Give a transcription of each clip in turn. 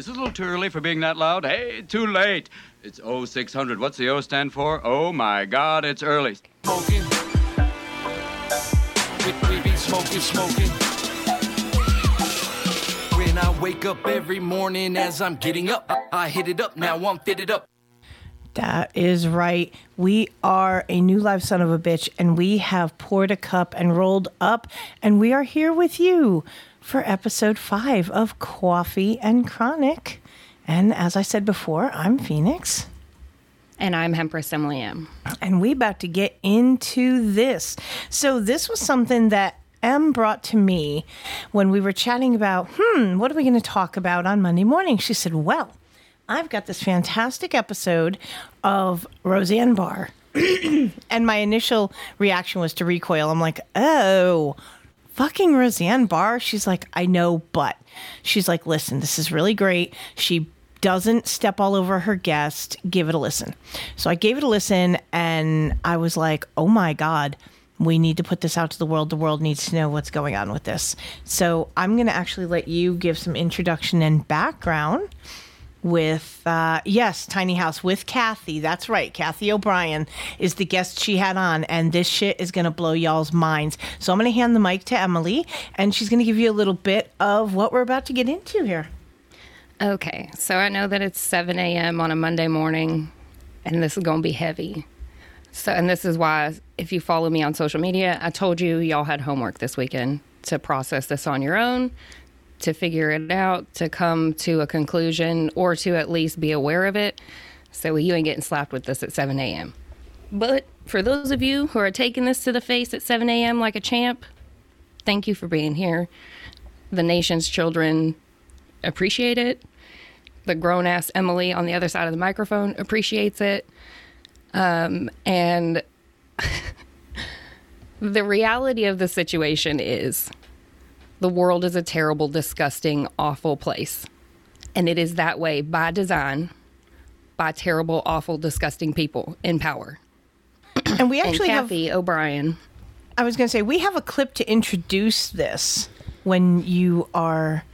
is it a little too early for being that loud? Hey, too late. It's 0600. What's the O stand for? Oh my God, it's early. Smoking. We, we be smoking, smoking. When I wake up every morning as I'm getting up, I, I hit it up. Now I'm fitted up. That is right. We are a new live son of a bitch, and we have poured a cup and rolled up, and we are here with you for episode five of Coffee and Chronic. And as I said before, I'm Phoenix. And I'm Empress Emily M. And we about to get into this. So this was something that M brought to me when we were chatting about, hmm, what are we going to talk about on Monday morning? She said, well, I've got this fantastic episode of Roseanne Barr. and my initial reaction was to recoil. I'm like, oh, fucking Roseanne Barr. She's like, I know, but she's like, listen, this is really great. She doesn't step all over her guest. Give it a listen. So I gave it a listen and I was like, oh my God, we need to put this out to the world. The world needs to know what's going on with this. So I'm going to actually let you give some introduction and background with uh, yes tiny house with cathy that's right cathy o'brien is the guest she had on and this shit is to blow y'all's minds so i'm to hand the mic to emily and she's to give you a little bit of what we're about to get into here Okay, so I know that it's 7 a.m. on a Monday morning, and this is to be heavy. So, and this is why, if you follow me on social media, I told you y'all had homework this weekend to process this on your own, to figure it out, to come to a conclusion, or to at least be aware of it. So you ain't getting slapped with this at 7 a.m. But for those of you who are taking this to the face at 7 a.m. like a champ, thank you for being here. The nation's children appreciate it. The grown ass Emily on the other side of the microphone appreciates it. Um, and the reality of the situation is the world is a terrible, disgusting, awful place. And it is that way by design by terrible, awful, disgusting people in power. and we actually and have Cathy O'Brien. I was going to say we have a clip to introduce this when you are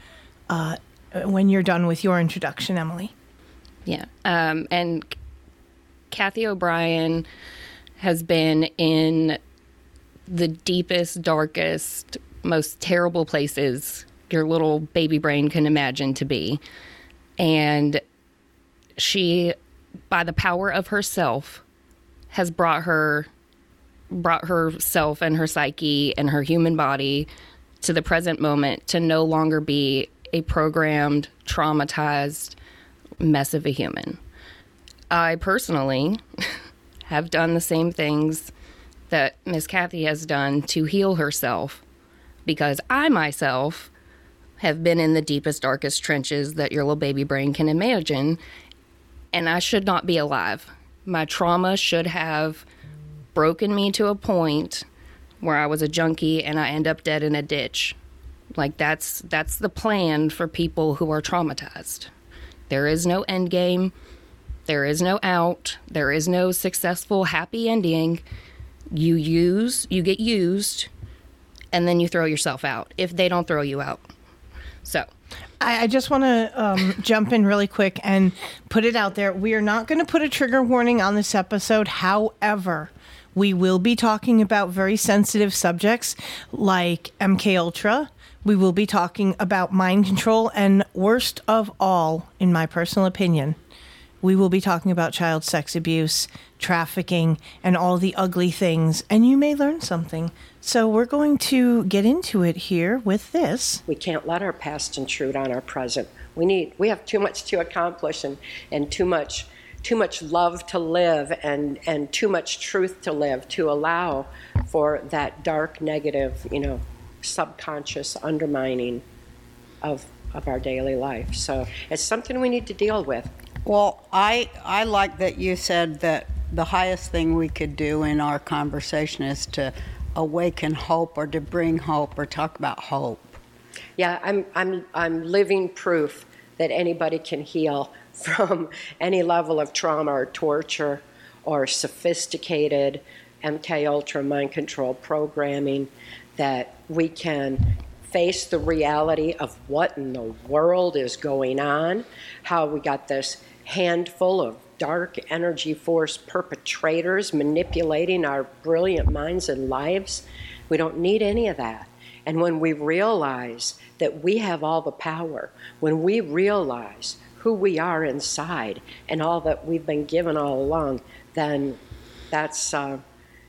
uh, when you're done with your introduction, Emily. Yeah. Um, and Cathy O'Brien has been in the deepest, darkest, most terrible places your little baby brain can imagine to be. And she, by the power of herself, has brought her brought herself and her psyche and her human body to the present moment to no longer be a programmed, traumatized mess of a human. I personally have done the same things that Miss Cathy has done to heal herself because I myself have been in the deepest, darkest trenches that your little baby brain can imagine, and I should not be alive. My trauma should have broken me to a point where I was a junkie and I end up dead in a ditch. Like that's that's the plan for people who are traumatized. There is no end game. There is no out. There is no successful happy ending. You use, you get used, and then you throw yourself out if they don't throw you out. So, I, I just want to um, jump in really quick and put it out there. We are not going to put a trigger warning on this episode. However, we will be talking about very sensitive subjects like MK Ultra. We will be talking about mind control, and worst of all, in my personal opinion, we will be talking about child sex abuse, trafficking, and all the ugly things, and you may learn something. So, we're going to get into it here with this. We can't let our past intrude on our present. We need we have too much to accomplish and, and too much too much love to live and, and too much truth to live to allow for that dark negative, you know, subconscious undermining of of our daily life. So it's something we need to deal with. Well, I, I like that you said that the highest thing we could do in our conversation is to awaken hope or to bring hope or talk about hope. Yeah, I'm I'm I'm living proof that anybody can heal from any level of trauma or torture or sophisticated MK Ultra mind control programming that we can face the reality of what in the world is going on, how we got this handful of dark energy force perpetrators manipulating our brilliant minds and lives. We don't need any of that. And when we realize that we have all the power, when we realize who we are inside and all that we've been given all along, then that's uh,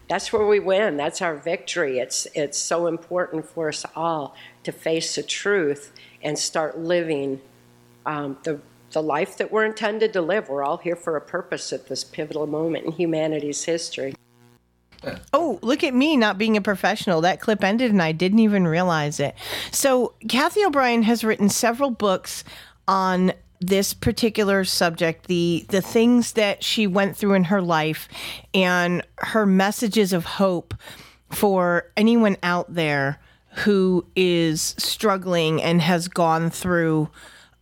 that's where we win. That's our victory. It's it's so important for us all to face the truth and start living um, the the life that we're intended to live. We're all here for a purpose at this pivotal moment in humanity's history. Oh, look at me not being a professional. That clip ended and I didn't even realize it. So, Cathy O'Brien has written several books on this particular subject the the things that she went through in her life and her messages of hope for anyone out there who is struggling and has gone through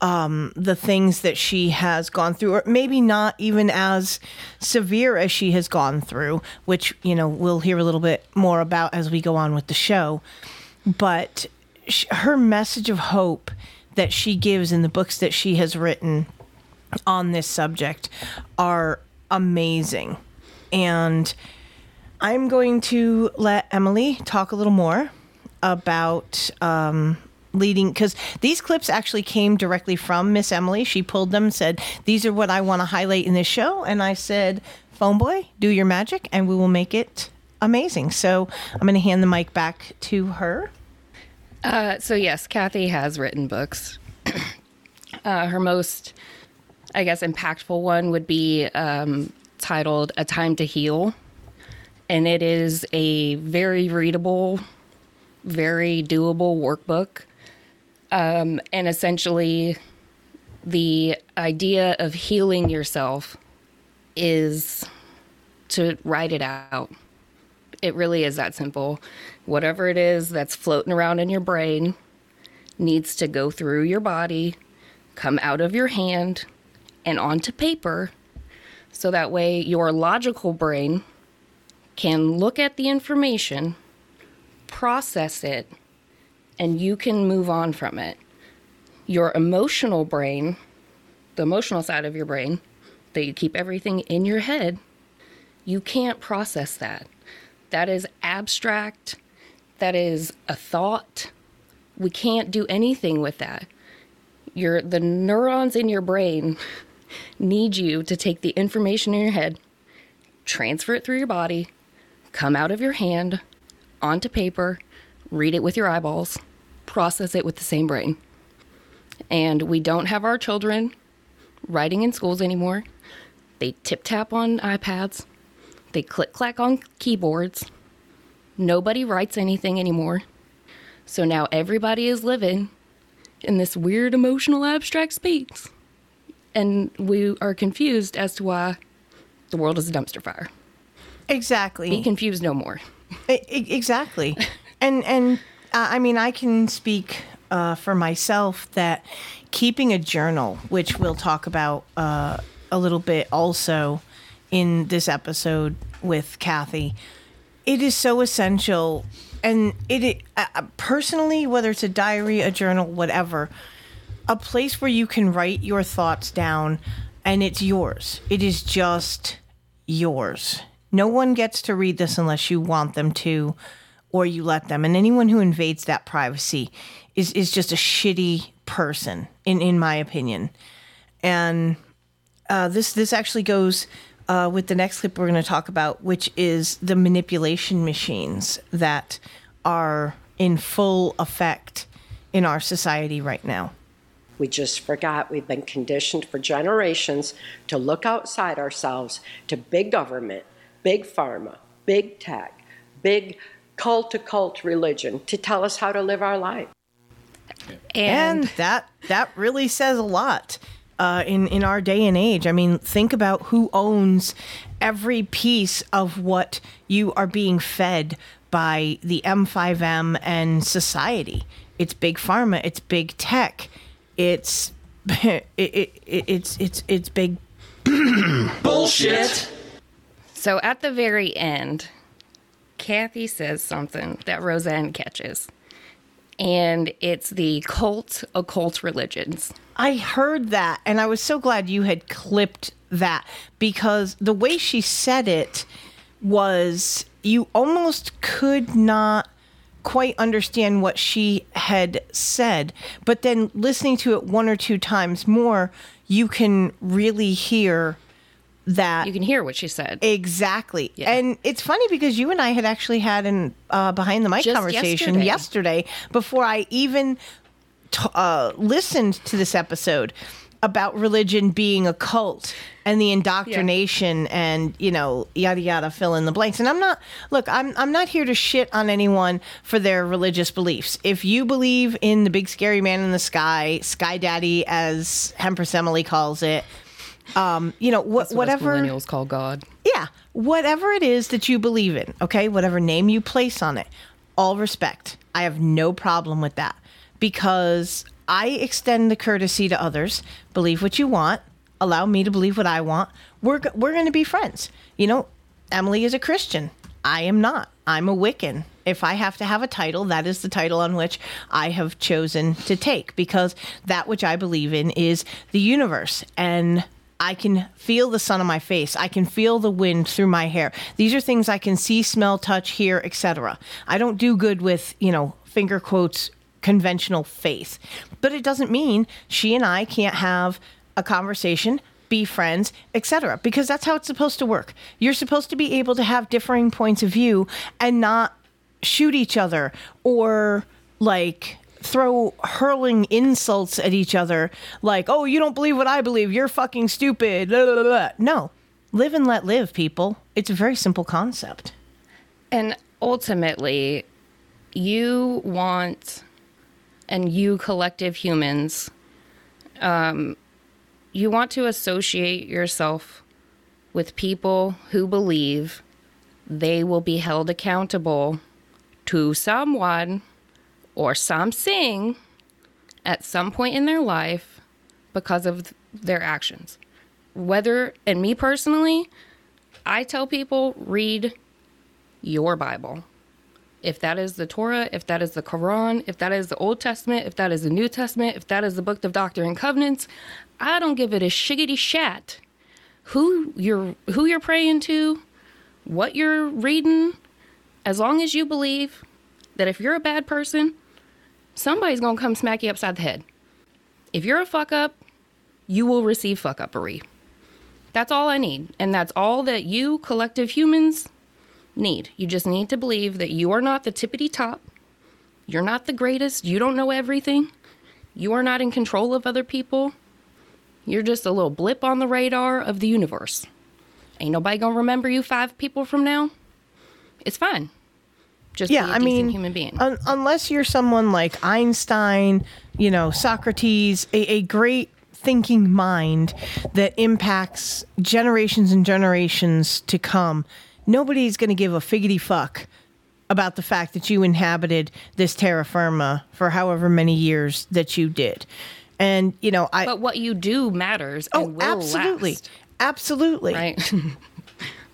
um, the things that she has gone through, or maybe not even as severe as she has gone through, which, you know, we'll hear a little bit more about as we go on with the show. But sh- her message of hope that she gives in the books that she has written on this subject are amazing. And I'm going to let Emily talk a little more about um, leading because these clips actually came directly from Miss Emily. She pulled them, said, These are what I want to highlight in this show. And I said, Phone boy, do your magic and we will make it amazing. So I'm going to hand the mic back to her. Uh, so yes, Cathy has written books. uh, her most, I guess, impactful one would be um, titled "A Time to Heal," and it is a very readable, very doable workbook. Um, and essentially, the idea of healing yourself is to write it out. It really is that simple. Whatever it is that's floating around in your brain needs to go through your body, come out of your hand, and onto paper. So that way, your logical brain can look at the information, process it, and you can move on from it. Your emotional brain, the emotional side of your brain, that you keep everything in your head, you can't process that. That is abstract. That is a thought. We can't do anything with that. Your the neurons in your brain need you to take the information in your head, transfer it through your body, come out of your hand, onto paper, read it with your eyeballs, process it with the same brain. And we don't have our children writing in schools anymore. They tip tap on iPads. They click clack on keyboards. Nobody writes anything anymore. So now everybody is living in this weird emotional abstract space. And we are confused as to why the world is a dumpster fire. Exactly. Be confused no more. I- exactly. and and uh, I mean, I can speak uh, for myself that keeping a journal, which we'll talk about uh, a little bit also in this episode with Cathy, it is so essential. And it, it uh, personally, whether it's a diary, a journal, whatever, a place where you can write your thoughts down and it's yours. It is just yours. No one gets to read this unless you want them to or you let them. And anyone who invades that privacy is, is just a shitty person, in, in my opinion. And uh, this this actually goes uh, with the next clip we're going to talk about, which is the manipulation machines that are in full effect in our society right now. We just forgot we've been conditioned for generations to look outside ourselves to big government, big pharma, big tech, big cult to cult religion to tell us how to live our life. and that that really says a lot uh, in in our day and age. I mean, think about who owns every piece of what you are being fed by the MSM and society. It's big pharma. It's big tech. It's it, it, it, it's it's it's big. Bullshit. So at the very end, Cathy says something that Roseanne catches. and it's the cult occult religions. I heard that, and I was so glad you had clipped that because the way she said it was you almost could not quite understand what she had said, but then listening to it one or two times more, you can really hear that You can hear what she said. Exactly. Yeah. And it's funny because you and I had actually had an uh, behind the mic Just conversation yesterday. yesterday. before I even t- uh, listened to this episode about religion being a cult and the indoctrination and you know yada yada fill in the blanks and i'm not look i'm i'm not here to shit on anyone for their religious beliefs if you believe in the big scary man in the sky sky daddy as Empress Emily calls it um you know wh- what whatever millennials call God. yeah, whatever it is that you believe in, okay, whatever name you place on it, all respect. I have no problem with that because I extend the courtesy to others. Believe what you want. Allow me to believe what I want. We're we're going to be friends. You know, Emily is a Christian. I am not. I'm a Wiccan. If I have to have a title, that is the title on which I have chosen to take because that which I believe in is the universe and I can feel the sun on my face. I can feel the wind through my hair. These are things I can see, smell, touch, hear, etc. I don't do good with, you know, finger quotes conventional faith. But it doesn't mean she and I can't have a conversation, be friends, etc. because that's how it's supposed to work. You're supposed to be able to have differing points of view and not shoot each other or like throw hurling insults at each other like, "Oh, you don't believe what I believe. You're fucking stupid." blah, blah, blah." No. Live and let live, people. It's a very simple concept. And ultimately, you want, and you collective humans, um, you want to associate yourself with people who believe they will be held accountable to someone or something at some point in their life because of their actions. Whether, and me personally, I tell people read your Bible. If that is the Torah, if that is the Quran, if that is the Old Testament, if that is the New Testament, if that is the Book of Doctrine and Covenants, I don't give it a shiggity shat who you're who you're praying to, what you're reading, as long as you believe that if you're a bad person, somebody's gonna come smack you upside the head. If you're a fuck up, you will receive fuck uppery. That's all I need. And that's all that you, collective humans, need. You just need to believe that you are not the tippity top. You're not the greatest. You don't know everything. You are not in control of other people. You're just a little blip on the radar of the universe. Ain't nobody gonna remember you five people from now. It's fine. Just yeah, I mean, human being. un- unless you're someone like Einstein, you know, Socrates, a, a great thinking mind that impacts generations and generations to come, nobody's going to give a figgity fuck about the fact that you inhabited this terra firma for however many years that you did. And, you know, I. but what you do matters. oh, and will absolutely. last, Absolutely. right?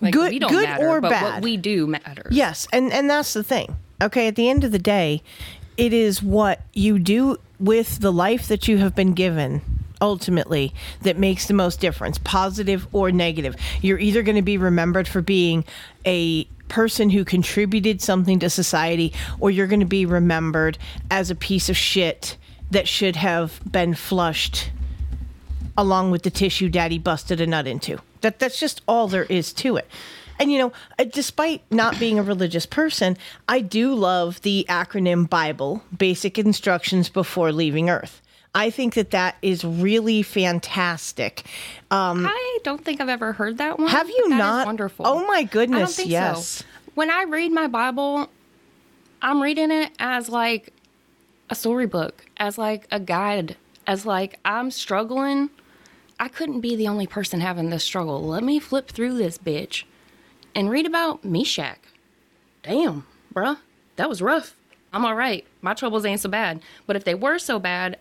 like, Good- good matter, or but bad. what we do matters. Yes, and and that's the thing. Okay, at the end of the day, it is what you do with the life that you have been given ultimately that makes the most difference, positive or negative. You're either going to be remembered for being a person who contributed something to society or you're going to be remembered as a piece of shit that should have been flushed along with the tissue daddy busted a nut into. That that's just all there is to it. And you know, uh, despite not being a religious person, I do love the acronym Bible, basic instructions before leaving earth. I think that that is really fantastic. Um, I don't think I've ever heard that one. Have you but that is not? wonderful. Oh my goodness, yes. so. When I read my Bible, I'm reading it as like a storybook, as like a guide, as like I'm struggling. I couldn't be the only person having this struggle. Let me flip through this bitch and read about Meshach. Damn, bruh, that was rough. I'm all right. My troubles ain't so bad. But if they were so bad,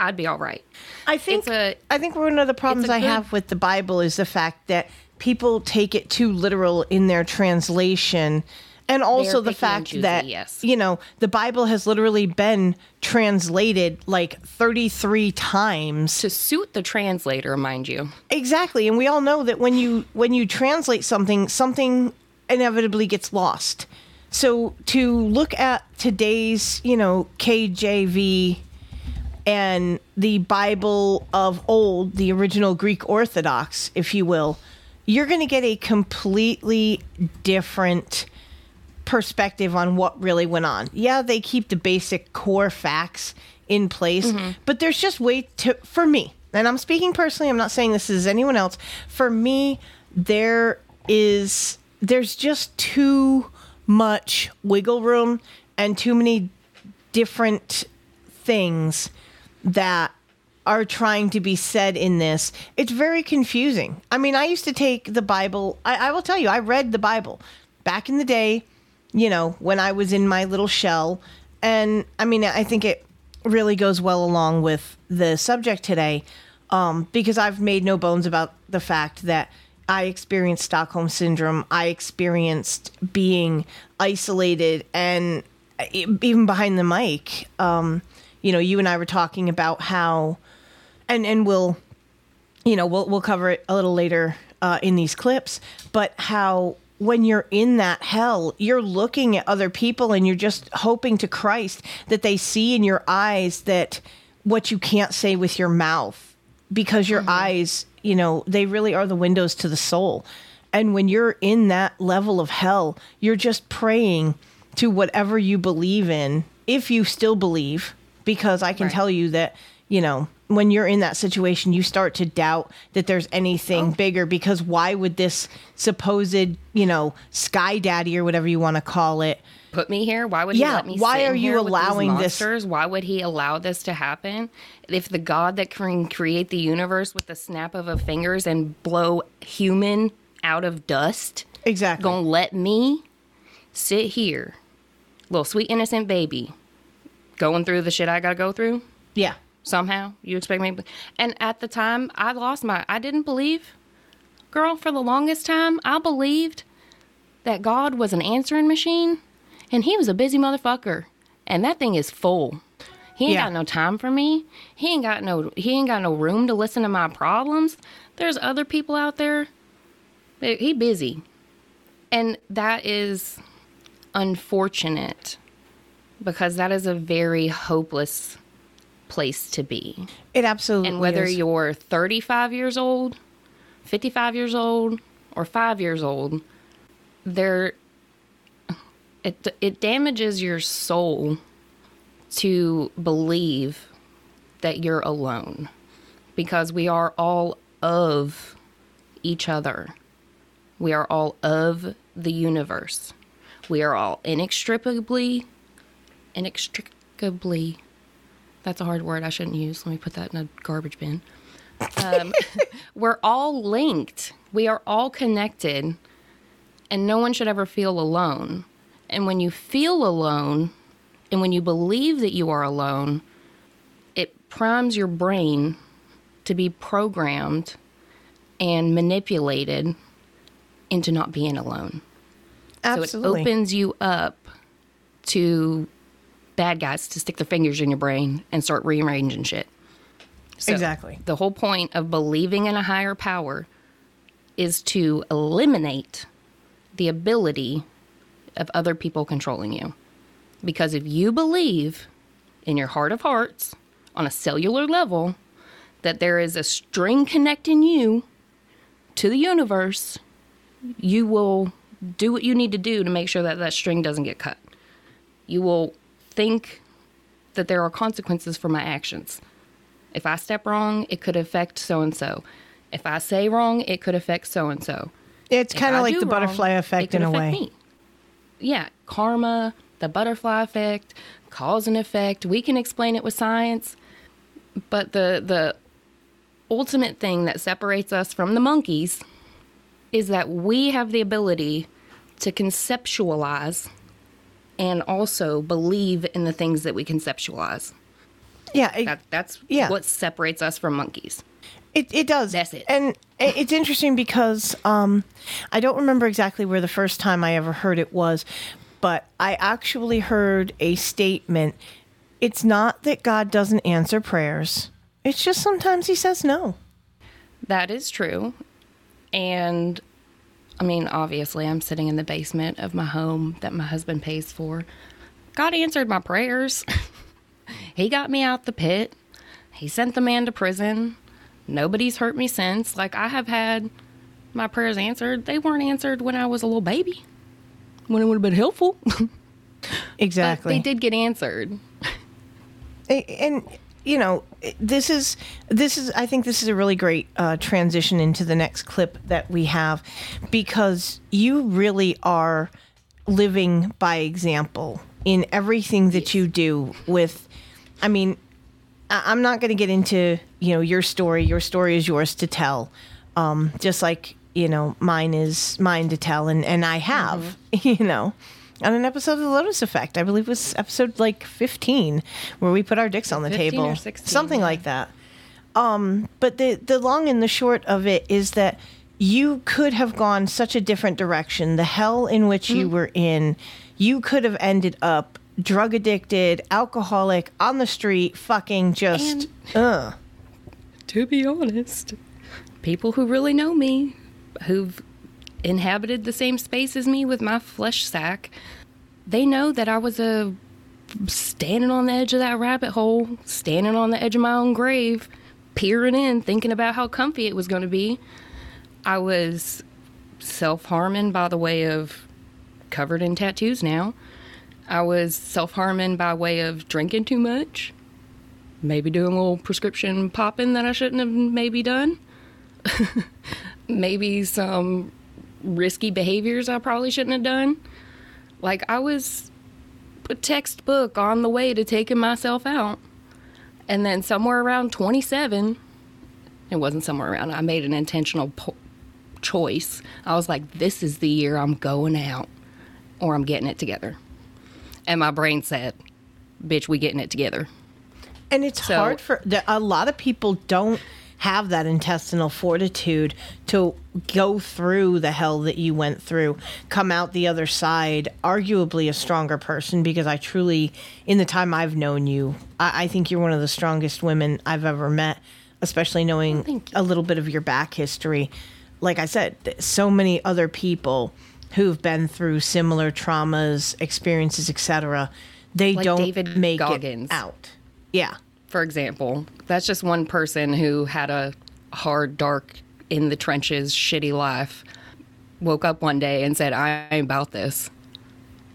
I'd be all right. I think a- I think one of the problems I good- have with the Bible is the fact that people take it too literal in their translation and also the fact choosy, that yes. you know the bible has literally been translated like 33 times to suit the translator, mind you. exactly and we all know that when you when you translate something something inevitably gets lost so to look at today's you know kjv and the bible of old the original greek orthodox if you will you're going to get a completely different perspective on what really went on. Yeah, they keep the basic core facts in place, mm-hmm. but there's just way to for me. And I'm speaking personally, I'm not saying this is anyone else. For me, there is there's just too much wiggle room and too many different things that are trying to be said in this. It's very confusing. I mean, I used to take the Bible, I, I will tell you, I read the Bible back in the day, you know, when I was in my little shell. And I mean, I think it really goes well along with the subject today um, because I've made no bones about the fact that I experienced Stockholm syndrome. I experienced being isolated and even behind the mic. Um, you know, you and I were talking about how, and and we'll, you know, we'll we'll cover it a little later uh, in these clips, but how when you're in that hell, you're looking at other people and you're just hoping to Christ that they see in your eyes that what you can't say with your mouth because your mm-hmm. eyes, you know, they really are the windows to the soul. And when you're in that level of hell, you're just praying to whatever you believe in, if you still believe, because I can Right. tell you that, you know, when you're in that situation, you start to doubt that there's anything oh. bigger because why would this supposed, you know, sky daddy or whatever you want to call it, Put me here. Why would Yeah, he let me? why are you allowing this- Why would he allow this to happen? If the God that can create the universe with the snap of a fingers and blow human out of dust, exactly. gonna let me sit here, little sweet innocent baby, going through the shit I gotta go through? yeah. Somehow you expect me and at the time i lost my i didn't believe girl for the longest time i believed that god was an answering machine and he was a busy motherfucker and that thing is full. He ain't Yeah. got no time for me. He ain't got no he ain't got no room to listen to my problems. There's other people out there he busy. And that is unfortunate because that is a very hopeless place to be. It absolutely And whether is. you're 35 years old, 55 years old, or 5 years old, there it it damages your soul to believe that you're alone because we are all of each other. We are all of the universe. We are all inextricably inextricably that's a hard word I shouldn't use. Let me put that in a garbage bin. Um, we're all linked. We are all connected, and no one should ever feel alone. And when you feel alone, and when you believe that you are alone, it primes your brain to be programmed and manipulated into not being alone. absolutely. So it opens you up to bad guys to stick their fingers in your brain and start rearranging shit. So Exactly. The whole point of believing in a higher power is to eliminate the ability of other people controlling you. Because if you believe in your heart of hearts, on a cellular level, that there is a string connecting you to the universe, you will do what you need to do to make sure that that string doesn't get cut. You will think that there are consequences for my actions. If I step wrong, it could affect so and so. If I say wrong, it could affect so and so. It's kind of like the wrong, butterfly effect in a way. me. Yeah, karma, the butterfly effect, cause and effect. We can explain it with science, but the the ultimate thing that separates us from the monkeys is that we have the ability to conceptualize and also believe in the things that we conceptualize. Yeah, it, That that's Yeah. what separates us from monkeys. It it does. That's it. And it's interesting because um, I don't remember exactly where the first time I ever heard it was, but I actually heard a statement. It's not that God doesn't answer prayers. It's just sometimes he says no. That is true. And I mean, obviously, I'm sitting in the basement of my home that my husband pays for. God answered my prayers. he got me out the pit. He sent the man to prison. Nobody's hurt me since. Like, I have had my prayers answered. They weren't answered when I was a little baby, when it would have been helpful. Exactly. But they did get answered. And you know this is this is i think this is a really great uh, transition into the next clip that we have because you really are living by example in everything that you do with i mean i'm not going to get into you know your story. Your story is yours to tell. Um, just like you know mine is mine to tell and and i have you know on an episode of the Lotus Effect. I believe it was episode like 15 where we put our dicks on the 15 table. or 16, Something yeah. like that. Um, but the the long and the short of it is that you could have gone such a different direction. The hell in which Mm-hmm. you were in, you could have ended up drug addicted, alcoholic, on the street, fucking just ugh. to be honest, people who really know me, who've inhabited the same space as me with my flesh sack, they know that I was a standing on the edge of that rabbit hole, standing on the edge of my own grave, peering in, thinking about how comfy it was going to be. I was self harming by the way of covered in tattoos now. I was self harming by way of drinking too much, maybe doing a little prescription popping that I shouldn't have maybe done. maybe some risky behaviors I probably shouldn't have done. Like I was a textbook on the way to taking myself out. And then somewhere around 27, it wasn't somewhere around, I made an intentional po- choice. I was like, this is the year I'm going out or I'm getting it together. And my brain said, bitch, we getting it together. And it's So- hard for a lot of people don't have that intestinal fortitude to go through the hell that you went through, come out the other side, arguably a stronger person. Because I truly, in the time I've known you, I, I think you're one of the strongest women I've ever met, especially knowing a little bit of your back history. Like I said, so many other people who've been through similar traumas, experiences, etc. They Like don't David make Goggins. it out. Yeah. For example, that's just one person who had a hard, dark, in the trenches, shitty life, woke up one day and said, I'm about this,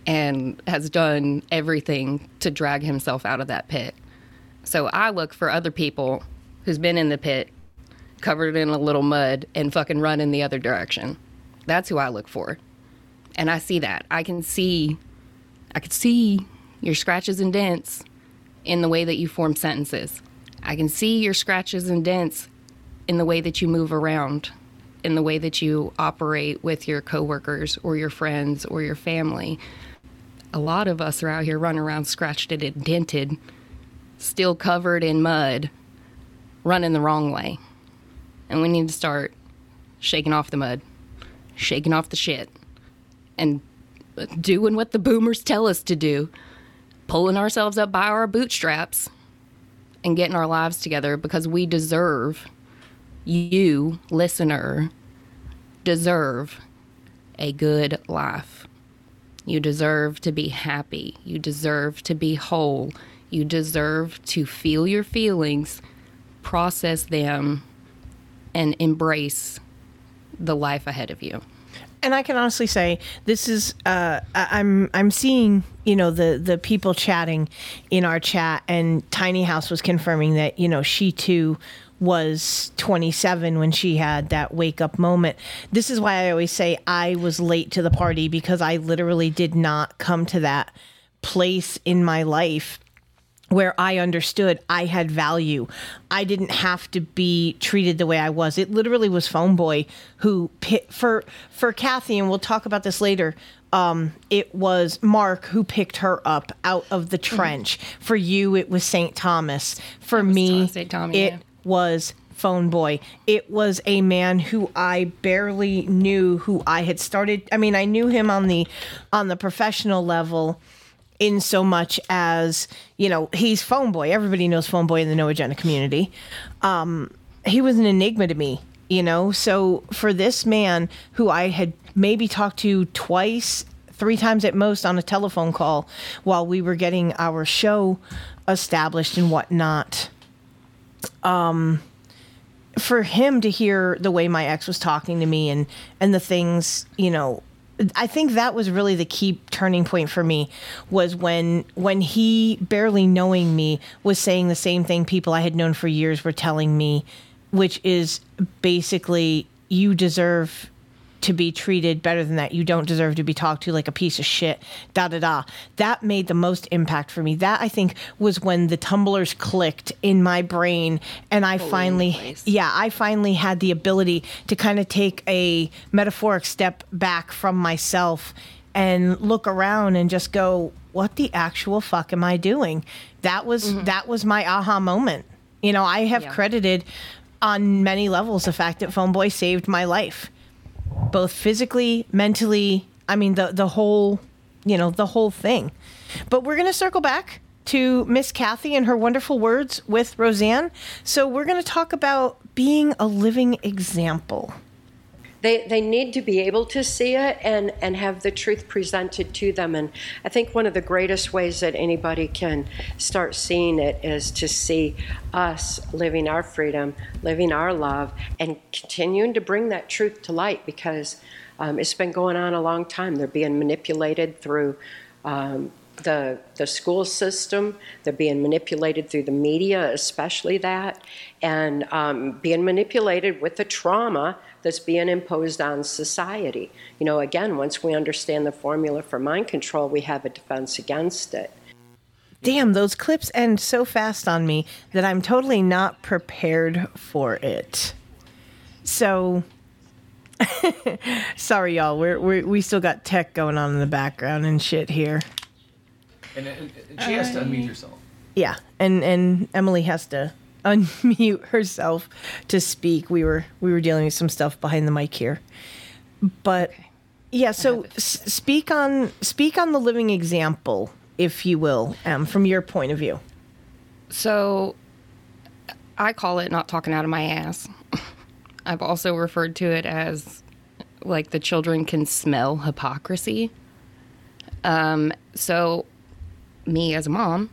and has done everything to drag himself out of that pit. So I look for other people who's been in the pit, covered in a little mud, and fucking run in the other direction. That's who I look for. And I see that. I can see, I can see your scratches and dents in the way that you form sentences. I can see your scratches and dents in the way that you move around, in the way that you operate with your coworkers or your friends or your family. A lot of us are out here running around scratched and dented, still covered in mud, running the wrong way. And we need to start shaking off the mud, shaking off the shit, and doing what the boomers tell us to do pulling ourselves up by our bootstraps and getting our lives together because we deserve, you, listener, deserve a good life. You deserve to be happy. You deserve to be whole. You deserve to feel your feelings, process them, and embrace the life ahead of you. And I can honestly say this is uh, I'm I'm seeing you know the the people chatting in our chat, and Tiny House was confirming that you know she too was 27 when she had that wake up moment. This is why I always say I was late to the party because I literally did not come to that place in my life where I understood I had value. I didn't have to be treated the way I was. It literally was Phone Boy who for for Cathy, and we'll talk about this later. Um, it was Mark who picked her up out of the trench. For you, it was St. Thomas. For me, St. Thomas, it yeah. was phone boy. It was a man who I barely knew who I had started I mean I knew him on the on the professional level in so much as, you know, he's phone boy. Everybody knows phone boy in the no agenda community. Um he was an enigma to me, you know. So for this man who I had maybe talked to twice three times at most on a telephone call while we were getting our show established and whatnot. Um, for him to hear the way my ex was talking to me and and the things, you know, I think that was really the key turning point for me was when when he barely knowing me was saying the same thing people I had known for years were telling me, which is basically you deserve to be treated better than that. You don't deserve to be talked to like a piece of shit. Da da da. That made the most impact for me. That I think was when the tumblers clicked in my brain, and I finally, place. yeah, I finally had the ability to kind of take a metaphoric step back from myself and look around and just go, "What the actual fuck am I doing?" That was mm-hmm. that was my aha moment. You know, I have Yeah. credited on many levels the fact that Phone Boy saved my life both physically, mentally, I mean the the whole, you know, the whole thing. But we're going to circle back to Miss Cathy and her wonderful words with Roseanne. So we're going to talk about being a living example. They they need to be able to see it and and have the truth presented to them. And i think one of the greatest ways that anybody can start seeing it is to see us living our freedom living our love and continuing to bring that truth to light because um, it's been going on a long time. They're being manipulated through um, the the school system. They're being manipulated through the media, especially that, and um, being manipulated with the trauma that's being imposed on society. You know, again, once we understand the formula for mind control, we have a defense against it. Damn, those clips end so fast on me that I'm totally not prepared for it. So sorry y'all, we're, we're we still got tech going on in the background and shit here. And, and, and she has to unmute herself. Yeah, and and Emily has to unmute herself to speak. We were we were dealing with some stuff behind the mic here, but yeah. So s- speak on speak on the living example, if you will, um, from your point of view. So I call it not talking out of my ass. I've also referred to it as like the children can smell hypocrisy. Um, so, me as a mom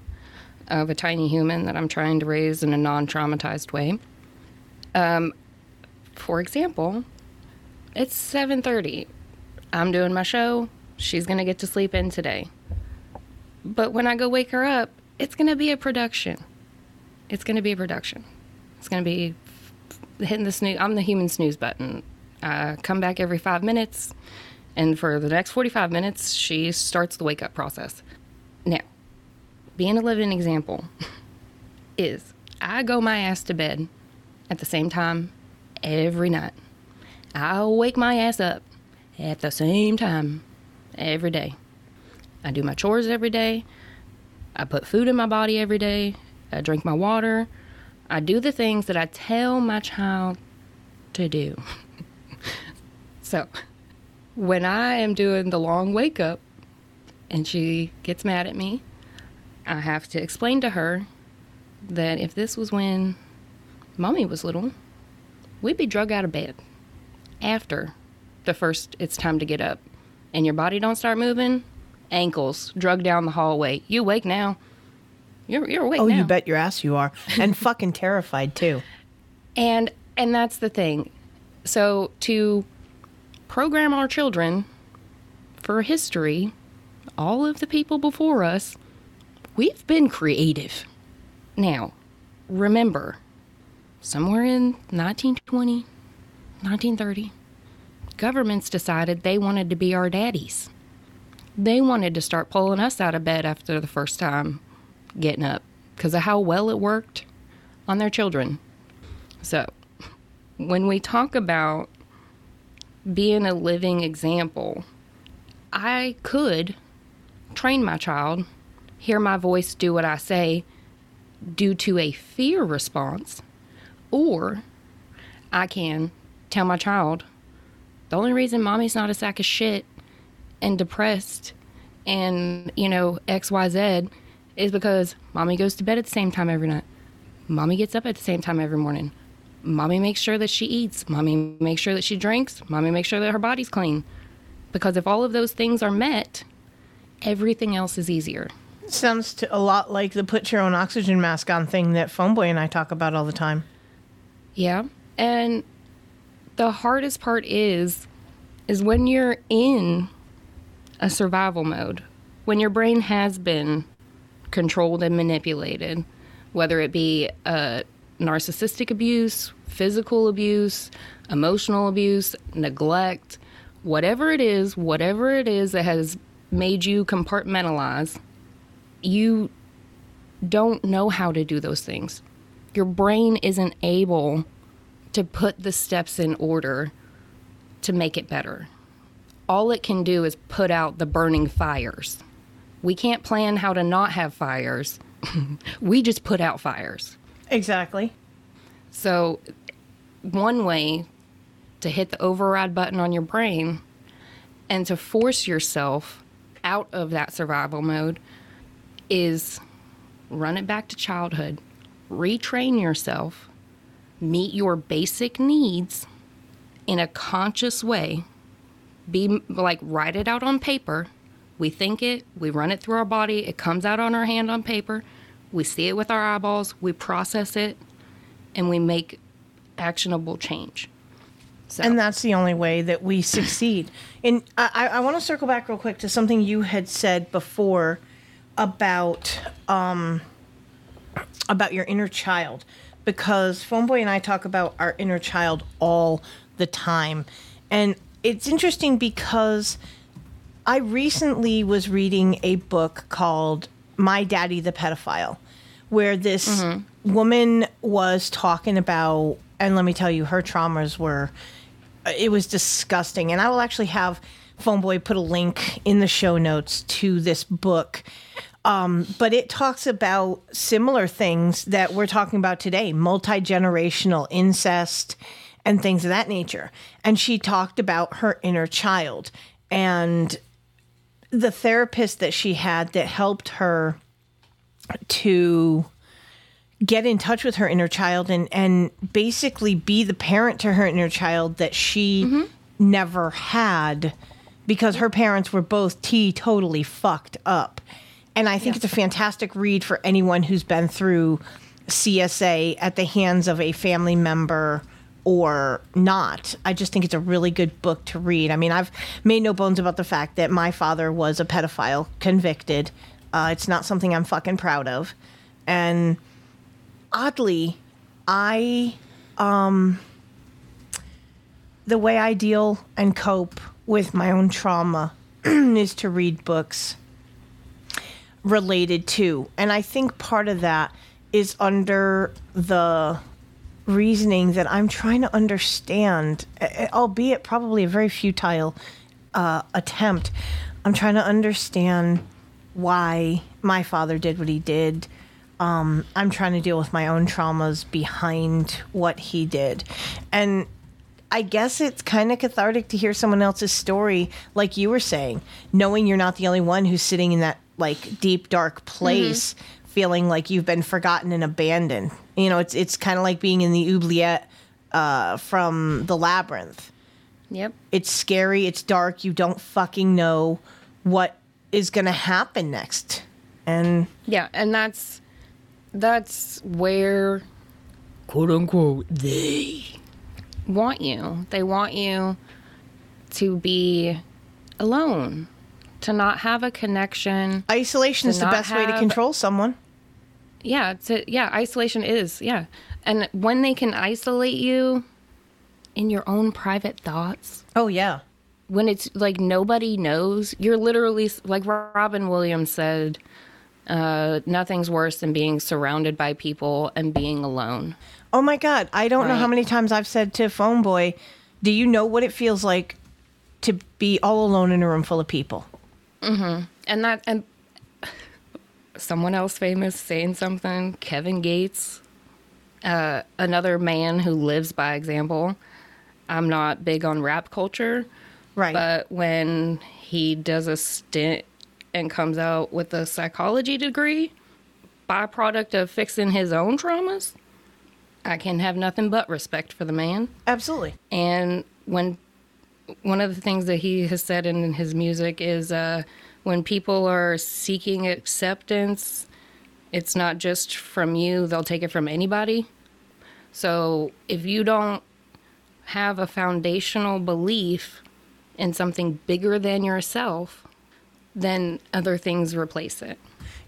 of a tiny human that I'm trying to raise in a non traumatized way, um, for example, it's 7:30. I'm doing my show. She's going to get to sleep in today. But when I go wake her up, it's going to be a production. It's going to be a production. It's going to be hitting the snooze. I'm the human snooze button. I come back every five minutes, and for the next 45 minutes, she starts the wake up process. Being a living example is I go my ass to bed at the same time every night. I'll wake my ass up at the same time every day. I do my chores every day. I put food in my body every day. I drink my water. I do the things that I tell my child to do. so, when I am doing the long wake up and she gets mad at me, I have to explain to her that if this was when mommy was little, we'd be drug out of bed after the first it's time to get up and your body don't start moving ankles drug down the hallway. You awake now. You're, you're awake Oh, now. you bet your ass you are, and fucking terrified too. and and that's the thing. So to program our children for history all of the people before us we've been creative. Now remember somewhere in 1920 1930 governments decided they wanted to be our daddies. They wanted to start pulling us out of bed after the first time getting up because of how well it worked on their children. So, when we talk about being a living example, I could train my child, hear my voice, do what I say, due to a fear response, or I can tell my child the only reason mommy's not a sack of shit and depressed and, you know, XYZ is because mommy goes to bed at the same time every night. Mommy gets up at the same time every morning. Mommy makes sure that she eats. Mommy makes sure that she drinks. Mommy makes sure that her body's clean. Because if all of those things are met, everything else is easier. Sounds to, a lot like the put your own oxygen mask on thing that Phoneboy and I talk about all the time. Yeah. And the hardest part is is when you're in a survival mode, when your brain has been controlled and manipulated, whether it be uh, narcissistic abuse, physical abuse, emotional abuse, neglect, whatever it is, whatever it is that has made you compartmentalize, you don't know how to do those things. Your brain isn't able to put the steps in order to make it better. All it can do is put out the burning fires. We can't plan how to not have fires. we just put out fires. Exactly. So, one way to hit the override button on your brain and to force yourself out of that survival mode is run it back to childhood, retrain yourself, meet your basic needs in a conscious way. Be like, write it out on paper. We think it, we run it through our body, it comes out on our hand on paper. We see it with our eyeballs, we process it, and we make actionable change. So, And that's the only way that we succeed. And I, I want to circle back real quick to something you had said before about um, about your inner child, because Phoneboy and I talk about our inner child all the time, and it's interesting because I recently was reading a book called My Daddy the Pedophile, where this woman was talking about, and let me tell you, her traumas were, it was disgusting. And I will actually have Phoneboy put a link in the show notes to this book. Um, but it talks about similar things that we're talking about today multi generational incest and things of that nature. And she talked about her inner child and the therapist that she had that helped her to get in touch with her inner child and and basically be the parent to her inner child that she never had because her parents were both totally fucked up. And I think it's a fantastic read for anyone who's been through CSA at the hands of a family member or not. I just think it's a really good book to read. I mean, I've made no bones about the fact that my father was a pedophile, convicted. Uh, it's not something I'm fucking proud of. And oddly, I, um, the way I deal and cope with my own trauma is to read books related to. And I think part of that is under the reasoning that I'm trying to understand, albeit probably a very futile uh, attempt. I'm trying to understand why my father did what he did. Um, I'm trying to deal with my own traumas behind what he did. And I guess it's kind of cathartic to hear someone else's story, like you were saying, knowing you're not the only one who's sitting in that like deep dark place, feeling like you've been forgotten and abandoned. You know, it's it's kind of like being in the oubliette uh, from the labyrinth. yep. It's scary. It's dark. You don't fucking know what is going to happen next. And Yeah, and that's that's where quote unquote they want you. They want you to be alone, to not have a connection. isolation is the best way to control someone. Yeah, to yeah, isolation is, yeah. And when they can isolate you in your own private thoughts, Oh yeah. when it's like nobody knows, you're literally like Robin Williams said, uh, nothing's worse than being surrounded by people and being alone. Oh my God. I don't know how many times I've said to Phone Boy, do you know what it feels like to be all alone in a room full of people? And that and someone else famous saying something, Kevin Gates uh, another man who lives by example. I'm not big on rap culture, Right. but when he does a stint and comes out with a psychology degree, byproduct of fixing his own traumas, I can have nothing but respect for the man. Absolutely. And when one of the things that he has said in his music is uh, when people are seeking acceptance, it's not just from you, they'll take it from anybody. So if you don't have a foundational belief in something bigger than yourself, then other things replace it.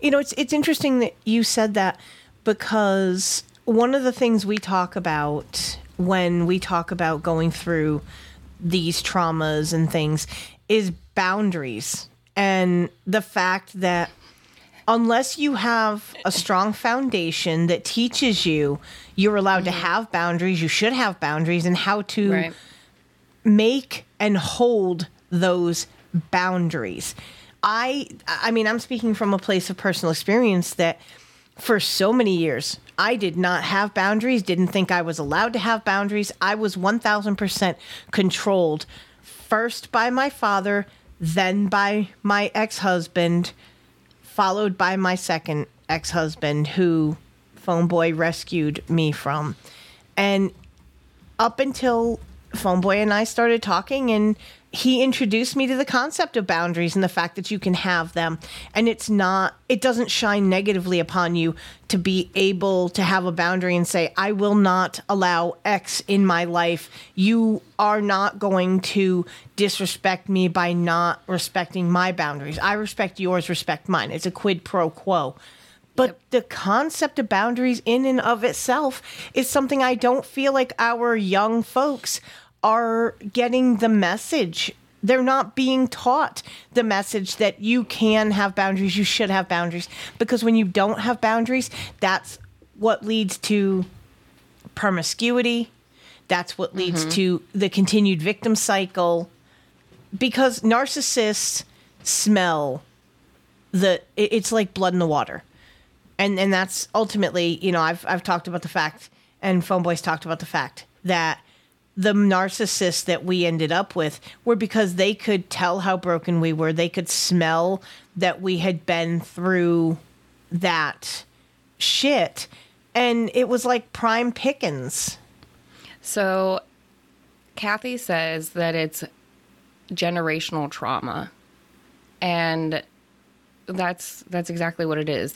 You know, it's it's interesting that you said that because one of the things we talk about when we talk about going through these traumas and things is boundaries and the fact that unless you have a strong foundation that teaches you you're allowed to mm-hmm. have boundaries, you should have boundaries and how to Right. make and hold those boundaries. I I mean I'm speaking from a place of personal experience that for so many years I did not have boundaries, didn't think I was allowed to have boundaries. I was 1000% controlled first by my father, then by my ex-husband, followed by my second ex-husband who phone boy rescued me from. And up until phone boy and I started talking and he introduced me to the concept of boundaries and the fact that you can have them. And it's not it doesn't shine negatively upon you to be able to have a boundary and say I will not allow x in my life. You are not going to disrespect me by not respecting my boundaries. I respect yours respect mine. It's a quid pro quo. But the concept of boundaries in and of itself is something I don't feel like our young folks are getting the message. They're not being taught the message that you can have boundaries, you should have boundaries. Because when you don't have boundaries, that's what leads to promiscuity. That's what leads mm-hmm. to the continued victim cycle. Because narcissists smell the it's like blood in the water and and that's ultimately you know i've i've talked about the fact and phone boys talked about the fact that the narcissists that we ended up with were because they could tell how broken we were. They could smell that we had been through that shit. And it was like prime pickings. So, Cathy says that it's generational trauma, and that's that's exactly what it is.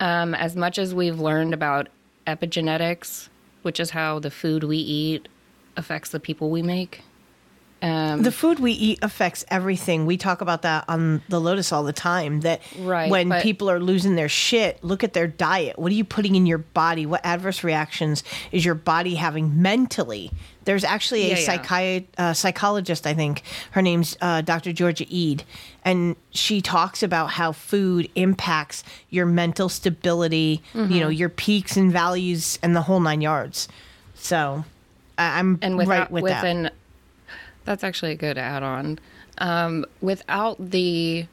Um, as much as we've learned about epigenetics, which is how the food we eat affects the people we make. Um, the food we eat affects everything. We talk about that on the Lotus all the time. That Right, when but- people are losing their shit, look at their diet. What are you putting in your body? What adverse reactions is your body having mentally? There's actually a Yeah, yeah. uh, psychologist, I think her name's uh, Dr. Georgia Ede, and she talks about how food impacts your mental stability, Mm-hmm. you know, your peaks and values, and the whole nine yards. So I'm and without right with with that. an that's actually a good add-on. Um, without the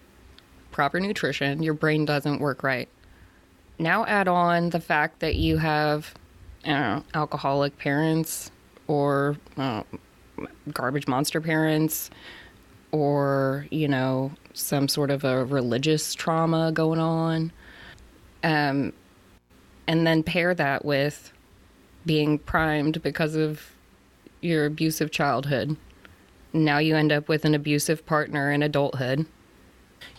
proper nutrition your brain doesn't work right. Now add on the fact that you have don't know, alcoholic parents or uh, garbage monster parents or you know some sort of a religious trauma going on. Um, and then pair that with being primed because of your abusive childhood. Now you end up with an abusive partner in adulthood,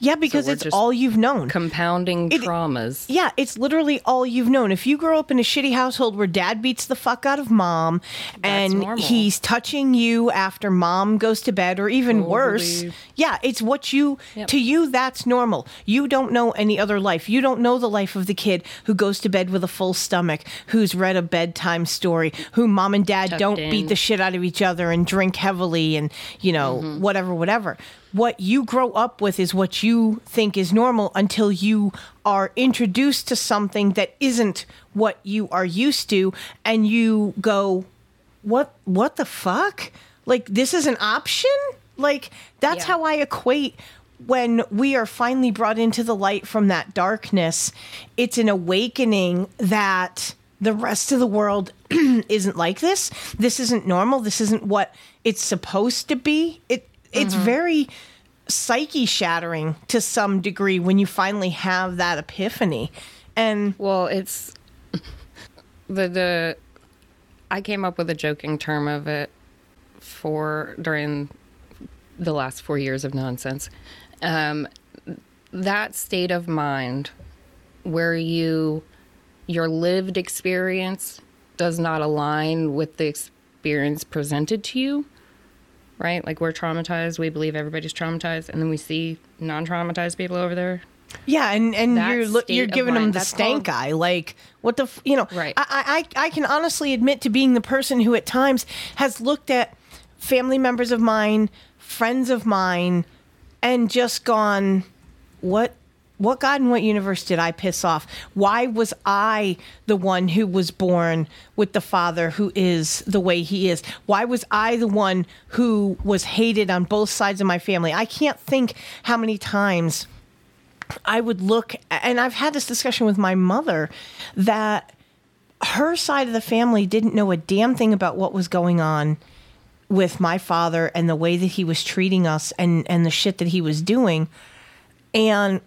Yeah, because we're it's all you've known. compounding It- traumas. yeah, it's literally all you've known. If you grow up in a shitty household where dad beats the fuck out of mom and normal. he's touching you after mom goes to bed or even worse, yeah, it's what you Yep. to you that's normal. You don't know any other life. You don't know the life of the kid who goes to bed with a full stomach, who's read a bedtime story, who mom and dad Tucked don't in. beat the shit out of each other and drink heavily and, you know, Mm-hmm. whatever whatever what you grow up with is what you think is normal until you are introduced to something that isn't what you are used to and you go what what the fuck like this is an option like that's Yeah. how i equate when we are finally brought into the light from that darkness it's an awakening that the rest of the world isn't like this. This isn't normal. This isn't what it's supposed to be. It it's very psyche shattering to some degree when you finally have that epiphany. And Well, it's the the I came up with a joking term of it for during the last four years of nonsense. Um, that state of mind where you your lived experience does not align with the experience presented to you right like we're traumatized we believe everybody's traumatized and then we see non-traumatized people over there Yeah, and and That you're you're giving them the that's stank called- eye. Like what the f- you know? Right. I, I I can honestly admit to being the person who at times has looked at family members of mine, friends of mine, and just gone, what. What God and what universe did I piss off? Why was I the one who was born with the father who is the way he is? Why was I the one who was hated on both sides of my family? I can't think how many times I would look, and I've had this discussion with my mother that her side of the family didn't know a damn thing about what was going on with my father and the way that he was treating us and and the shit that he was doing and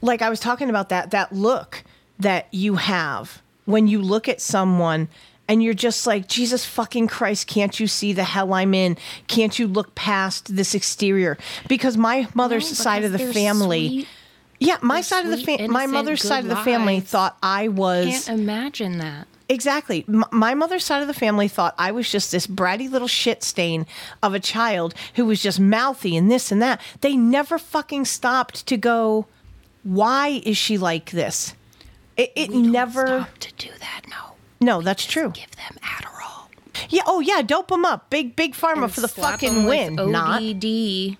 like I was talking about that that look that you have when you look at someone and you're just like Jesus fucking Christ can't you see the hell I'm in can't you look past this exterior because my mother's No, side of the family sweet. yeah my side of the sweet, family my mother's side of the family lives. thought I was can't imagine that Exactly. M- my mother's side of the family thought I was just this bratty little shit stain of a child who was just mouthy and this and that. They never fucking stopped to go, why is she like this? It, it never. stop to do that no No, that's true. give them adderall Yeah. Oh, yeah. Dope them up. Big, big pharma and for the slap fucking 'em win. with Not. ODD,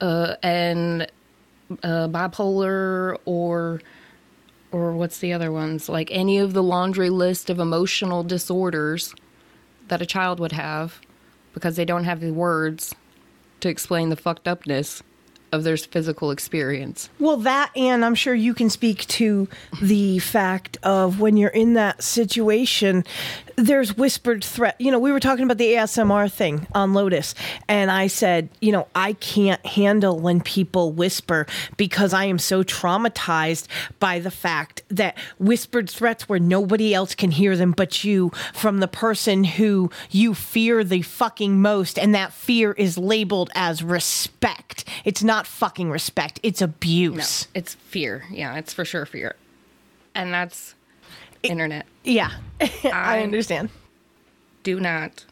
uh, and uh, bipolar or or what's the other ones? Like any of the laundry list of emotional disorders that a child would have because they don't have the words to explain the fucked upness of their physical experience. Well, that, and I'm sure you can speak to the fact of when you're in that situation, there's whispered threat. You know, we were talking about the ASMR thing on Lotus, and I said, you know, I can't handle when people whisper because I am so traumatized by the fact that whispered threats where nobody else can hear them but you from the person who you fear the fucking most, and that fear is labeled as respect. It's not fucking respect, it's No, abuse. it's fear. Yeah, it's for sure fear. And that's internet. Yeah, I understand. do not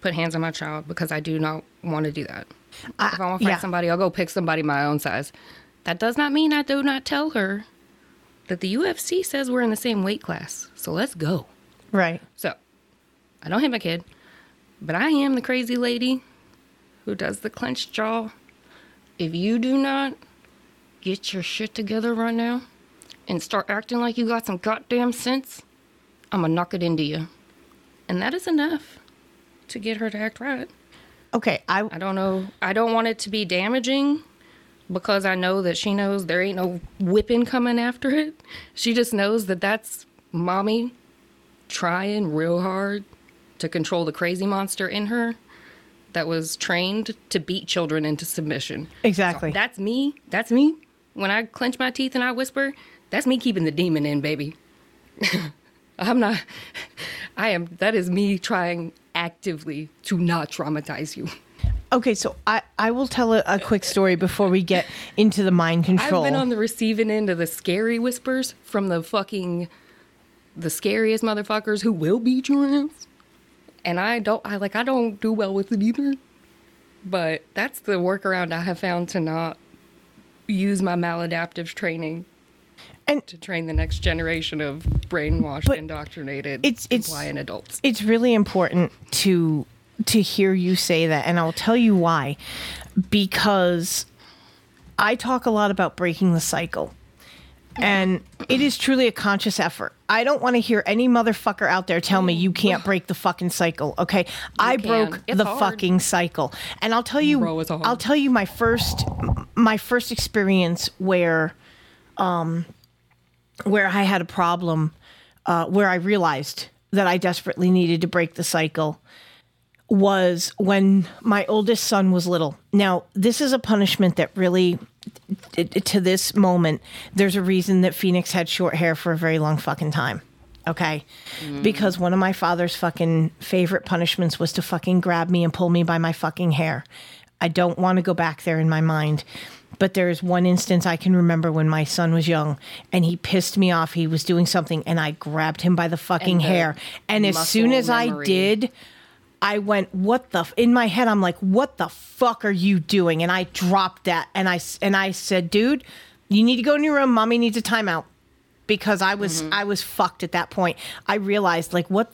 put hands on my child because I do not want to do that. I- if I want to fight yeah. somebody, I'll go pick somebody my own size. That does not mean I do not tell her that the UFC says we're in the same weight class. So let's go. Right. So I don't hit my kid, but I am the crazy lady who does the clenched jaw. If you do not get your shit together right now and start acting like you got some goddamn sense, I'm gonna knock it into you. And that is enough to get her to act right. Okay. I I don't know. I don't want it to be damaging because I know that she knows there ain't no whipping coming after it. She just knows that that's mommy trying real hard to control the crazy monster in her that was trained to beat children into submission. exactly. That's me. That's me. When I clench my teeth and I whisper, that's me keeping the demon in, baby. I'm not. I am. That is me trying actively to not traumatize you. okay. So I I will tell a, a quick story before we get into the mind control. I've been on the receiving end of the scary whispers from the fucking the scariest motherfuckers who will beat your ass. And I don't I like I don't do well with it either. But that's the workaround I have found to not use my maladaptive training And- to train the next generation of brainwashed, indoctrinated, it's- it's- compliant adults. it's really important to to hear you say that and I'll tell you why because I talk a lot about breaking the cycle and it is truly a conscious effort. I don't want to hear any motherfucker out there tell me you can't break the fucking cycle, okay? I can. broke It's the hard. fucking cycle. And I'll tell you Bro, it's hard. I'll tell you my first my first experience where um where I had a problem uh, where I realized that I desperately needed to break the cycle was when my oldest son was little. Now, this is a punishment that really, to this moment, there's a reason that Phoenix had short hair for a very long fucking time. Okay. Because one of my father's fucking favorite punishments was to fucking grab me and pull me by my fucking hair. I don't want to go back there in my mind. But there's one instance I can remember when my son was young and he pissed me off. He was doing something and I grabbed him by the fucking And the hair. And as soon as I did, I went, "What the?" F-? In my head, I'm like, "What the fuck are you doing?" And I dropped that, and I and I said, "Dude, you need to go in your room. Mommy needs a timeout." Because I was mm-hmm. I was fucked at that point. I realized like what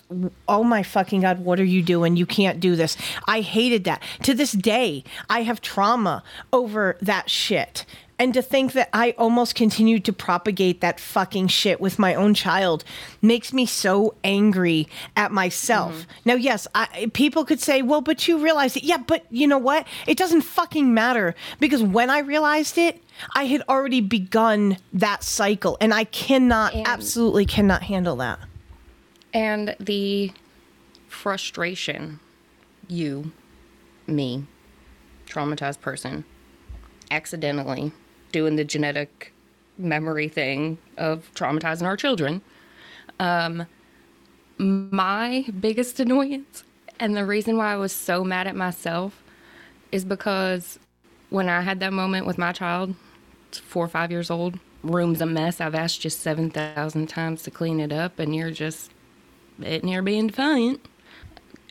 oh my fucking god, what are you doing? You can't do this. I hated that. To this day, I have trauma over that shit. And to think that I almost continued to propagate that fucking shit with my own child makes me so angry at myself. Mm-hmm. Now, yes, I, people could say, well, but you realized it. Yeah, but you know what? It doesn't fucking matter because when I realized it, I had already begun that cycle and I cannot, And- absolutely cannot handle that. And the frustration, you, me, traumatized person, accidentally doing the genetic memory thing of traumatizing our children. Um, my biggest annoyance and the reason why I was so mad at myself is because when I had that moment with my child, four or five years old, room's a mess. I've asked you 7,000 times to clean it up, and you're just sitting here being defiant.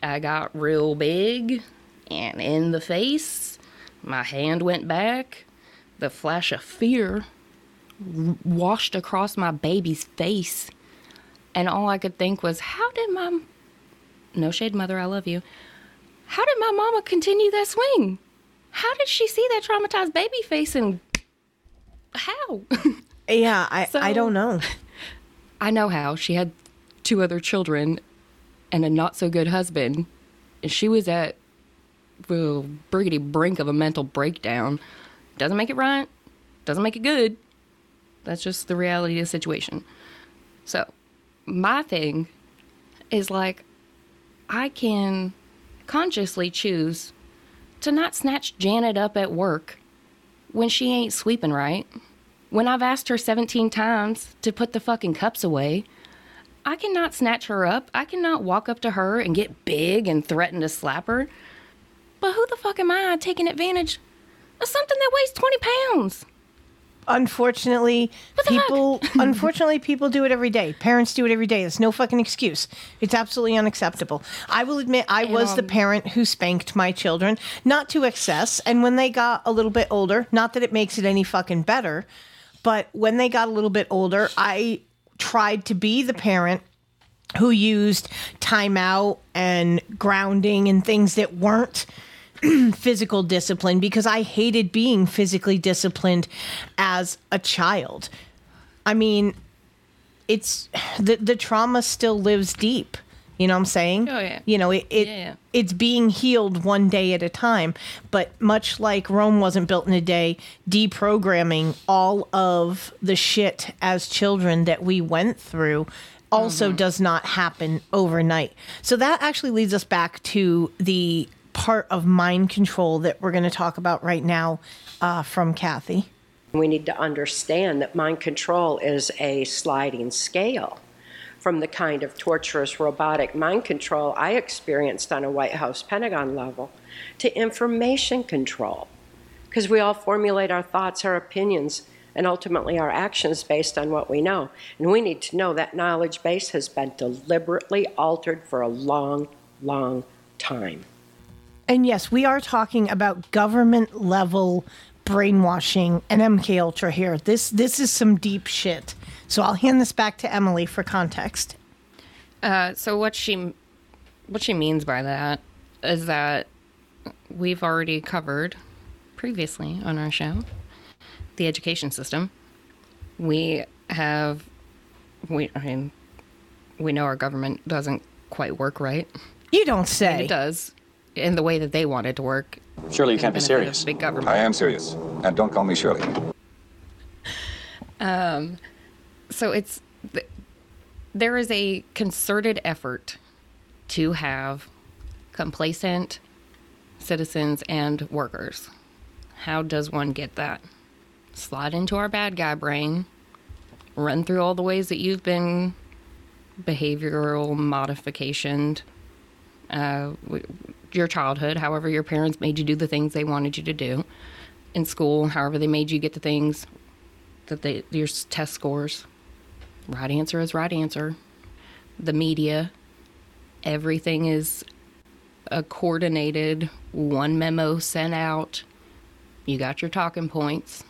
I got real big and in the face. My hand went back. The flash of fear washed across my baby's face. And all I could think was, how did my. No shade, mother, I love you. How did my mama continue that swing? How did she see that traumatized baby face and. How? Yeah, I, I don't know. I know how. She had two other children and a not so good husband. And she was at the briggity brink of a mental breakdown. Doesn't make it right, doesn't make it good. That's just the reality of the situation. So, my thing is like, I can consciously choose to not snatch Janet up at work when she ain't sweeping right. When I've asked her 17 times to put the fucking cups away, I cannot snatch her up. I cannot walk up to her and get big and threaten to slap her. But who the fuck am I taking advantage something that weighs 20 pounds? Unfortunately, people unfortunately people do it every day. Parents do it every day. There's no fucking excuse. It's absolutely unacceptable. I will admit I was the um, parent who spanked my children, not to excess, and when they got a little bit older, not that it makes it any fucking better, but when they got a little bit older, I tried to be the parent who used timeout and grounding and things that weren't physical discipline because I hated being physically disciplined as a child. I mean, it's the the trauma still lives deep. You know what I'm saying? Oh, yeah. You know, it, it Yeah. it's being healed one day at a time. But much like Rome wasn't built in a day, deprogramming all of the shit as children that we went through also mm-hmm. does not happen overnight. So that actually leads us back to the part of mind control that we're going to talk about right now uh, from Cathy. We need to understand that mind control is a sliding scale from the kind of torturous robotic mind control I experienced on a White House Pentagon level to information control. Because we all formulate our thoughts, our opinions, and ultimately our actions based on what we know. And we need to know that knowledge base has been deliberately altered for a long, long time. And yes, we are talking about government level brainwashing and MK Ultra here. This this is some deep shit. So I'll hand this back to Emily for context. Uh, so what she what she means by that is that we've already covered previously on our show the education system. We have we I mean we know our government doesn't quite work right. You don't say. It does in the way that they want it to work. Surely you can't be serious. Big government. I am serious. And don't call me Shirley. Um, so it's there is a concerted effort to have complacent citizens and workers. How does one get that? Slide into our bad guy brain, run through all the ways that you've been behavioral modificationed, uh, w- your childhood, however your parents made you do the things they wanted you to do, in school, however they made you get the things that they your test scores. Right answer is right answer. The media, everything is a coordinated one memo sent out. You got your talking points.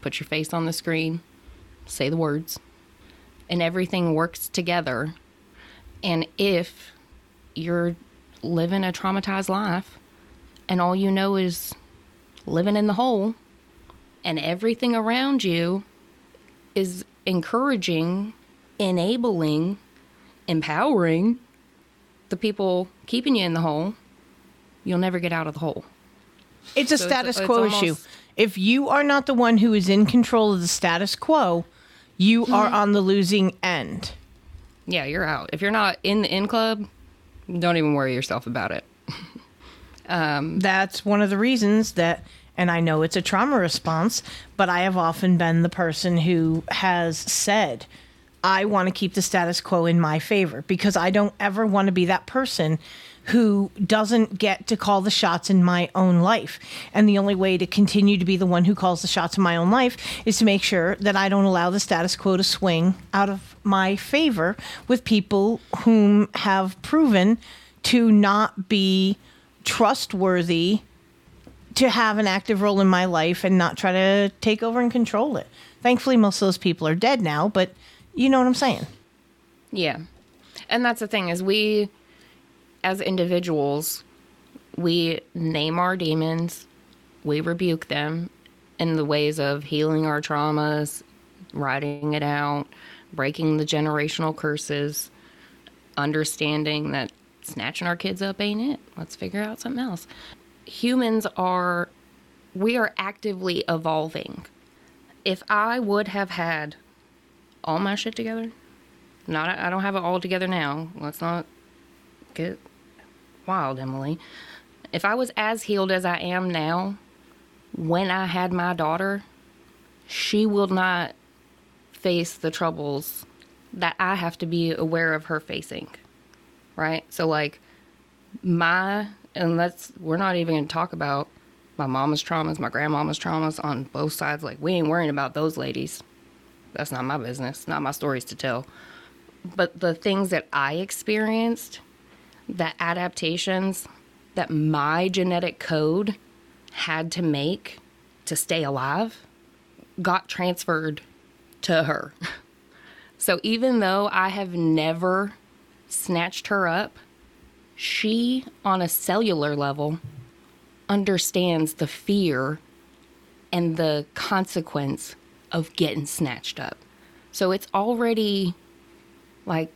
Put your face on the screen. Say the words. And everything works together. And if you're living a traumatized life and all you know is living in the hole and everything around you is encouraging, enabling, empowering the people keeping you in the hole, you'll never get out of the hole. It's a So status it's quo almost- issue. If you are not the one who is in control of the status quo, you are Mm-hmm. on the losing end. Yeah, you're out. If you're not in the in club, don't even worry yourself about it. Um, that's one of the reasons that, and I know it's a trauma response, but I have often been the person who has said, I want to keep the status quo in my favor because I don't ever want to be that person who doesn't get to call the shots in my own life. And the only way to continue to be the one who calls the shots in my own life is to make sure that I don't allow the status quo to swing out of my favor with people whom have proven to not be trustworthy to have an active role in my life and not try to take over and control it. Thankfully, most of those people are dead now, but you know what I'm saying. Yeah. And that's the thing is we as individuals, we name our demons, we rebuke them in the ways of healing our traumas, writing it out, breaking the generational curses, understanding that snatching our kids up ain't it. Let's figure out something else. Humans are we are actively evolving. If I would have had all my shit together, not I don't have it all together now. Let's not get wild, Emily. If I was as healed as I am now, when I had my daughter, she will not face the troubles that I have to be aware of her facing. Right? So like my and let's we're not even going to talk about my mama's traumas, my grandmama's traumas on both sides like we ain't worrying about those ladies. That's not my business, not my stories to tell. But the things that I experienced, the adaptations that my genetic code had to make to stay alive, got transferred to her. So even though I have never snatched her up, she, on a cellular level, understands the fear and the consequence of getting snatched up. So it's already like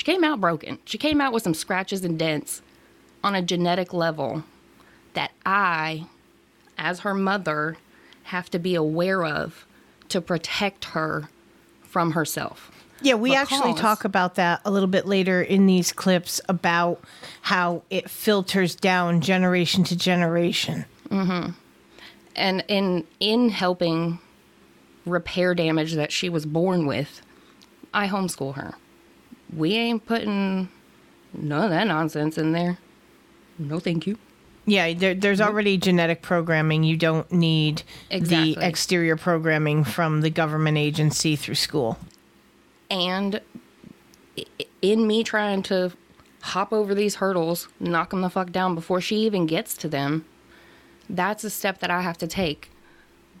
she came out broken. She came out with some scratches and dents on a genetic level that I, as her mother, have to be aware of to protect her from herself. Yeah, we actually talk about that a little bit later in these clips about how it filters down generation to generation. Mm-hmm. and in in helping repair damage that she was born with, I homeschool her. We ain't putting none of that nonsense in there. No, thank you. Yeah, there, there's already genetic programming. You don't need Exactly. the exterior programming from the government agency through school. And in me trying to hop over these hurdles, knock them the fuck down before she even gets to them, that's a step that I have to take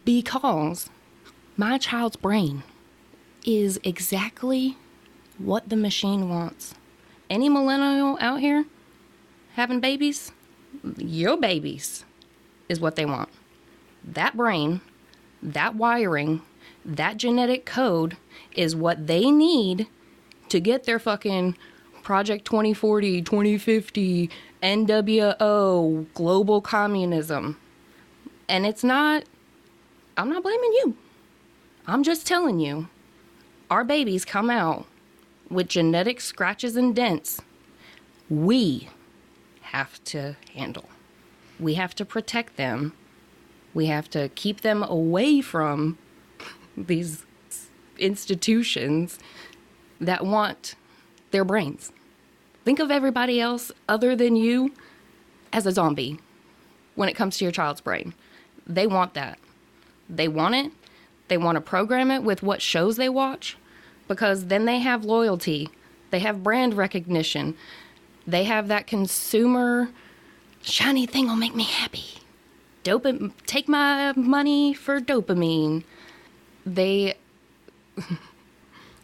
because my child's brain is exactly what the machine wants. Any millennial out here having babies, your babies is what they want. That brain, that wiring, that genetic code is what they need to get their fucking Project 2040, 2050, NWO, global communism. And it's not, I'm not blaming you. I'm just telling you, our babies come out with genetic scratches and dents, we have to handle. We have to protect them. We have to keep them away from these institutions that want their brains. Think of everybody else other than you as a zombie when it comes to your child's brain. They want that. They want it. They want to program it with what shows they watch because then they have loyalty. They have brand recognition. They have that consumer shiny thing will make me happy. Dopam take my money for dopamine. They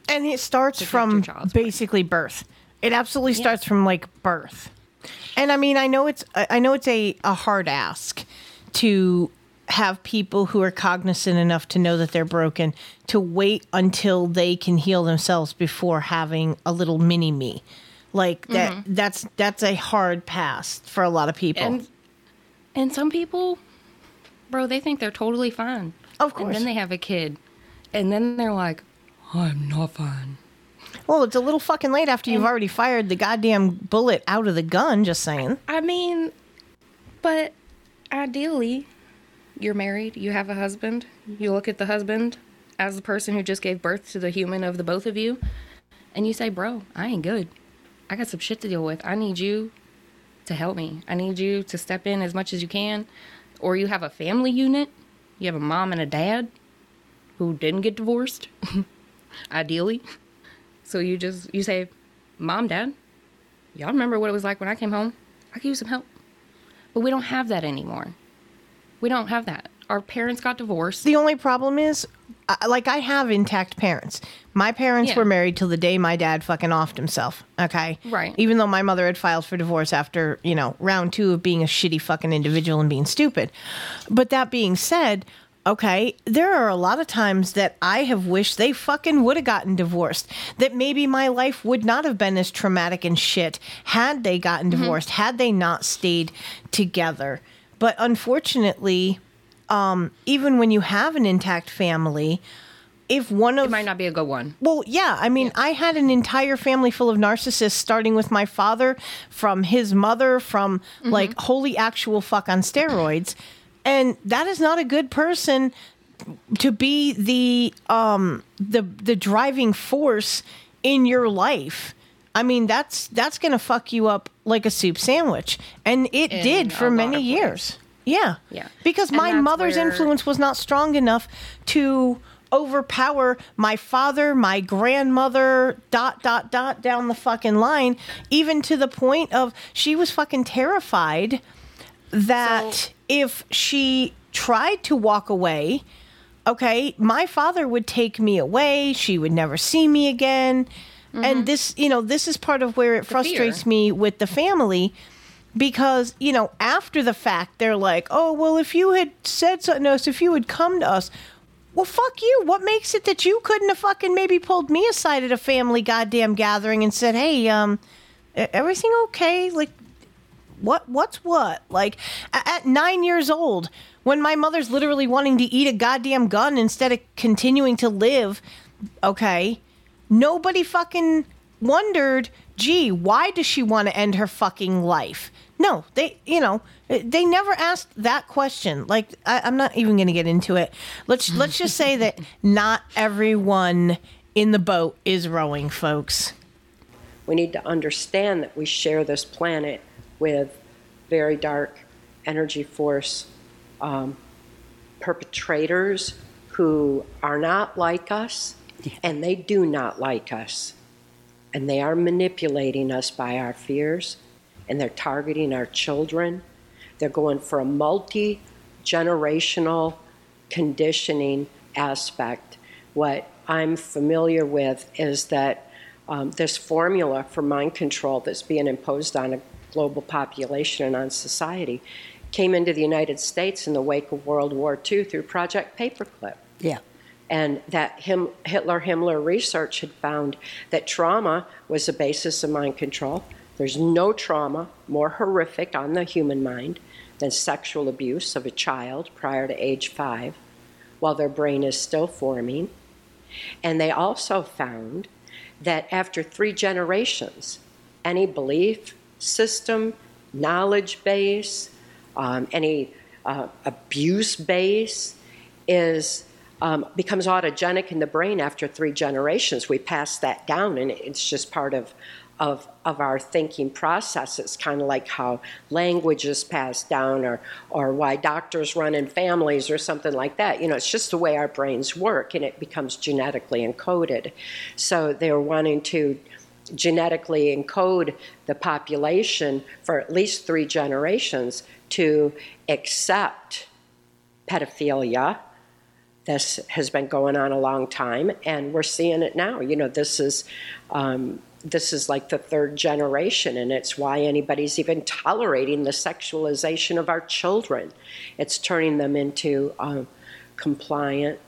And it starts from child's brain. basically birth. It absolutely starts from like birth. And I mean, I know it's I I know it's a, a hard ask to have people who are cognizant enough to know that they're broken to wait until they can heal themselves before having a little mini me. Like that mm-hmm. that's that's a hard pass for a lot of people. and and some people, bro, they think they're totally fine. Of course. And then they have a kid, and then they're like, "I'm not fine." well, it's a little fucking late after you've already fired the goddamn bullet out of the gun, just saying. I mean, but ideally, you're married, you have a husband, you look at the husband as the person who just gave birth to the human of the both of you, and you say, Bro, I ain't good. I got some shit to deal with. I need you to help me. I need you to step in as much as you can. Or you have a family unit, you have a mom and a dad who didn't get divorced, ideally. So you just, you say, Mom, Dad, y'all remember what it was like when I came home? I could use some help. But we don't have that anymore. We don't have that. Our parents got divorced. The only problem is, I- like, I have intact parents. My parents Yeah. were married till the day my dad fucking offed himself. Okay. Right. Even though my mother had filed for divorce after, you know, round two of being a shitty fucking individual and being stupid. But that being said, okay, there are a lot of times that I have wished they fucking would have gotten divorced. That maybe my life would not have been as traumatic and shit had they gotten mm-hmm. divorced, had they not stayed together. But unfortunately, um, even when you have an intact family, if one of It might not be a good one. well, yeah. I mean, I had an entire family full of narcissists, starting with my father, from his mother, from like holy actual fuck on steroids, and that is not a good person to be the um the the driving force in your life. I mean, that's that's gonna fuck you up like a soup sandwich, and it In did for many years. Yeah, Yeah. Because And my mother's where- influence was not strong enough to overpower my father, my grandmother, dot, dot, dot, down the fucking line, even to the point of she was fucking terrified that So- if she tried to walk away, okay, my father would take me away. She would never see me again. And this, you know, this is part of where it frustrates fear. me with the family because, you know, after the fact, they're like, oh, well, if you had said something to us, if you had come to us, well, fuck you. What makes it that you couldn't have fucking maybe pulled me aside at a family goddamn gathering and said, hey, um, everything okay? Like, what what's what like at nine years old when my mother's literally wanting to eat a goddamn gun instead of continuing to live okay nobody fucking wondered gee why does she want to end her fucking life? No they you know they never asked that question. Like I, i'm not even gonna get into it. Let's let's just say that not everyone in the boat is rowing folks. We need to understand that we share this planet with very dark energy force um, perpetrators who are not like us, and they do not like us. And they are manipulating us by our fears, and they're targeting our children. They're going for a multi generational conditioning aspect. What I'm familiar with is that um, this formula for mind control that's being imposed on a global population and on society came into the United States in the wake of World War II through Project Paperclip. Yeah. And that Him, Hitler Himmler research had found that trauma was the basis of mind control. There's no trauma more horrific on the human mind than sexual abuse of a child prior to age five while their brain is still forming. And they also found that after three generations, any belief system, knowledge base, um, any uh, abuse base is um, becomes autogenic in the brain after three generations. We pass that down, and it's just part of of, of our thinking process. It's kind of like how language is passed down or, or why doctors run in families or something like that. You know, it's just the way our brains work and it becomes genetically encoded. So they're wanting to genetically encode the population for at least three generations to accept pedophilia. This has been going on a long time, and we're seeing it now. You know, this is um, this is like the third generation, and it's why anybody's even tolerating the sexualization of our children. It's turning them into um, compliant,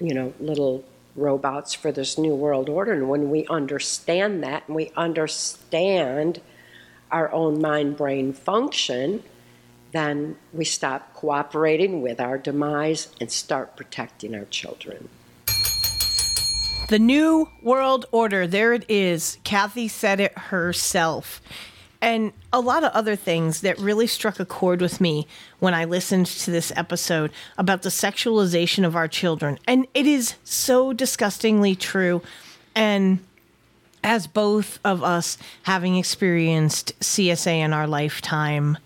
you know, little robots for this new world order. And when we understand that and we understand our own mind brain function, then we stop cooperating with our demise and start protecting our children. The New World Order. There it is. Cathy said it herself. And a lot of other things that really struck a chord with me when I listened to this episode about the sexualization of our children. And it is so disgustingly true. And as both of us having experienced CSA in our lifetime,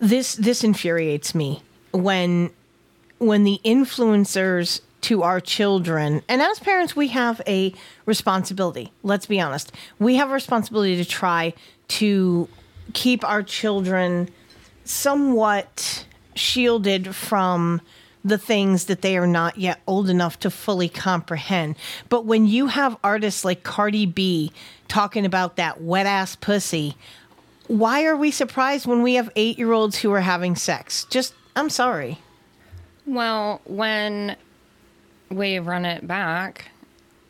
this this infuriates me when when the influencers to our children. And as parents, we have a responsibility. Let's be honest. We have a responsibility to try to keep our children somewhat shielded from the things that they are not yet old enough to fully comprehend. But when you have artists like Cardi B talking about that wet ass pussy, why are we surprised when we have eight year olds who are having sex? Just, I'm sorry. Well, when we run it back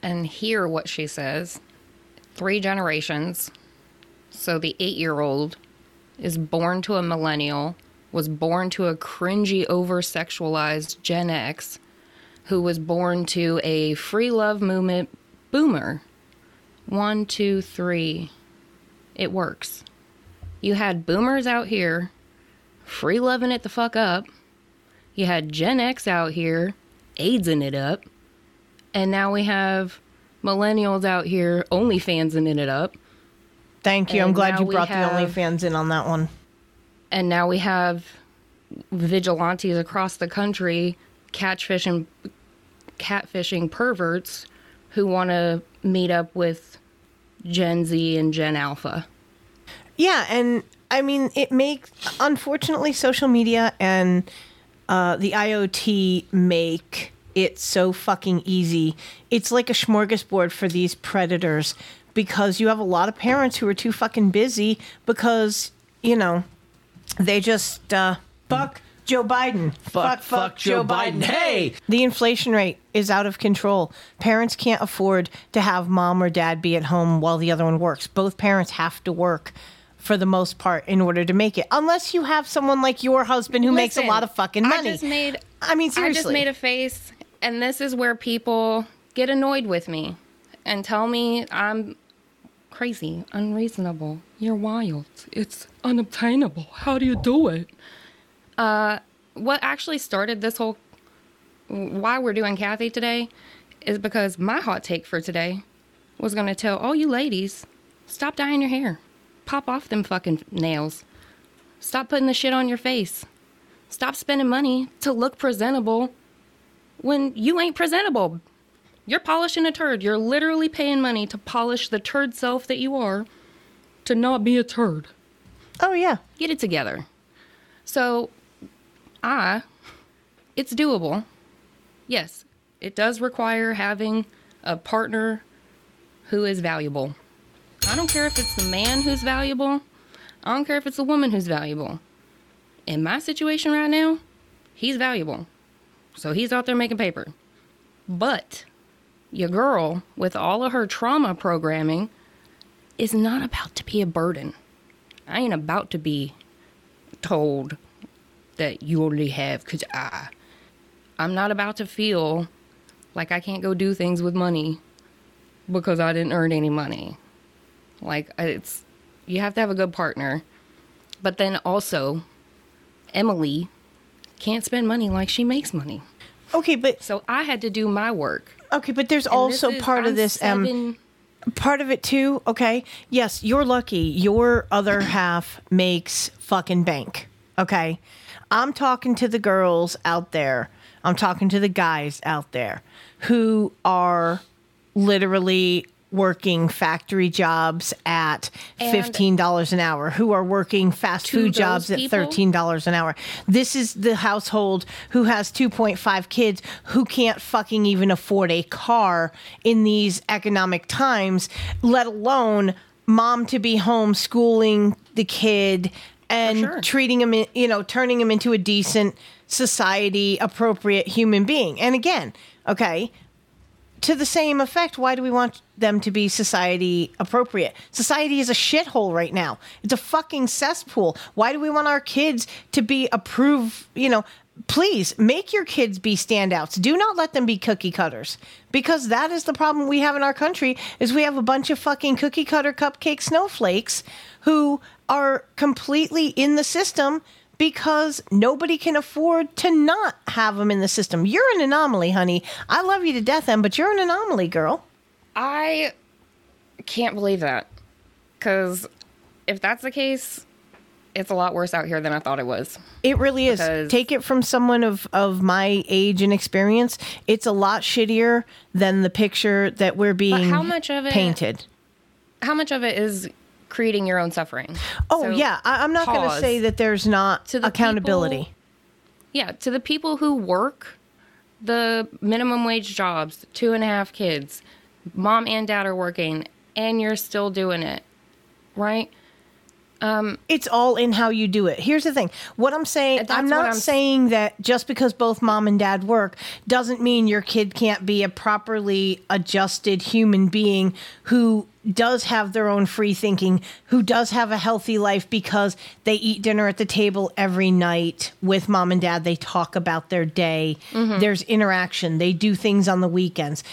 and hear what she says, three generations. So the eight year old is born to a millennial, was born to a cringy, over sexualized Gen X, who was born to a free love movement boomer. One, two, three. It works. You had boomers out here free loving it the fuck up. You had Gen X out here AIDSing it up. And now we have millennials out here OnlyFansing it up. Thank you. I'm glad you brought have- the OnlyFans in on that one. And now we have vigilantes across the country catfishing catfishing perverts who want to meet up with Gen Z and Gen Alpha. Yeah, and I mean, it makes unfortunately social media and uh, the IoT make it so fucking easy. It's like a smorgasbord for these predators because you have a lot of parents who are too fucking busy because you know they just uh, fuck Joe Biden. Fuck, fuck, Joe Biden. Hey! The inflation rate is out of control. Parents can't afford to have mom or dad be at home while the other one works. Both parents have to work for the most part in order to make it. Unless you have someone like your husband who makes a lot of fucking money. I just made I mean, seriously. I just made a face, and this is where people get annoyed with me and tell me I'm crazy, unreasonable. You're wild. It's unobtainable. How do you do it? Uh, what actually started this whole why we're doing Cathy today is because my hot take for today was going to tell all you ladies stop dyeing your hair, pop off them fucking nails, stop putting the shit on your face. Stop spending money to look presentable when you ain't presentable. You're polishing a turd. You're literally paying money to polish the turd self that you are to not be a turd. oh yeah. Get it together. So, I, it's doable. Yes, it does require having a partner who is valuable. I don't care if it's the man who's valuable. I don't care if it's the woman who's valuable. In my situation right now, he's valuable. So he's out there making paper. But your girl, with all of her trauma programming, is not about to be a burden. I ain't about to be told that you only have because I. I'm not about to feel like I can't go do things with money because I didn't earn any money. Like it's you have to have a good partner. But then also Emily can't spend money like she makes money. Okay, but So I had to do my work. okay, but there's And also is- part of I'm this um part of it too, okay? Yes, you're lucky. Your other half makes fucking bank. Okay? I'm talking to the girls out there. I'm talking to the guys out there who are literally working factory jobs at And- $15 an hour, who are working fast food jobs at $13 an hour. This is the household who has 2.5 kids who can't fucking even afford a car in these economic times, let alone mom to be home schooling the kid and sure. treating him, in, you know, turning him into a decent society appropriate human being. And again, okay, to the same effect, why do we want them to be society appropriate? Society is a shithole right now. It's a fucking cesspool. Why do we want our kids to be approved? You know, please make your kids be standouts. Do not let them be cookie cutters because that is the problem we have in our country is we have a bunch of fucking cookie cutter cupcake snowflakes who are completely in the system because nobody can afford to not have them in the system. You're an anomaly, honey. I love you to death, Em, but you're an anomaly, girl. I can't believe that. Cuz if that's the case, it's a lot worse out here than I thought it was. It really is. Because- Take it from someone of, of my age and experience. It's a lot shittier than the picture that we're being how much of it- painted. How much of it is creating your own suffering? Oh So, yeah, I, I'm not going to say that there's not To the accountability. people- Yeah, to the people who work the minimum wage jobs, two and a half kids, mom and dad are working, and you're still doing it, right? It's all in how you do it. Here's the thing. What I'm saying, I'm not I'm- saying that just because both mom and dad work doesn't mean your kid can't be a properly adjusted human being who does have their own free thinking, who does have a healthy life because they eat dinner at the table every night with mom and dad. They talk about their day. There's interaction. They do things on the weekends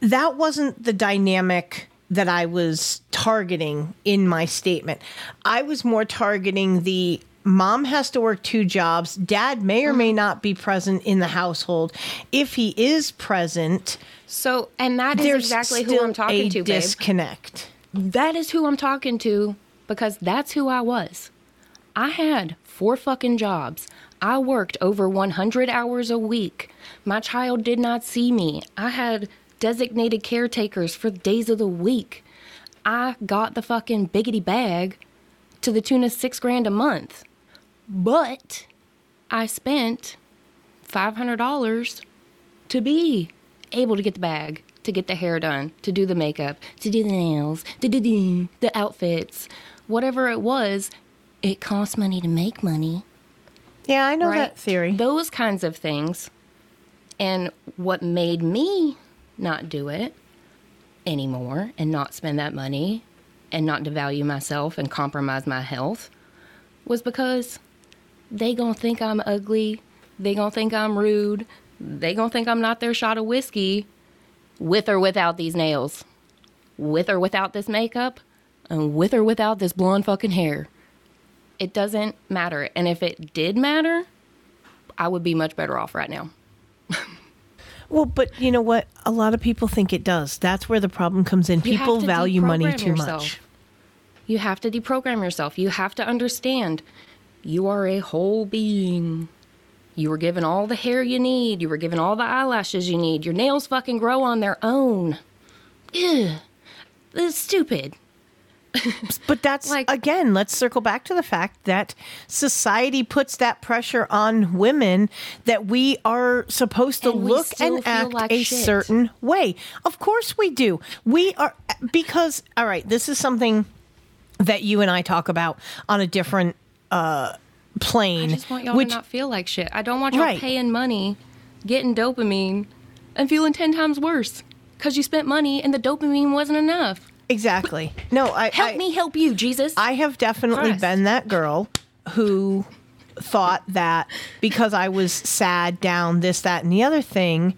that wasn't the dynamic that I was targeting in my statement. I was more targeting the mom has to work two jobs. Dad may or may mm-hmm. not be present in the household. If he is present, So, and that is exactly who I'm talking a to, babe. disconnect. That is who I'm talking to because that's who I was. I had four fucking jobs. I worked over 100 hours a week. My child did not see me. I had designated caretakers for days of the week. I got the fucking biggity bag to the tune of six grand a month. But I spent $500 to be able to get the bag, to get the hair done, to do the makeup, to do the nails, to do the, the outfits, whatever it was. It costs money to make money, Yeah, I know right? that theory. Those kinds of things. And what made me not do it anymore and not spend that money and not devalue myself and compromise my health was because they gonna think I'm ugly. They gonna think I'm rude. They gonna think I'm not their shot of whiskey with or without these nails, with or without this makeup, and with or without this blonde fucking hair. It doesn't matter. And if it did matter, I would be much better off right now. Well, but you know what? A lot of people think it does. That's where the problem comes in. You People value money too yourself. much. You have to deprogram yourself. You have to understand you are a whole being. You were given all the hair you need. You were given all the eyelashes you need. Your nails fucking grow on their own. Ugh. This is stupid. But that's Like- again, let's circle back to the fact that society puts that pressure on women that we are supposed to And look and act like a shit. certain way. Of course we do. We are because all right, this is something that you and I talk about on a different uh plane. I just want y'all which to not feel like shit. I don't want y'all Right. paying money, getting dopamine, and feeling 10 times worse because you spent money and the dopamine wasn't enough. Exactly. No, I Help I, me help you, Jesus. I have definitely Christ. been that girl who thought that because I was sad, down, this, that, and the other thing,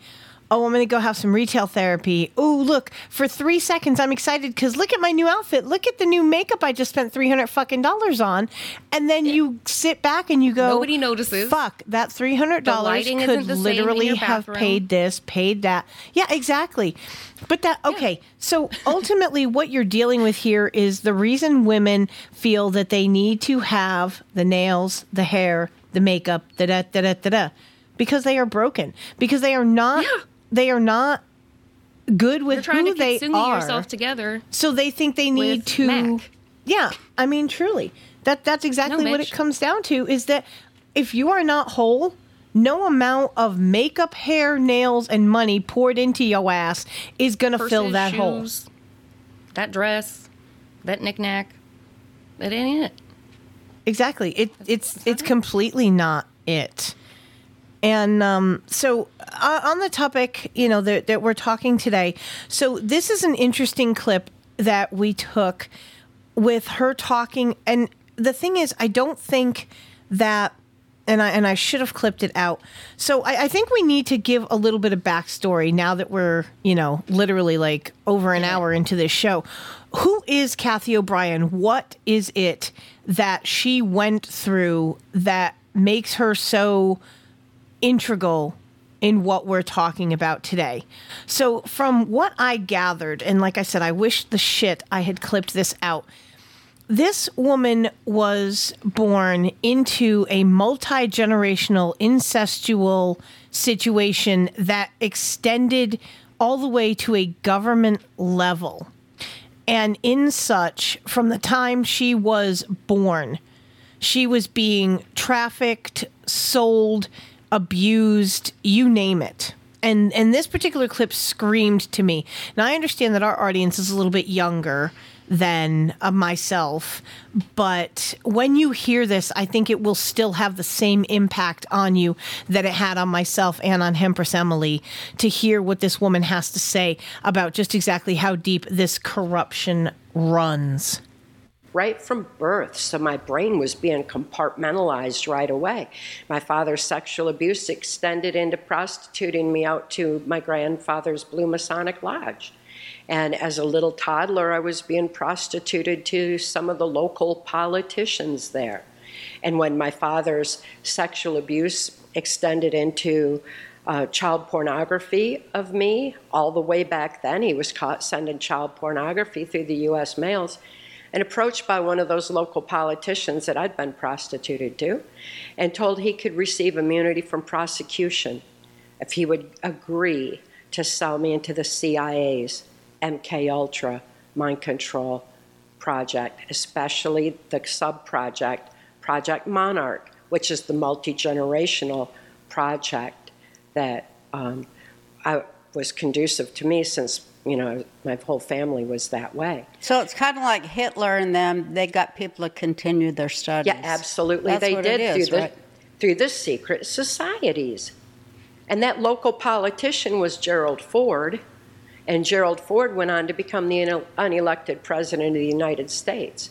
Oh, I'm going to go have some retail therapy. Oh, look, for three seconds, I'm excited because look at my new outfit. Look at the new makeup I just spent 300 fucking dollars on. And then you sit back and you go, Nobody notices. Fuck, that $300 could isn't the same in literally have paid this, paid that. Yeah, exactly. But that, okay. So ultimately, what you're dealing with here is the reason women feel that they need to have the nails, the hair, the makeup, da da da da da da, because they are broken. Because they are not, they are not good with You're trying who to they are. yourself together. So they think they need to. Mac. Yeah, I mean, truly, that that's exactly what it comes down to. Is that if you are not whole, no amount of makeup, hair, nails, and money poured into your ass is gonna fill Purses, that hole. That dress, that knickknack, that ain't it. Exactly. It it's it's completely not it. And um, so, uh, on the topic, you know, that, that we're talking today, so this is an interesting clip that we took with her talking. And the thing is, I don't think that, and I and I should have clipped it out. So I, I think we need to give a little bit of backstory now that we're, you know, literally like over an hour into this show. Who is Cathy O'Brien? What is it that she went through that makes her so integral in what we're talking about today. So, from what I gathered, and like I said, I wish the shit I had clipped this out. This woman was born into a multi generational incestual situation that extended all the way to a government level. And in such, from the time she was born, she was being trafficked, sold, abused, you name it. And and this particular clip screamed to me. Now I understand that our audience is a little bit younger than uh, myself, but when you hear this, I think it will still have the same impact on you that it had on myself and on Hempress Emily to hear what this woman has to say about just exactly how deep this corruption runs. Right from birth. So my brain was being compartmentalized right away. My father's sexual abuse extended into prostituting me out to my grandfather's Blue Masonic Lodge. And as a little toddler, I was being prostituted to some of the local politicians there. And when my father's sexual abuse extended into uh, child pornography of me, all the way back then, he was caught sending child pornography through the U.S. mails and approached by one of those local politicians that I'd been prostituted to and told he could receive immunity from prosecution if he would agree to sell me into the CIA's MK Ultra mind control project, especially the sub project, Project Monarch, which is the multi generational project that um, I, was conducive to me since you know my whole family was that way. So it's kind of like Hitler and them. They got people to continue their studies. Yeah, absolutely, That's they what did it is, through the right? through the secret societies, and that local politician was Gerald Ford, and Gerald Ford went on to become the unelected president of the United States.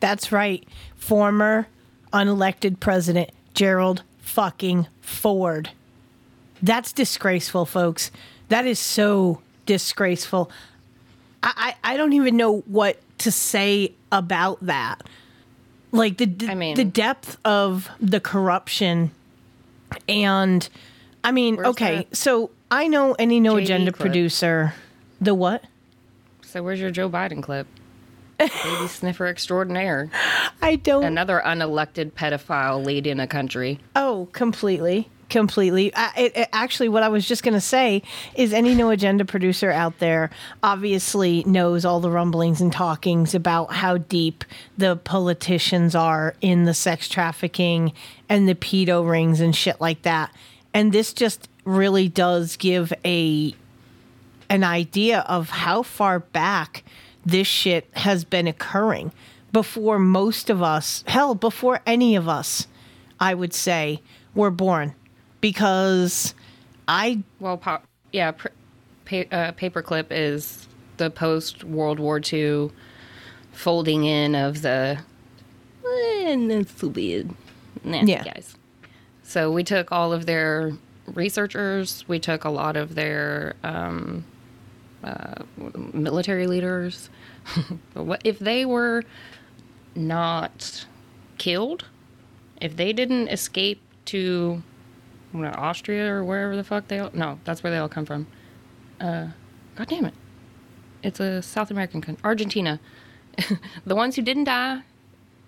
That's right. Former unelected president Gerald fucking Ford. That's disgraceful, folks. That is so disgraceful. I, I, I don't even know what to say about that. Like the the, I mean- the depth of the corruption and I mean, okay, so I know any no JD agenda clip? producer. The what? So where's your Joe Biden clip? Baby sniffer extraordinaire. I don't Another unelected pedophile lead in a country. Oh, completely. Completely. I, it, it- actually, what I was just going to say is any no agenda producer out there obviously knows all the rumblings and talkings about how deep the politicians are in the sex trafficking and the pedo rings and shit like that. And this just really does give a an idea of how far back this shit has been occurring before most of us, hell, before any of us, I would say, were born. Because I, Well, po- yeah, pr- pa- uh, paperclip is the post World War II folding in of the eh, not so bad nasty Yeah. guys. So we took all of their researchers. We took a lot of their um, uh, military leaders. What if they were not killed? If they didn't escape to Austria or wherever the fuck they all, no, that's where they all come from. Uh, God damn it! It's a South American country, Argentina. the ones who didn't die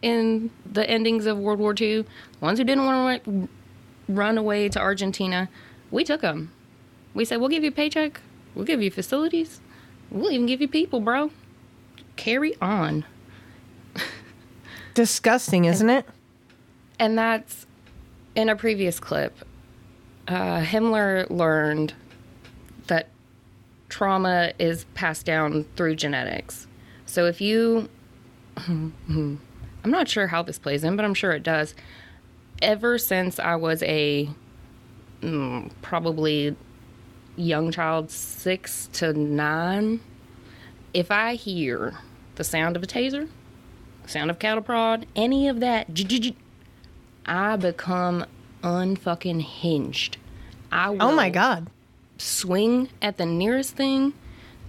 in the endings of World War II, the ones who didn't want to run away to Argentina, we took them. We said, we'll give you a paycheck, we'll give you facilities, we'll even give you people, bro. Carry on. Disgusting, isn't it? And that's in a previous clip. Uh, Himmler learned that trauma is passed down through genetics. So if you, I'm not sure how this plays in, but I'm sure it does. Ever since I was a mm, probably young child, six to nine, if I hear the sound of a taser, sound of cattle prod, any of that, I become unfucking hinged. I will Oh my God. swing at the nearest thing.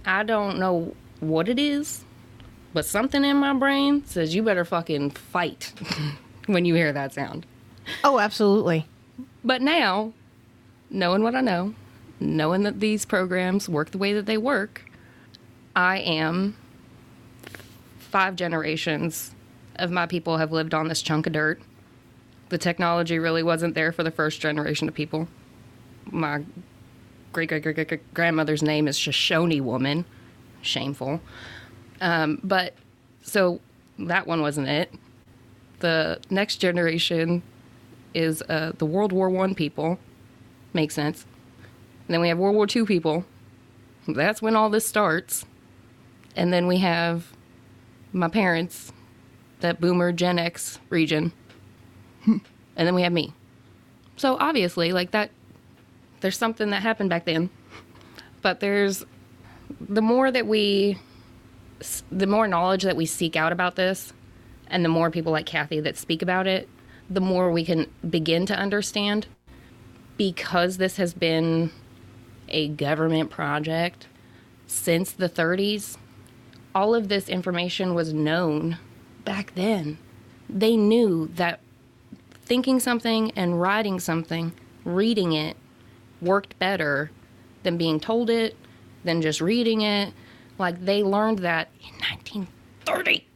I don't know what it is, but something in my brain says you better fucking fight when you hear that sound. Oh, absolutely. But now, knowing what I know, knowing that these programs work the way that they work, I am five generations of my people have lived on this chunk of dirt. The technology really wasn't there for the first generation of people. My great great great great grandmother's name is Shoshone woman. Shameful. Um, but so that one wasn't it. The next generation is uh, the World War One people. Makes sense. And then we have World War Two people. That's when all this starts. And then we have my parents, that boomer Gen X region. and then we have me. So obviously, like that, there's something that happened back then. But there's the more that we, the more knowledge that we seek out about this, and the more people like Cathy that speak about it, the more we can begin to understand. Because this has been a government project since the 30s, all of this information was known back then. They knew that thinking something and writing something, reading it, worked better than being told it, than just reading it. Like they learned that in 1930.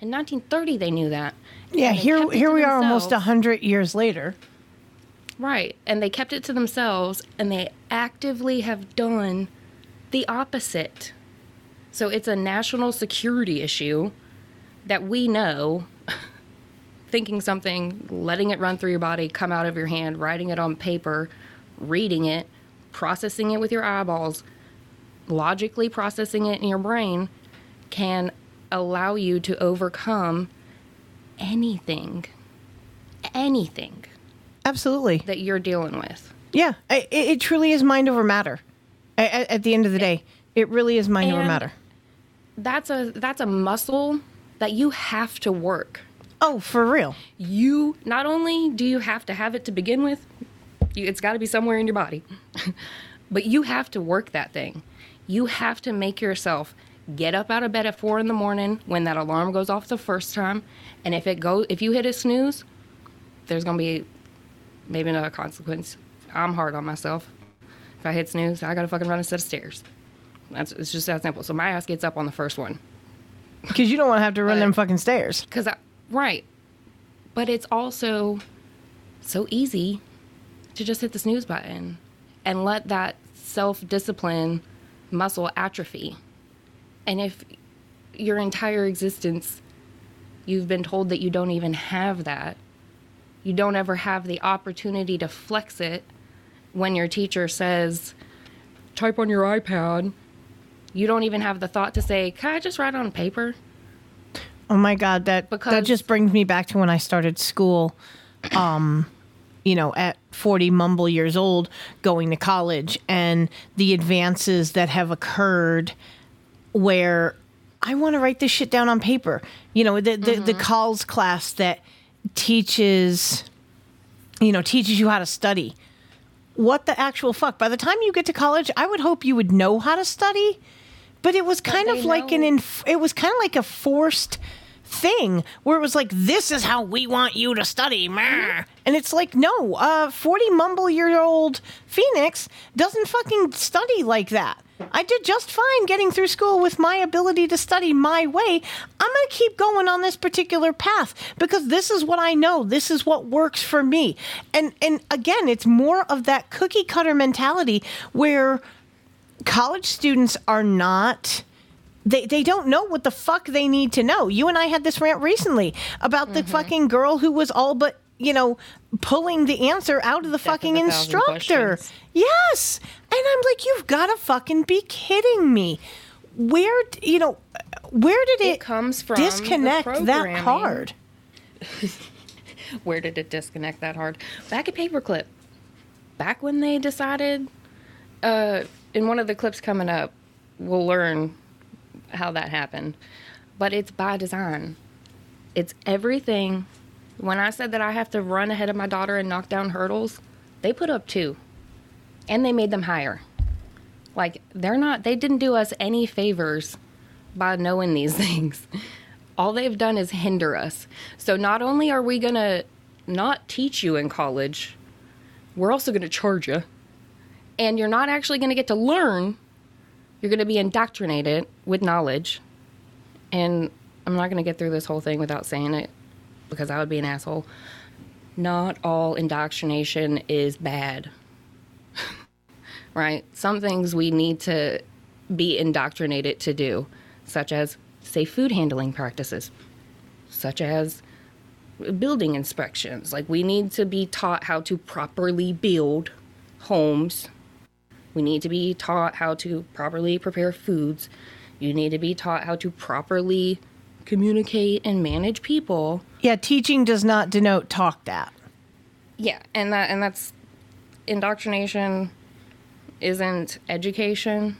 In 1930, they knew that. Yeah, here here we are almost a hundred years later. Right. And they kept it to themselves and they actively have done the opposite. So it's a national security issue that we know thinking something, letting it run through your body, come out of your hand, writing it on paper, reading it, processing it with your eyeballs, logically processing it in your brain can allow you to overcome anything. Anything Absolutely. that you're dealing with. Yeah, it, it truly is mind over matter. At, at the end of the day, it really is mind over matter. That's a that's a muscle that you have to work. Oh, for real. You not only do you have to have it to begin with, you, it's got to be somewhere in your body, but you have to work that thing. You have to make yourself get up out of bed at four in the morning when that alarm goes off the first time, and if it go if you hit a snooze, there's gonna be maybe another consequence. I'm hard on myself. If I hit snooze, I gotta fucking run a set of stairs. That's it's just that simple. So my ass gets up on the first one. Because you don't want to have to run them fucking stairs. Cause I right, but it's also so easy to just hit the snooze button and let that self discipline muscle atrophy. And if your entire existence you've been told that you don't even have that, you don't ever have the opportunity to flex it when your teacher says, type on your iPad. You don't even have the thought to say, can I just write on paper? Oh my god, that that just brings me back to when I started school. Um, you know, at 40 mumble years old, going to college, and the advances that have occurred, where I want to write this shit down on paper. You know, the the, the mm-hmm. calls class that teaches, you know, teaches you how to study. what the actual fuck. By the time you get to college, I would hope you would know how to study, but it was kind they of like an inf- it was kind of like a forced thing where it was like this is how we want you to study and it's like no uh 40 mumble year old phoenix doesn't fucking study like that. I did just fine getting through school with my ability to study my way. I'm going to keep going on this particular path because this is what i know. This is what works for me. And and again it's more of that cookie cutter mentality where college students are not they, they don't know what the fuck they need to know. You and I had this rant recently about the fucking girl who was all but, you know, pulling the answer out of the fucking of instructor. questions. Yes. And I'm like, you've got to fucking be kidding me. Where, you know, where did it, It comes from disconnect that hard? Where did it disconnect that hard? Back at Paperclip. Back when they decided, uh, in one of the clips coming up, we'll learn how that happened. But it's by design. It's everything. When I said that I have to run ahead of my daughter and knock down hurdles, they put up two. And they made them higher. Like, they're not, they didn't do us any favors by knowing these things. All they've done is hinder us. So not only are we going to not teach you in college, we're also going to charge you. And you're not actually going to get to learn. You're going to be indoctrinated with knowledge. And I'm not going to get through this whole thing without saying it because I would be an asshole. Not all indoctrination is bad. right? Some things we need to be indoctrinated to do, such as safe food handling practices, such as building inspections. Like, we need to be taught how to properly build homes. We need to be taught how to properly prepare foods. You need to be taught how to properly communicate and manage people. Yeah, teaching does not denote talked at. Yeah, and that and that's indoctrination isn't education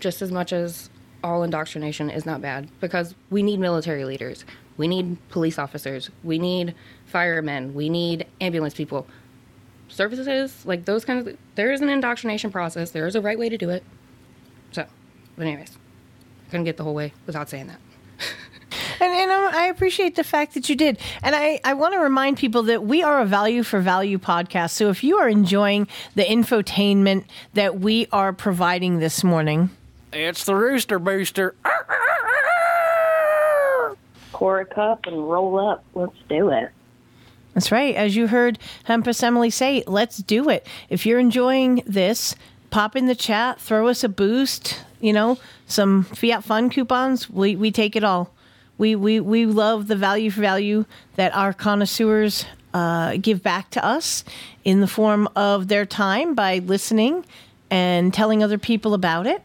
just as much as all indoctrination is not bad because we need military leaders. We need police officers. We need firemen. We need ambulance people. Services, like those kinds of there is an indoctrination process. There is a right way to do it. So, but anyways, I couldn't get the whole way without saying that. And, and um, I appreciate the fact that you did. And I, I want to remind people that we are a value for value podcast. So if you are enjoying the infotainment that we are providing this morning, It's the Rooster Booster. pour a cup and roll up. Let's do it. That's right. As you heard Hempress Emily say, let's do it. If you're enjoying this, pop in the chat, throw us a boost, you know, some Fiat Fun coupons. We, we take it all. We, we, we love the value for value that our connoisseurs uh, give back to us in the form of their time by listening and telling other people about it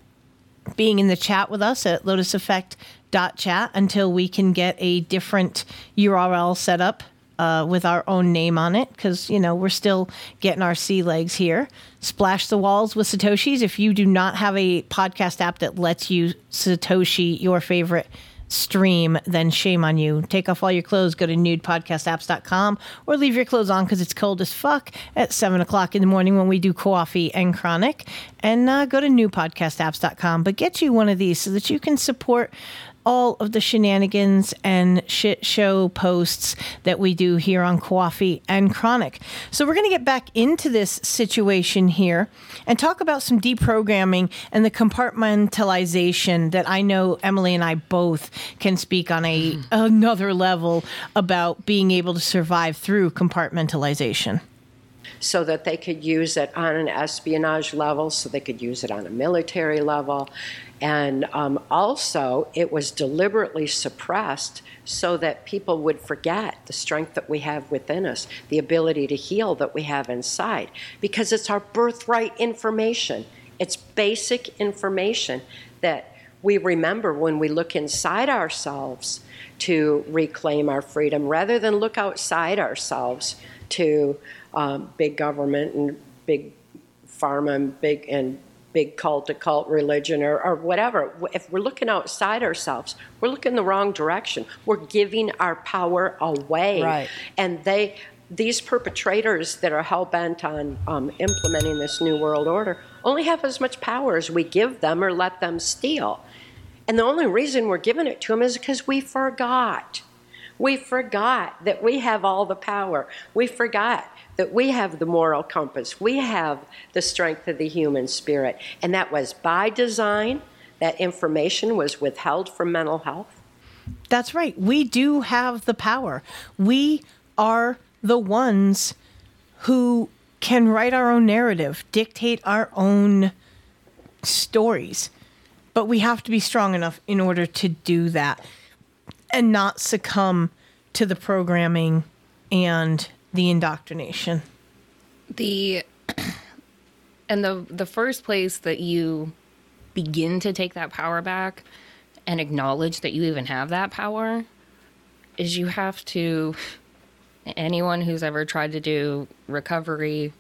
being in the chat with us at lotuseffect.chat until we can get a different URL set up uh, with our own name on it because, you know, we're still getting our sea legs here. Splash the walls with Satoshis. If you do not have a podcast app that lets you Satoshi your favorite stream, then shame on you. Take off all your clothes, go to nudepodcastapps.com, or leave your clothes on because it's cold as fuck at 7 o'clock in the morning when we do coffee and chronic. And uh, go to newpodcastapps.com. But get you one of these so that you can support all of the shenanigans and shit show posts that we do here on Coffee and Chronic. So we're going to get back into this situation here and talk about some deprogramming and the compartmentalization that I know Emily and I both can speak on a hmm. another level about being able to survive through compartmentalization. So that they could use it on an espionage level, so they could use it on a military level. And um, also, it was deliberately suppressed so that people would forget the strength that we have within us, the ability to heal that we have inside, because it's our birthright information. It's basic information that we remember when we look inside ourselves to reclaim our freedom rather than look outside ourselves to um, big government and big pharma and big and big cult to cult religion or, or whatever. If we're looking outside ourselves, we're looking the wrong direction. We're giving our power away. Right. And they these perpetrators that are hell bent on um, implementing this new world order only have as much power as we give them or let them steal. And the only reason we're giving it to them is because we forgot. We forgot that we have all the power. We forgot that we have the moral compass. We have the strength of the human spirit. And that was by design. That information was withheld from mental health. That's right. We do have the power. We are the ones who can write our own narrative, dictate our own stories. But we have to be strong enough in order to do that and not succumb to the programming and the indoctrination. The and the the first place that you begin to take that power back and acknowledge that you even have that power is you have to anyone who's ever tried to do recovery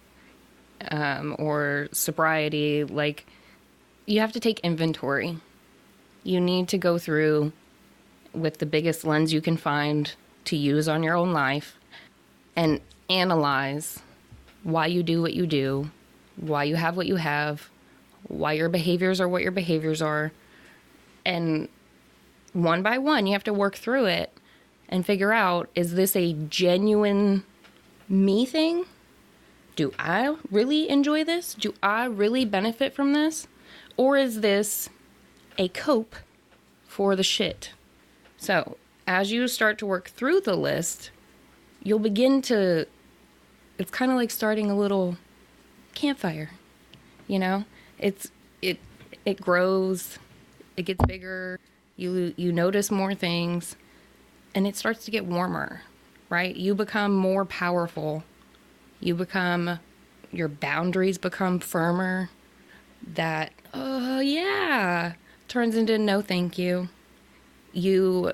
um, or sobriety, like you have to take inventory. You need to go through with the biggest lens you can find to use on your own life and analyze why you do what you do, why you have what you have, why your behaviors are what your behaviors are. And one by one, you have to work through it and figure out is this a genuine me thing? Do I really enjoy this? Do I really benefit from this? Or is this a cope for the shit? So, as you start to work through the list, you'll begin to. It's kind of like starting a little campfire, you know? It's it it grows, it gets bigger. You you notice more things, and it starts to get warmer, right? You become more powerful. You become, your boundaries become firmer. That, oh, yeah, turns into no thank you. You,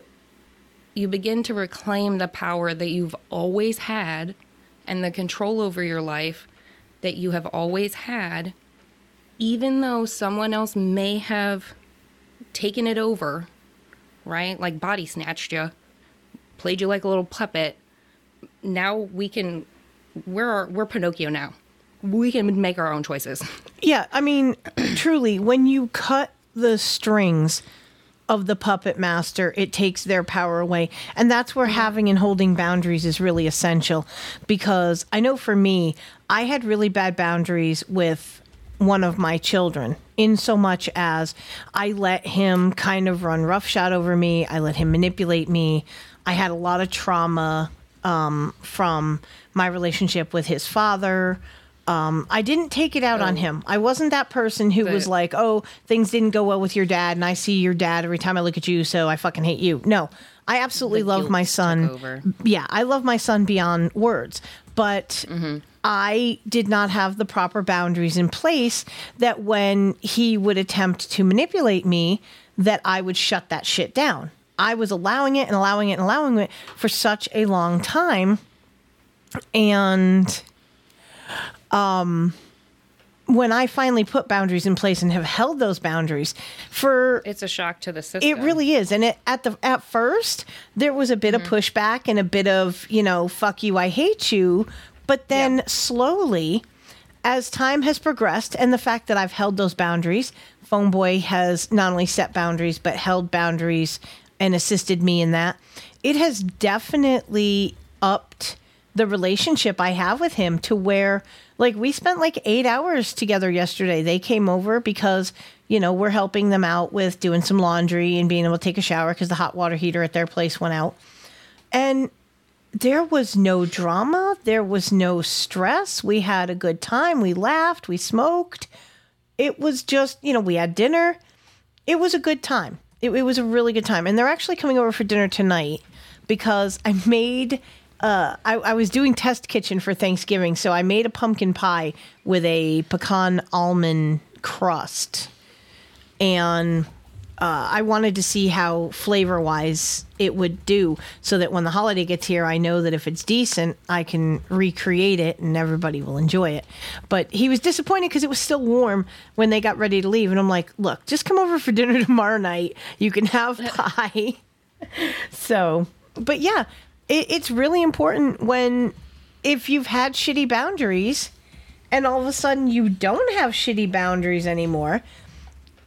you begin to reclaim the power that you've always had and the control over your life that you have always had, even though someone else may have taken it over, right? Like body snatched you played you like a little puppet. Now we can we're we're Pinocchio now. We can make our own choices. Yeah, I mean, truly, when you cut the strings of the puppet master, it takes their power away. And that's where having and holding boundaries is really essential because I know for me, I had really bad boundaries with one of my children in so much as I let him kind of run roughshod over me, I let him manipulate me. I had a lot of trauma um, from my relationship with his father. Um, I didn't take it out on him. I wasn't that person who was like, "Oh, things didn't go well with your dad, and I see your dad every time I look at you, so I fucking hate you." No, I absolutely love my son. Yeah, I love my son beyond words, but I did not have the proper boundaries in place. That when he would attempt to manipulate me, that I would shut that shit down. I was allowing it and allowing it and allowing it for such a long time. And um when I finally put boundaries in place and have held those boundaries for It's a shock to the system. it really is. And it at the at first there was a bit of pushback and a bit of, you know, fuck you, I hate you. But then slowly, as time has progressed and the fact that I've held those boundaries, Phone Boy has not only set boundaries but held boundaries and assisted me in that. It has definitely upped the relationship I have with him to where like we spent like 8 hours together yesterday. They came over because you know, we're helping them out with doing some laundry and being able to take a shower cuz the hot water heater at their place went out. And there was no drama, there was no stress. We had a good time, we laughed, we smoked. It was just, you know, we had dinner. It was a good time. It, it was a really good time. And they're actually coming over for dinner tonight because I made uh, I, I was doing test kitchen for Thanksgiving, so I made a pumpkin pie with a pecan almond crust, and uh, I wanted to see how flavor wise it would do, so that when the holiday gets here, I know that if it's decent, I can recreate it and everybody will enjoy it. But he was disappointed because it was still warm when they got ready to leave, and I'm like, "Look, just come over for dinner tomorrow night. You can have pie." so, but yeah, it, it's really important when if you've had shitty boundaries and all of a sudden you don't have shitty boundaries anymore,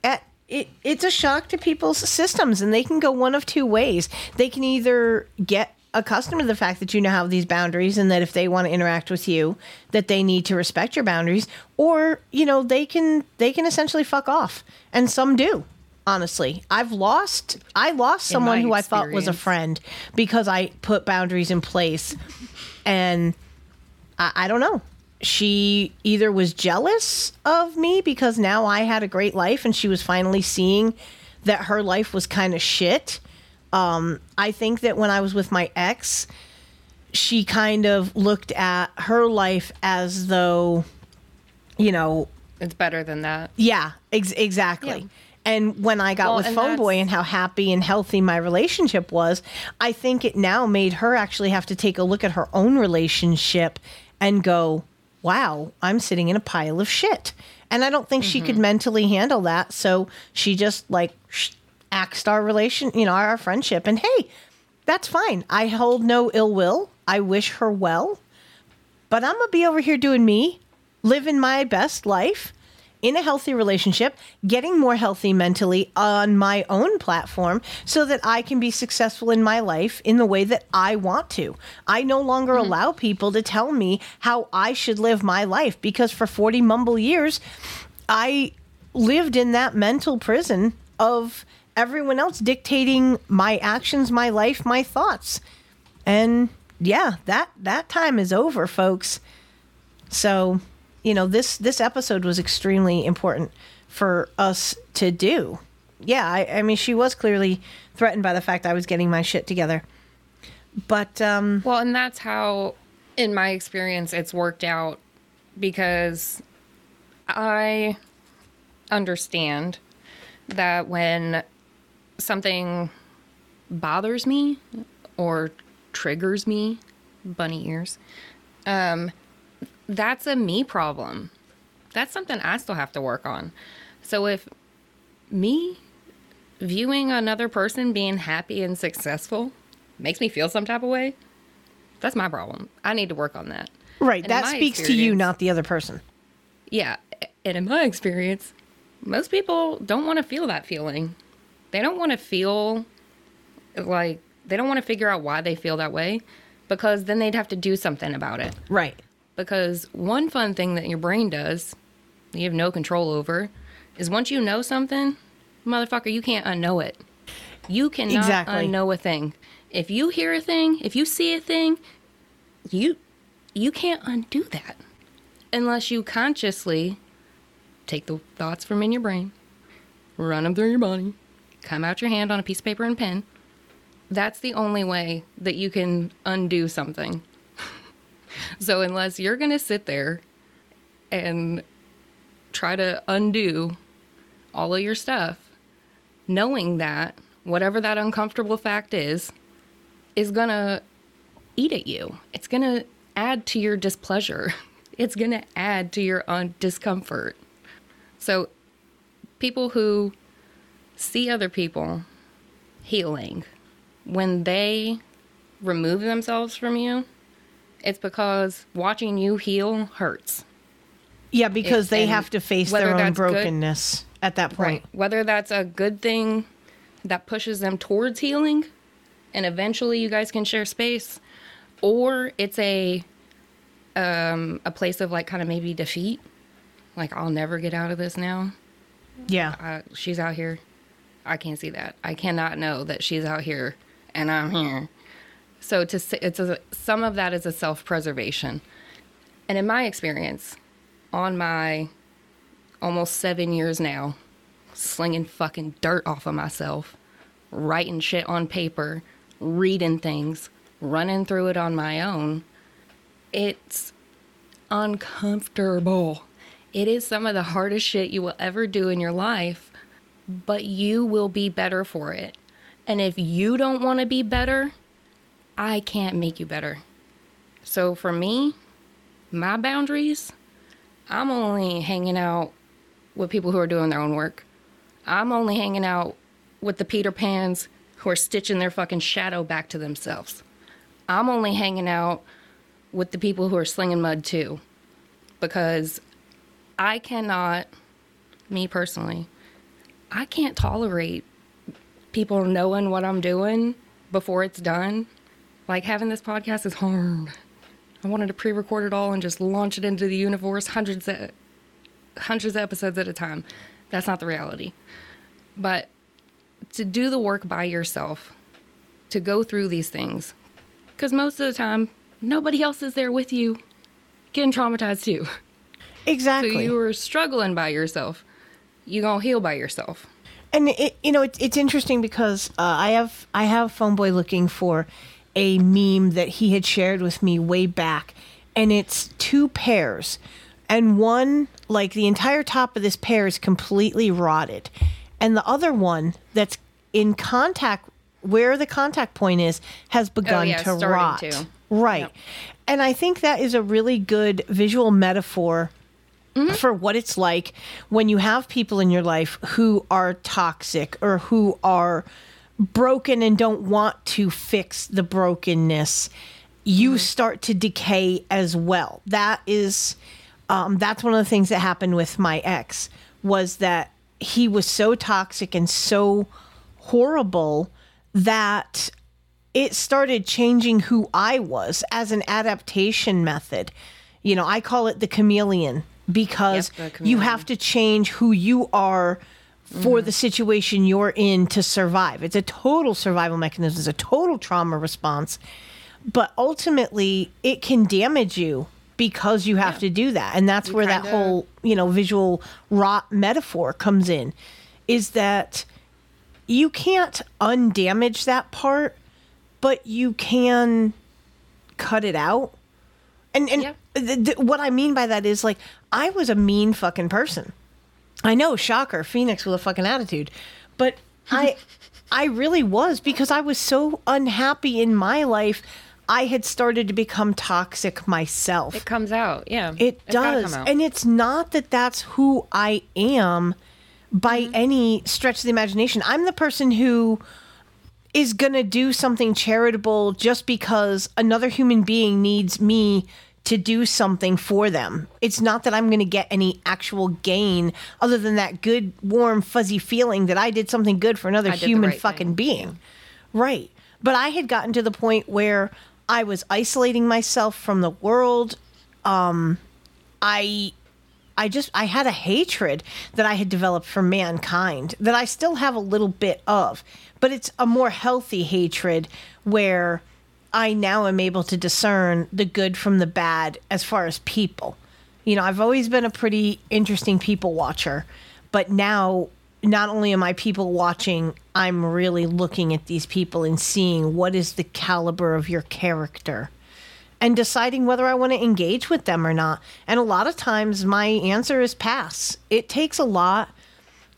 at, it, it's a shock to people's systems and they can go one of two ways. They can either get accustomed to the fact that you now have these boundaries and that if they want to interact with you that they need to respect your boundaries or you know they can they can essentially fuck off and some do honestly i've lost i lost someone who i thought was a friend because i put boundaries in place and I, I don't know. She either was jealous of me because now I had a great life and she was finally seeing that her life was kind of shit. Um, I think that when I was with my ex, she kind of looked at her life as though, you know, It's better than that. yeah, ex- exactly. Yeah. And when I got Well, with Phone Boy and how happy and healthy my relationship was, I think it now made her actually have to take a look at her own relationship and go, wow, I'm sitting in a pile of shit. And I don't think she could mm-hmm. mentally handle that. So she just like sh- axed our relation, you know, our, our friendship. And hey, that's fine. I hold no ill will. I wish her well. But I'm going to be over here doing me, living my best life in a healthy relationship, getting more healthy mentally on my own platform so that I can be successful in my life in the way that I want to. I no longer mm-hmm. allow people to tell me how I should live my life because for 40 mumble years, I lived in that mental prison of everyone else dictating my actions, my life, my thoughts. And yeah, that that time is over, folks. So, you know, this this episode was extremely important for us to do. Yeah, I, I mean, she was clearly threatened by the fact I was getting my shit together. But um, Well, and that's how, in my experience, it's worked out because I understand that when something bothers me or triggers me, bunny ears, um, that's a me problem. That's something I still have to work on. So if me viewing another person being happy and successful makes me feel some type of way, that's my problem. I need to work on that. right, And that speaks to you, not the other person. Yeah, and in my experience, most people don't want to feel that feeling. They don't want to feel like they don't want to figure out why they feel that way because then they'd have to do something about it. Right. Because one fun thing that your brain does, you have no control over, is once you know something, motherfucker, you can't unknow it. You cannot Exactly. unknow a thing. If you hear a thing, if you see a thing, you you can't undo that unless you consciously take the thoughts from in your brain, run them through your body, come out your hand on a piece of paper and pen. That's the only way that you can undo something. so unless you're going to sit there and try to undo all of your stuff, knowing that whatever that uncomfortable fact is, is going to eat at you. It's going to add to your displeasure. It's going to add to your un- discomfort. So, people who see other people healing, when they remove themselves from you, it's because watching you heal hurts. Yeah, because It- they have to face their own that's good- brokenness at that point. Right. Whether that's a good thing that pushes them towards healing and eventually you guys can share space or it's a um a place of like kind of maybe defeat. Like I'll never get out of this now. Yeah. Uh, she's out here. I can't see that. I cannot know that she's out here and I'm here. So to it's a, some of that is a self-preservation. And in my experience, on my almost 7 years now, slinging fucking dirt off of myself, writing shit on paper, reading things, running through it on my own, it's uncomfortable. It is some of the hardest shit you will ever do in your life, but you will be better for it. And if you don't want to be better, I can't make you better. So for me, my boundaries, I'm only hanging out with people who are doing their own work. I'm only hanging out with the Peter Pans who are stitching their fucking shadow back to themselves. I'm only hanging out with the people who are slinging mud too, because I cannot, me personally, I can't tolerate people knowing what I'm doing before it's done. Like having this podcast is hard. I wanted to pre-record it all and just launch it into the universe, hundreds of hundreds of episodes at a time. That's not the reality. But to do the work by yourself, to go through these things, because most of the time nobody else is there with you, getting traumatized too. Exactly. So you were struggling by yourself. You gonna heal by yourself. And it, you know, it, it's interesting because uh, I have I have phone boy looking for a meme that he had shared with me way back, and it's two pears, and one like the entire top of this pear is completely rotted, and the other one that's in contact where the contact point is has oh, begun Oh, yeah, to rot. to. Right. Yep. And I think that is a really good visual metaphor mm-hmm. for what it's like when you have people in your life who are toxic or who are broken and don't want to fix the brokenness you start to decay as well. That is um, that's one of the things that happened with my ex was that he was so toxic and so horrible that it started changing who I was as an adaptation method. You know, I call it the chameleon because Yep, the you have to change who you are for mm-hmm. the situation you're in to survive. It's a total survival mechanism, it's a total trauma response. But ultimately, it can damage you because you have to do that. And that's where that kinda- whole, you know, visual rot metaphor comes in is that you can't undamage that part, but you can cut it out. And and Yeah. th- th- what I mean by that is like I was a mean fucking person. I know, shocker, Phoenix with a fucking attitude, but I I really was because I was so unhappy in my life. I had started to become toxic myself. It comes out, yeah. It It's does. And it's not that that's who I am by Mm-hmm. any stretch of the imagination. I'm the person who is going to do something charitable just because another human being needs me to do something for them. It's not that I'm going to get any actual gain other than that good, warm, fuzzy feeling that I did something good for another human right fucking thing. being. Right. But I had gotten to the point where I was isolating myself from the world. Um, I I just I had a hatred that I had developed for mankind that I still have a little bit of, but it's a more healthy hatred where I now am able to discern the good from the bad as far as people. You know, I've always been a pretty interesting people watcher, but now not only am I people watching, I'm really looking at these people and seeing what is the caliber of your character and deciding whether I want to engage with them or not. And a lot of times my answer is pass. It takes a lot.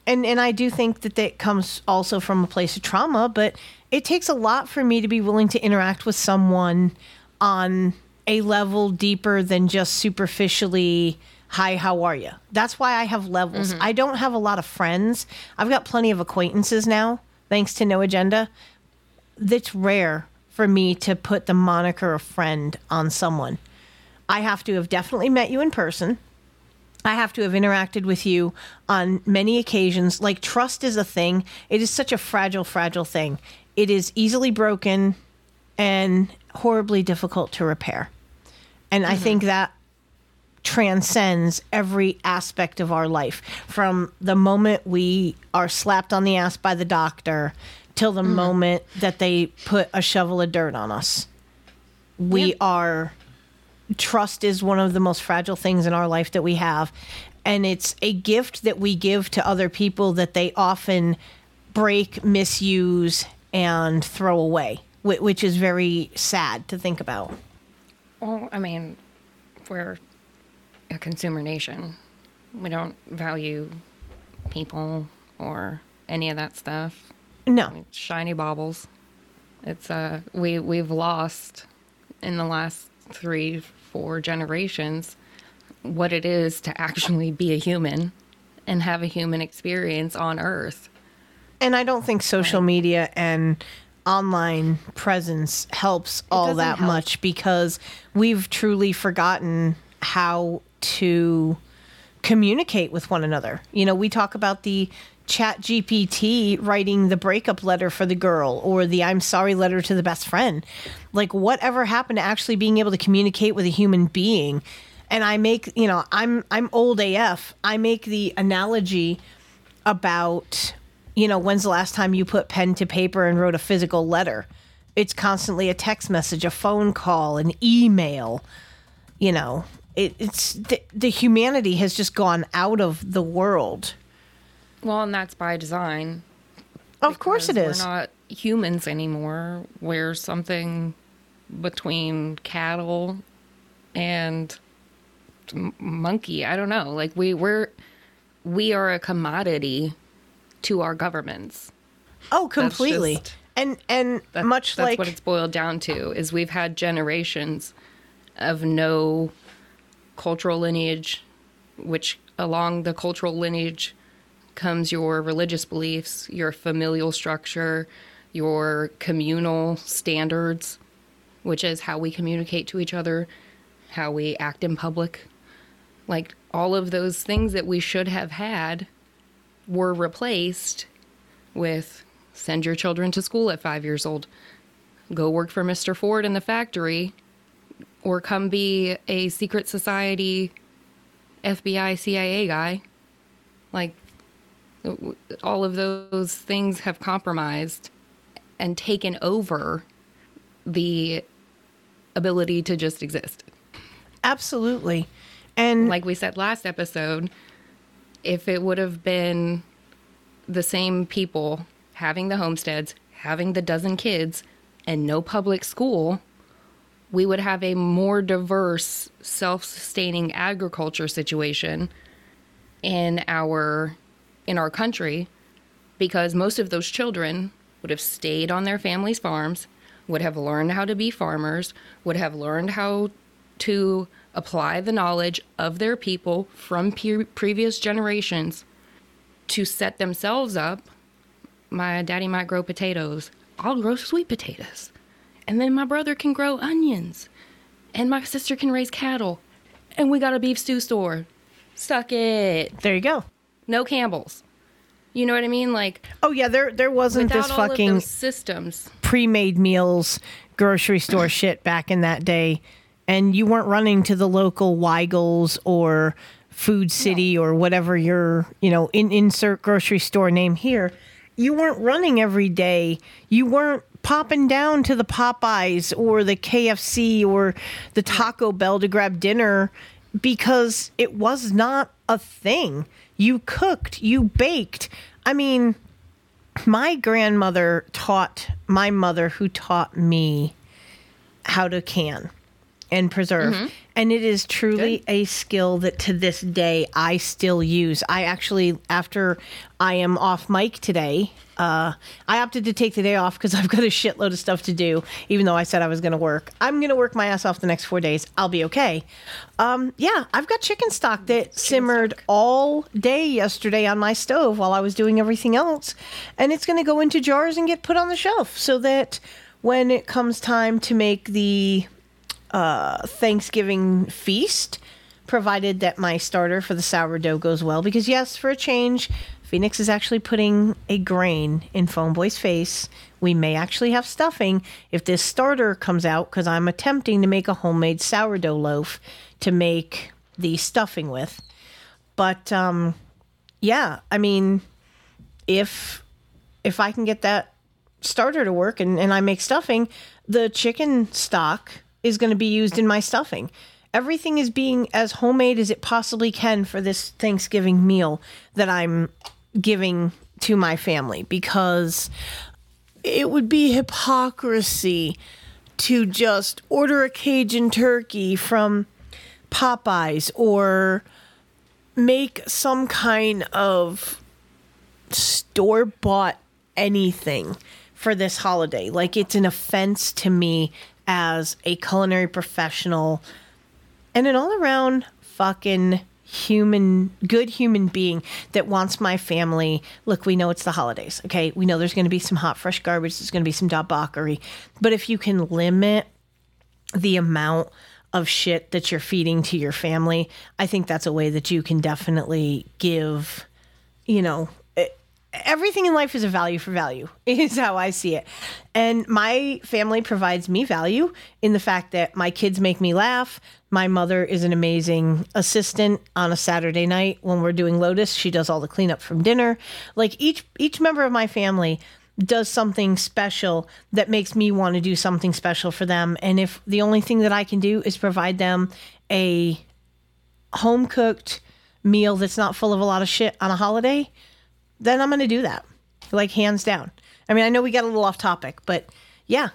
And and I do think that that comes also from a place of trauma, but it takes a lot for me to be willing to interact with someone on a level deeper than just superficially hi how are you that's why i have levels mm-hmm. i don't have a lot of friends i've got plenty of acquaintances now thanks to no agenda that's rare for me to put the moniker of friend on someone. I have to have definitely met you in person. I have to have interacted with you on many occasions. Like, trust is a thing, it is such a fragile, fragile thing. It is easily broken and horribly difficult to repair. And I mm-hmm. think that transcends every aspect of our life from the moment we are slapped on the ass by the doctor till the mm-hmm. moment that they put a shovel of dirt on us. We are trust is one of the most fragile things in our life that we have. And it's a gift that we give to other people that they often break, misuse, and throw away, which is very sad to think about. Well, I mean, we're a consumer nation. We don't value people or any of that stuff. No. I mean, shiny baubles. It's uh we we've lost in the last 3 for generations what it is to actually be a human and have a human experience on earth. And I don't think social media and online presence helps all that help. much because we've truly forgotten how to communicate with one another. You know, we talk about the ChatGPT writing the breakup letter for the girl or the I'm sorry letter to the best friend. Like whatever happened to actually being able to communicate with a human being. And I make, you know, I'm I'm old AF. I make the analogy about, you know, when's the last time you put pen to paper and wrote a physical letter? It's constantly a text message, a phone call, an email. You know, it, it's the, the humanity has just gone out of the world. Well, and that's by design. Of course it is. We're not humans anymore. We're something between cattle and monkey. I don't know. Like we we're we are a commodity to our governments. oh, completely. just- and and That- much that's like what it's boiled down to is we've had generations of no cultural lineage which along the cultural lineage comes your religious beliefs your familial structure your communal standards which is how we communicate to each other how we act in public like all of those things that we should have had were replaced with send your children to school at five years old, go work for Mr. Ford in the factory, or come be a secret society FBI, CIA guy. Like, all of those things have compromised and taken over the ability to just exist. absolutely. And like we said last episode, if it would have been the same people having the homesteads, having the dozen kids, and no public school, we would have a more diverse, self sustaining agriculture situation in our in our country because most of those children would have stayed on their families' farms, would have learned how to be farmers, would have learned how to apply the knowledge of their people from pe- previous generations to set themselves up. My daddy might grow potatoes. I'll grow sweet potatoes. And then my brother can grow onions. And my sister can raise cattle. And we got a beef stew store. Suck it. there you go. No Campbell's. You know what I mean? Like Oh yeah, there there wasn't this all fucking systems. pre-made meals grocery store shit back in that day and you weren't running to the local Weigel's or Food City or whatever your, you know, in insert grocery store name here. You weren't running every day. You weren't popping down to the Popeyes or the KFC or the Taco Bell to grab dinner because it was not a thing. You cooked, you baked. I mean, my grandmother taught my mother who taught me how to can and preserve. And it is truly a skill that to this day i still use. I actually after i am off mic today uh, i opted to take the day off because i've got a shitload of stuff to do even though i said i was going to work. I'm going to work my ass off the next four days. I'll be okay. Um, yeah i've got chicken stock that simmered all day yesterday on my stove while i was doing everything else. And it's going to go into jars and get put on the shelf so that when it comes time to make the uh, Thanksgiving feast, provided that my starter for the sourdough goes well. Because, yes, for a change, Phoenix is actually putting a grain in Phone Boy's face. We may actually have stuffing if this starter comes out, because I'm attempting to make a homemade sourdough loaf to make the stuffing with. But, um, yeah, I mean, if if I can get that starter to work and, and I make stuffing, the chicken stock is going to be used in my stuffing. Everything is being as homemade as it possibly can for this Thanksgiving meal that I'm giving to my family because it would be hypocrisy to just order a Cajun turkey from Popeyes or make some kind of store bought anything for this holiday. Like it's an offense to me as a culinary professional and an all around fucking human good human being that wants my family. Look we know it's the holidays okay? We know there's going to be some hot fresh garbage there's going to be some debauchery. But if you can limit the amount of shit that you're feeding to your family i think that's a way that you can definitely give you know everything in life is a value for value is how i see it. And my family provides me value in the fact that my kids make me laugh. My mother is an amazing assistant on a saturday night when we're doing lotus. She does all the cleanup from dinner. Like each each member of my family does something special that makes me want to do something special for them. And if the only thing that i can do is provide them a home cooked meal that's not full of a lot of shit on a holiday then I'm going to do that. Like hands down. I mean, I know we got a little off topic, but yeah.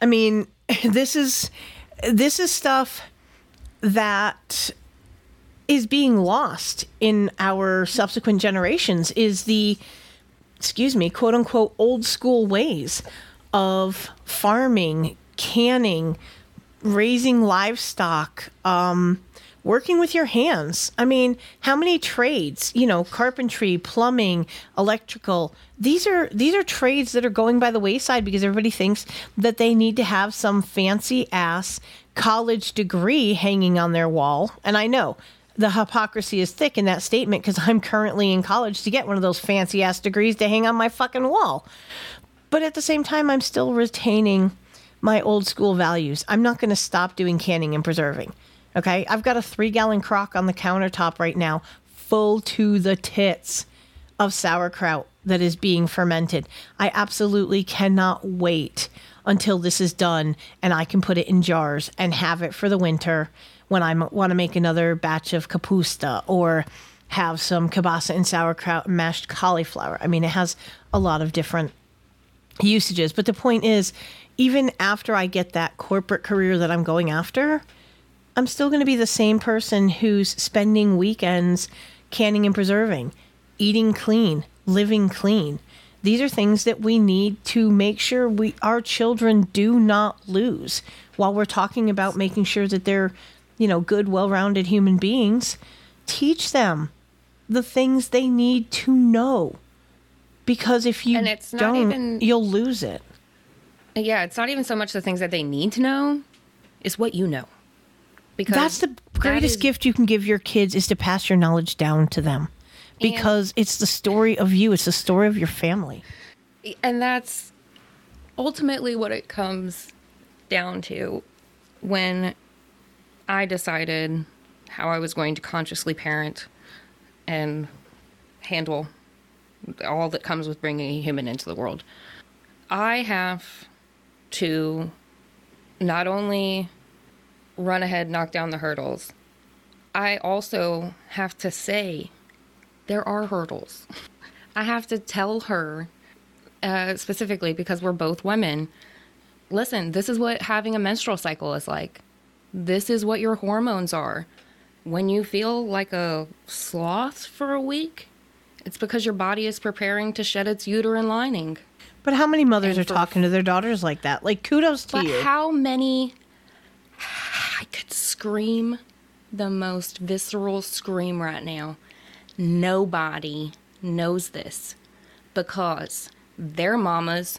I mean, this is this is stuff that is being lost in our subsequent generations is the excuse me, quote unquote old school ways of farming, canning, raising livestock, um, working with your hands. I mean, how many trades, you know, carpentry, plumbing, electrical, these are these are trades that are going by the wayside because everybody thinks that they need to have some fancy ass college degree hanging on their wall. And I know the hypocrisy is thick in that statement because I'm currently in college to get one of those fancy ass degrees to hang on my fucking wall. But at the same time, I'm still retaining my old school values. I'm not going to stop doing canning and preserving. Okay. I've got a three gallon crock on the countertop right now, full to the tits of sauerkraut that is being fermented. I absolutely cannot wait until this is done and I can put it in jars and have it for the winter when I want to make another batch of kapusta or have some kielbasa and sauerkraut and mashed cauliflower. I mean, it has a lot of different usages. But the point is, even after I get that corporate career that I'm going after, I'm still going to be the same person who's spending weekends canning and preserving, eating clean, living clean. These are things that we need to make sure we our children do not lose while we're talking about making sure that they're, you know, good, well-rounded human beings. Teach them the things they need to know. Because if you And it's not don't, even- you'll lose it. Yeah, it's not even so much the things that they need to know, it's what you know. Because That's the greatest is- gift you can give your kids is to pass your knowledge down to them. Because it's the story of you, it's the story of your family. and that's ultimately what it comes down to when I decided how I was going to consciously parent and handle all that comes with bringing a human into the world. I have to not only run ahead, knock down the hurdles, I also have to say there are hurdles. I have to tell her uh, specifically because we're both women. Listen, this is what having a menstrual cycle is like. This is what your hormones are. When you feel like a sloth for a week, it's because your body is preparing to shed its uterine lining. But how many mothers And are for- talking to their daughters like that? Like kudos to But you. how many? Could scream the most visceral scream right now. Nobody knows this because their mamas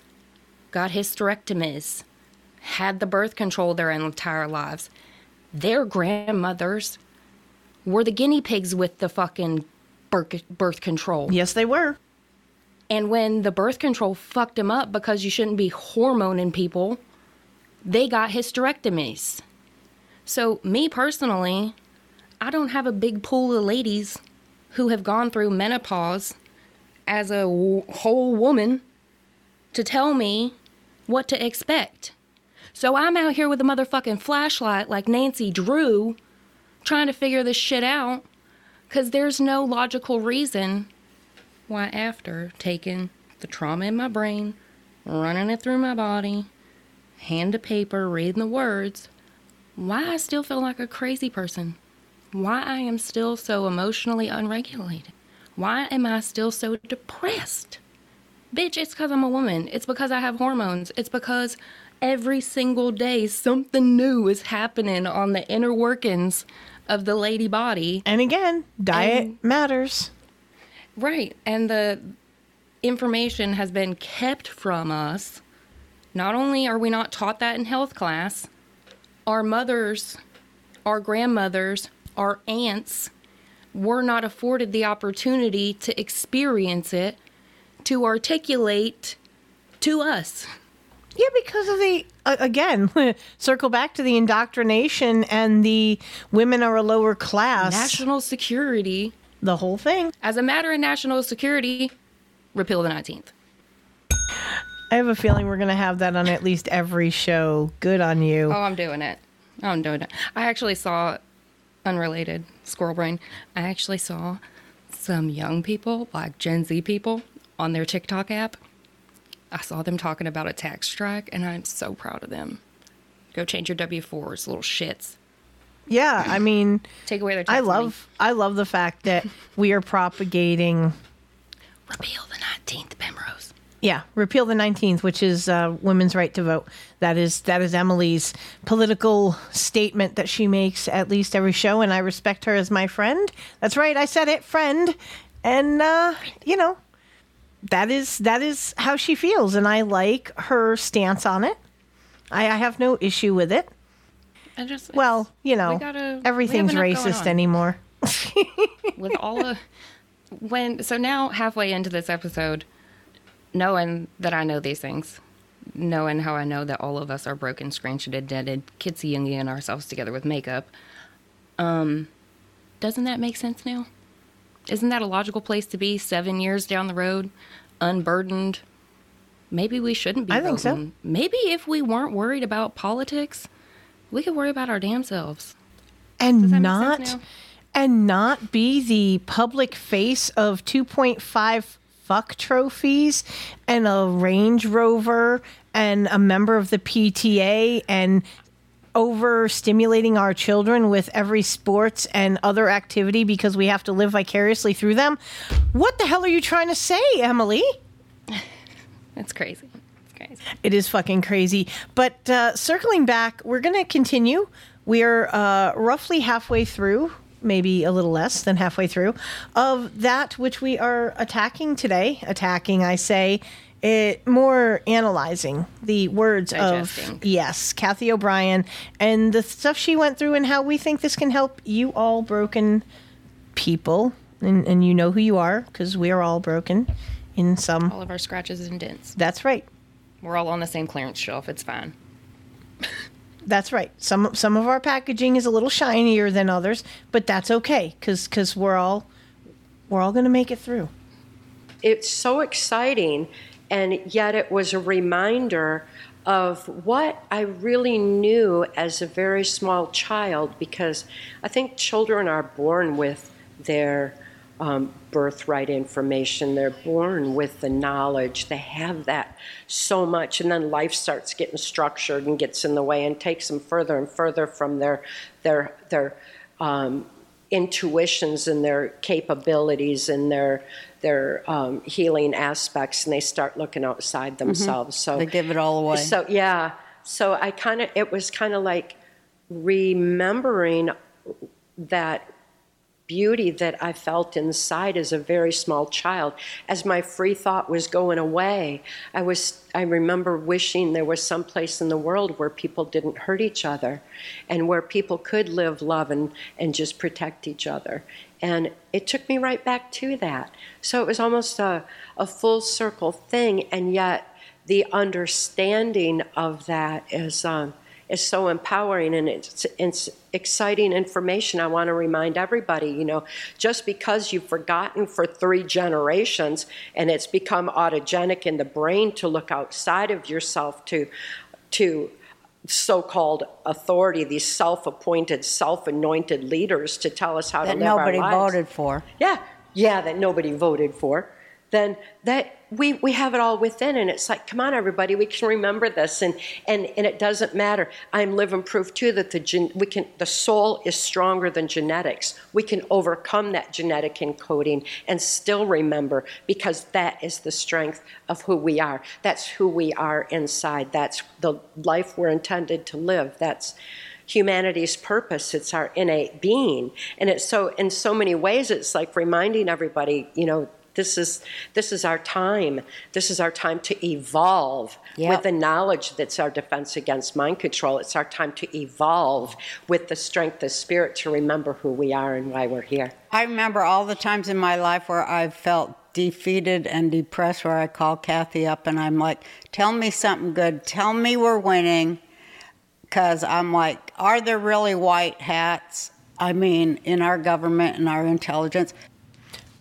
got hysterectomies, had the birth control their entire lives. Their grandmothers were the guinea pigs with the fucking birth, birth control. yes, they were. And when the birth control fucked them up because you shouldn't be hormoning people, they got hysterectomies. So, me personally, I don't have a big pool of ladies who have gone through menopause as a w- whole woman to tell me what to expect. So, I'm out here with a motherfucking flashlight like Nancy Drew trying to figure this shit out because there's no logical reason why, after taking the trauma in my brain, running it through my body, hand to paper, reading the words, why I still feel like a crazy person. Why I am still so emotionally unregulated. Why am I still so depressed? Bitch, it's because I'm a woman. It's because I have hormones. It's because every single day something new is happening on the inner workings of the lady body. And again, diet And- matters. Right. And the information has been kept from us. Not only are we not taught that in health class, our mothers, our grandmothers, our aunts were not afforded the opportunity to experience it, to articulate to us. Yeah, because of the uh, again, circle back to the indoctrination and the women are a lower class. National security. the whole thing. As a matter of national security, repeal the 19th. I have a feeling we're going to have that on at least every show. Good on you. Oh, I'm doing it. I'm doing it. I actually saw, unrelated, squirrel brain. I actually saw some young people, like Gen Z people, on their TikTok app. I saw them talking about a tax strike, and I'm so proud of them. Go change your W 4s, little shits. Yeah, I mean, Take away their I money. love I love the fact that we are propagating Repeal the 19th, Penrose. Yeah, repeal the 19th, which is uh, women's right to vote. That is that is Emily's political statement that she makes at least every show, and I respect her as my friend. That's right, I said it, friend. And uh, you know, that is that is how she feels, and I like her stance on it. I, I have no issue with it. I just, Well, you know, gotta- everything's racist anymore. with all of when so now halfway into this episode knowing that i know these things knowing how i know that all of us are broken scratched and dented kintsugi-ing ourselves together with makeup um doesn't that make sense now? Isn't that a logical place to be seven years down the road unburdened? Maybe we shouldn't be I think so. maybe if we weren't worried about politics we could worry about our damn selves. And that make sense not and not be the public face of 2.5 fuck trophies and a Range Rover and a member of the PTA and overstimulating our children with every sports and other activity because we have to live vicariously through them. What the hell are you trying to say, Emily? it's crazy it's crazy It is fucking crazy. But uh, circling back, we're going to continue. We're uh, roughly halfway through, maybe a little less than halfway through, of that which we are attacking today. Attacking, I say, it more analyzing the words Digesting. of yes, Cathy O'Brien and the stuff she went through and how we think this can help you all broken people. And, and you know who you are because we are all broken in some. all of our scratches and dents That's right. We're all on the same clearance shelf. It's fine. That's right. Some some of our packaging is a little shinier than others, but that's okay because because we're all we're all gonna make it through. it's so exciting and yet it was a reminder of what I really knew as a very small child because I think children are born with their um, birthright information. They're born with the knowledge. They have that so much, and then life starts getting structured and gets in the way and takes them further and further from their their their um, intuitions and their capabilities and their their um, healing aspects, and they start looking outside themselves. So They give it all away. So yeah, so I kind of it was kind of like remembering that beauty that I felt inside as a very small child. As my free thought was going away, I was I remember wishing there was some place in the world where people didn't hurt each other and where people could live, love and and just protect each other. And it took me right back to that. So it was almost a, a full circle thing and yet the understanding of that is um, is so empowering and it's, it's exciting information. I want to remind everybody, you know, just because you've forgotten for three generations and it's become autogenic in the brain to look outside of yourself to to so-called authority, these self-appointed, self-anointed leaders to tell us how that to live nobody our lives. voted for. Yeah, yeah, that nobody voted for. Then that we, we have it all within and it's like come on everybody we can remember this and and, and it doesn't matter. I'm living proof too that the gen, we can the soul is stronger than genetics. We can overcome that genetic encoding and still remember because that is the strength of who we are. That's who we are inside. That's the life we're intended to live. That's humanity's purpose. It's our innate being. And it's so in so many ways it's like reminding everybody you know this is this is our time this is our time to evolve Yep. with the knowledge that's our defense against mind control it's our time to evolve with the strength of spirit to remember who we are and why we're here I remember all the times in my life where I've felt defeated and depressed where I call Cathy up and I'm like, tell me something good. Tell me we're winning. Because I'm like, are there really white hats? I mean, in our government and our intelligence.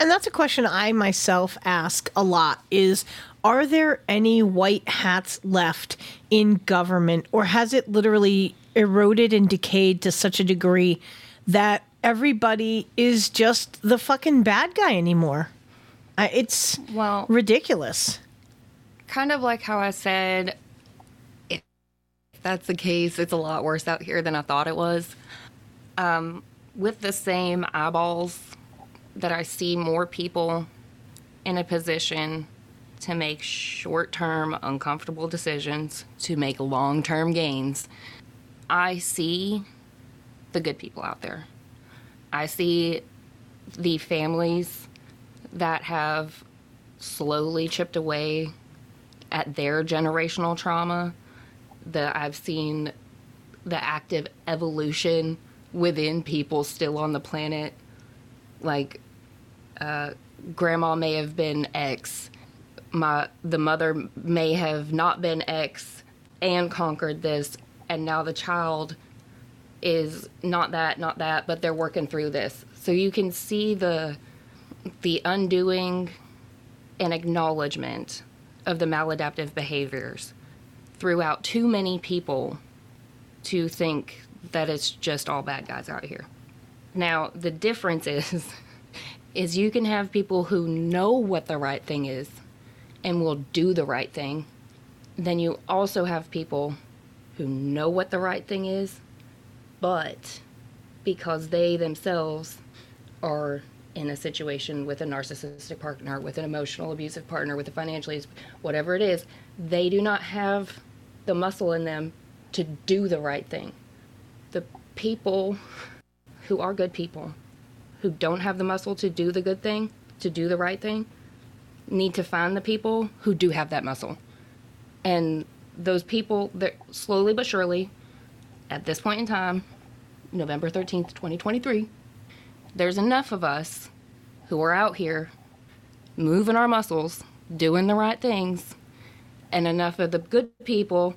And that's a question I myself ask a lot is are there any white hats left in government or has it literally eroded and decayed to such a degree that everybody is just the fucking bad guy anymore? Uh, it's Well- ridiculous. kind of like how I said, if that's the case, it's a lot worse out here than I thought it was. Um, with the same eyeballs that I see more people in a position to make short term, uncomfortable decisions, to make long term gains, I see the good people out there. I see the families that have slowly chipped away at their generational trauma that I've seen the active evolution within people still on the planet. Like, uh, grandma may have been X, my the mother may have not been X and conquered this, and now the child is not that, not that, but they're working through this. So you can see the the undoing and acknowledgement of the maladaptive behaviors throughout too many people to think that it's just all bad guys out here. Now, the difference is is you can have people who know what the right thing is and will do the right thing. Then you also have people who know what the right thing is, but because they themselves are in a situation with a narcissistic partner, with an emotional abusive partner, with a financially, whatever it is, they do not have the muscle in them to do the right thing. The people who are good people, who don't have the muscle to do the good thing, to do the right thing, need to find the people who do have that muscle. And those people, that slowly but surely, at this point in time, November 13th, 2023, there's enough of us who are out here moving our muscles, doing the right things, and enough of the good people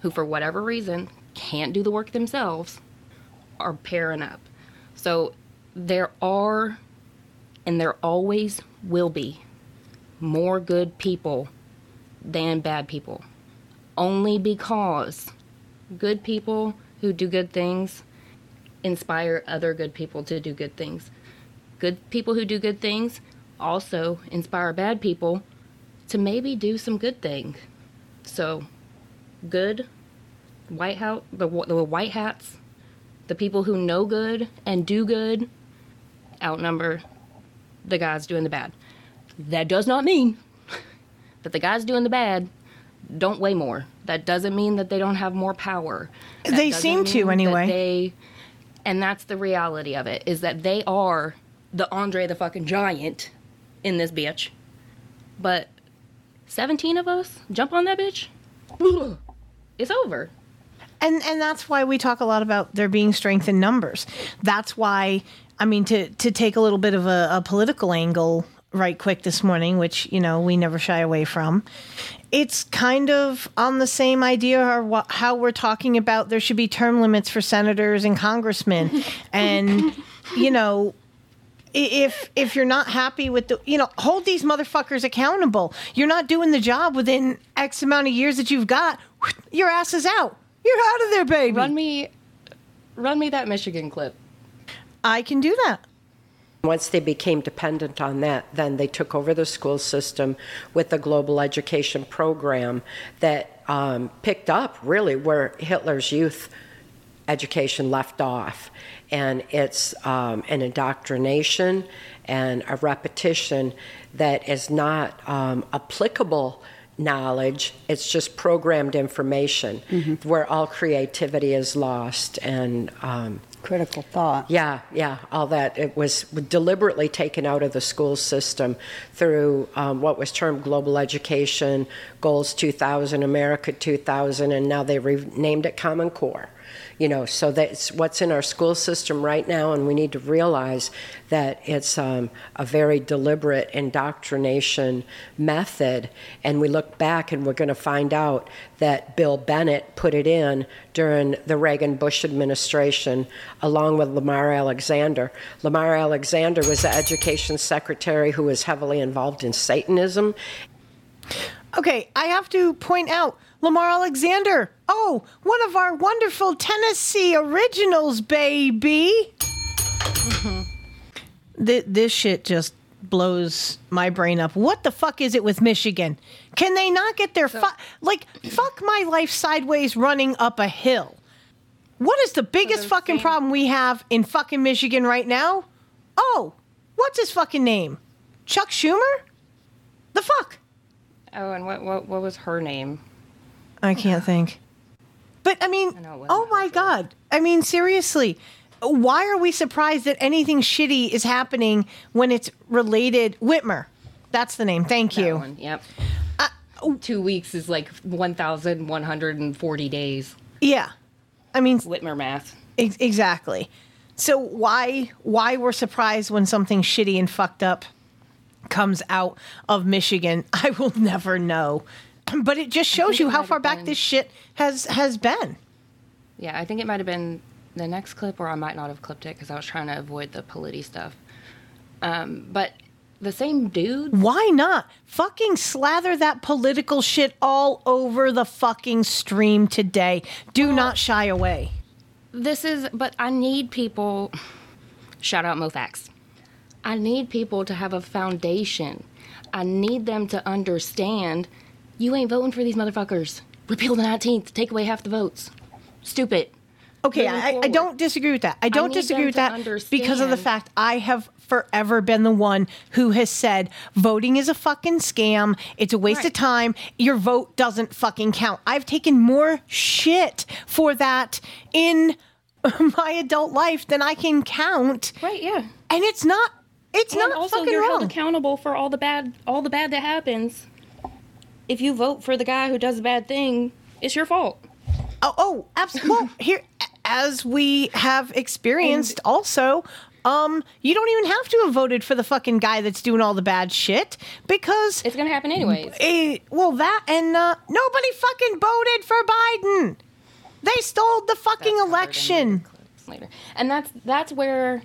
who, for whatever reason, can't do the work themselves are pairing up. So there are, and there always will be, more good people than bad people. Only because good people who do good things inspire other good people to do good things. Good people who do good things also inspire bad people to maybe do some good thing. So, good white hat, the, the white hats, the people who know good and do good outnumber the guys doing the bad. That does not mean that the guys doing the bad don't weigh more. That doesn't mean that they don't have more power. That They seem to, anyway. They, and that's the reality of it is that they are the Andre the fucking giant in this bitch. But 17 of us jump on that bitch. It's over. And and that's why we talk a lot about there being strength in numbers. That's why I mean to to take a little bit of a, a political angle right quick this morning, which you know we never shy away from. It's kind of on the same idea or how we're talking about there should be term limits for senators and congressmen, and you know if if you're not happy with the you know hold these motherfuckers accountable you're not doing the job within x amount of years that you've got your ass is out you're out of there baby Run me run me that Michigan clip. i can do that Once they became dependent on that, then they took over the school system with the global education program that um, picked up really where Hitler's youth education left off. And it's um, an indoctrination and a repetition that is not um, applicable knowledge, it's just programmed information where all creativity is lost and um, Critical thought. yeah, yeah, all that. It was deliberately taken out of the school system through um, what was termed global education, Goals 2000, America 2000, and now they renamed it Common Core. You know, so that's what's in our school system right now, and we need to realize that it's um, a very deliberate indoctrination method. And we look back and we're going to find out that Bill Bennett put it in during the Reagan Bush administration, along with Lamar Alexander. Lamar Alexander was the education secretary who was heavily involved in Satanism. Okay, I have to point out Lamar Alexander. Oh, one of our wonderful Tennessee originals, baby. Th- this shit just blows my brain up. What the fuck is it with Michigan? Can they not get their fu- like fuck my life sideways running up a hill? What is the biggest fucking problem we have in fucking Michigan right now? Oh, what's his fucking name? Chuck Schumer? The fuck? Oh, and what what what was her name? I can't think. But I mean, I know oh my god. I mean, seriously. Why are we surprised that anything shitty is happening when it's related Whitmer? That's the name. Thank That you. one, Yep. Uh, Two weeks is like 1,140 days. Yeah. I mean, Whitmer math. ex- exactly. So why why we're surprised when something shitty and fucked up comes out of Michigan, I will never know. But it just shows you how far back been- this shit has has been. Yeah, I think it might have been the next clip, or I might not have clipped it because I was trying to avoid the polity stuff. Um, but the same dude. Why not? Fucking slather that political shit all over the fucking stream today. Do not shy away. This is, but I need people. Shout out MoFax. I need people to have a foundation. I need them to understand you ain't voting for these motherfuckers. Repeal the 19th, take away half the votes. Stupid. Okay, I, I don't disagree with that. I don't need disagree with that because of the fact I have forever been the one who has said voting is a fucking scam. It's a waste of time. Your vote doesn't fucking count. I've taken more shit for that in my adult life than I can count, Right, yeah. and it's not. It's and not also fucking you're held accountable for all the bad all the bad that happens. If you vote for the guy who does a bad thing, it's your fault. Oh, oh, absolutely. well, here, as we have experienced, also, um, you don't even have to have voted for the fucking guy that's doing all the bad shit because, It's gonna happen anyways. eh, well, that and uh, nobody fucking voted for Biden. They stole the fucking That's election. later later. And that's that's where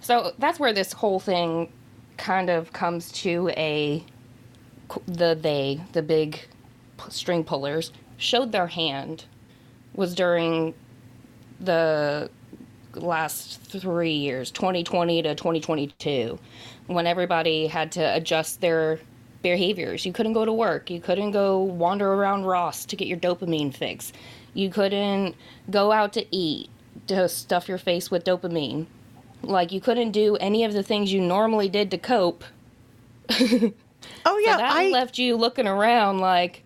so that's where this whole thing kind of comes to a the they the big string pullers showed their hand was during the last 3 years 2020 to 2022 when everybody had to adjust their behaviors. You couldn't go to work. You couldn't go wander around Ross to get your dopamine fix. You couldn't go out to eat to stuff your face with dopamine. Like you couldn't do any of the things you normally did to cope Oh yeah, so that I left you looking around like,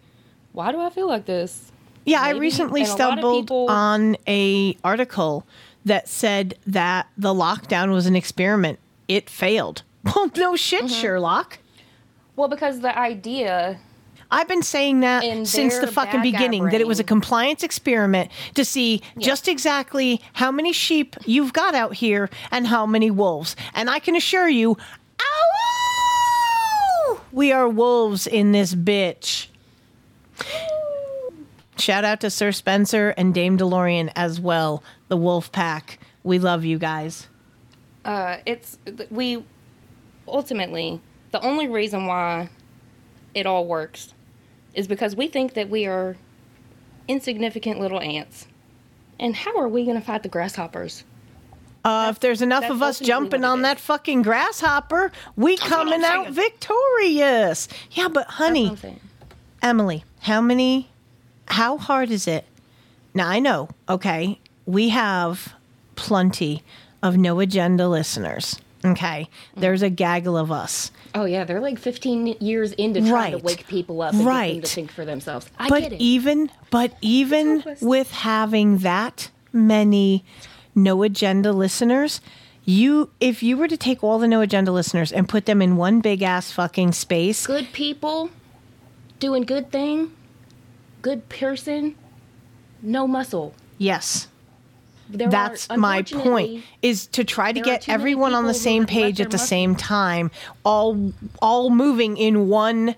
why do I feel like this? Yeah, I recently and stumbled people- on a article that said that the lockdown was an experiment. It failed. Well, no shit, Mm-hmm. Sherlock. Well, because the idea, I've been saying that In since the fucking bad guy beginning that it was a compliance experiment to see just exactly how many sheep you've got out here and how many wolves. And I can assure you, ow, we are wolves in this bitch. Shout out to Sir Spencer and Dame DeLorean as well, the wolf pack. We love you guys. uh, it's we ultimately the only reason why it all works is because we think that we are insignificant little ants. And how are we going to fight the grasshoppers? Uh, if there's enough of us jumping on is. that fucking grasshopper, we coming out victorious. Yeah, but honey, what I'm saying. Emily, how many, how hard is it? Now, I know, okay, we have plenty of no agenda listeners, okay? There's a gaggle of us. Oh yeah, they're like 15 years into trying to wake people up and get them Right. to think for themselves. I but get it. even, but even with having that many no agenda listeners, you, if you were to take all the no agenda listeners and put them in one big ass fucking space, good people doing good thing, good person, no muscle. yes, There That's are, my point is to try to get everyone on the same page at the muscle- same time, all all moving in one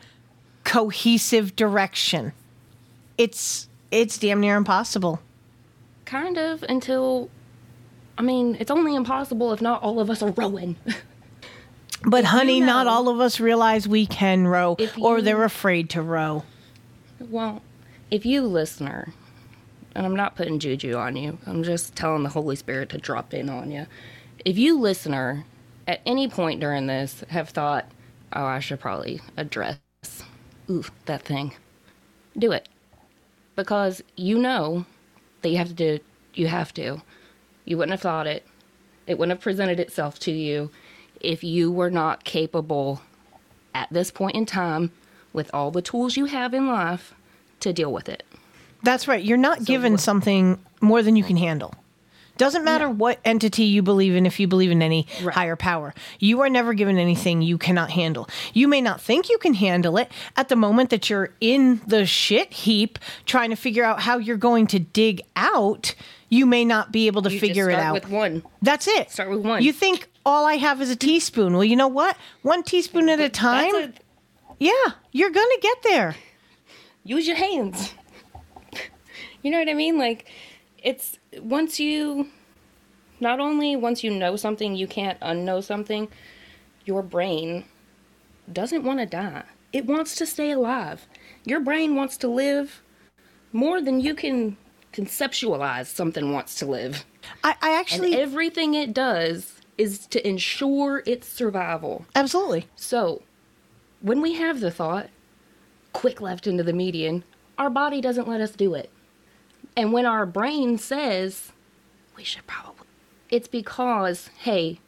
cohesive direction. It's it's damn near impossible. Kind of until, I mean, it's only impossible if not all of us are rowing. But honey, not know- all of us realize we can row If or you- they're afraid to row. well, if you listener, and I'm not putting juju on you, I'm just telling the Holy Spirit to drop in on you. If you listener at any point during this have thought, oh, I should probably address, ooh, that thing, do it. Because you know that you have to do, you have to. You wouldn't have thought it. It wouldn't have presented itself to you if you were not capable at this point in time with all the tools you have in life to deal with it. That's right. You're not given something more than you can handle. Doesn't matter what entity you believe in, if you believe in any higher power. You are never given anything you cannot handle. You may not think you can handle it at the moment that you're in the shit heap trying to figure out how you're going to dig out. You may not be able to You figure it start out. with one. That's it. Start with one. You think all I have is a teaspoon. Well, you know what? One teaspoon at a time. A- yeah, you're going to get there. use your hands. you know what I mean? Like, it's once you, not only once you know something, you can't unknow something, your brain doesn't want to die. It wants to stay alive. Your brain wants to live more than you can conceptualize something wants to live. I, I actually. and everything it does is to ensure its survival. absolutely. So, when we have the thought, quick left into the median, our body doesn't let us do it. And when our brain says, we should probably, it's because, hey,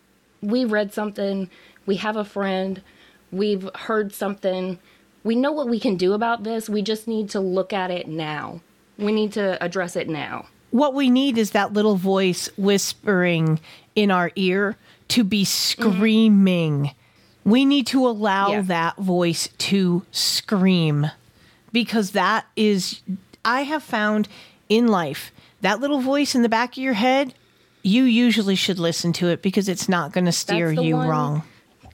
we read something, we have a friend, we've heard something, we know what we can do about this, we just need to look at it now. We need to address it now. what we need is that little voice whispering in our ear to be screaming. We need to allow Yeah. that voice to scream because that is, I have found in life, that little voice in the back of your head, you usually should listen to it because it's not going to steer you one- wrong.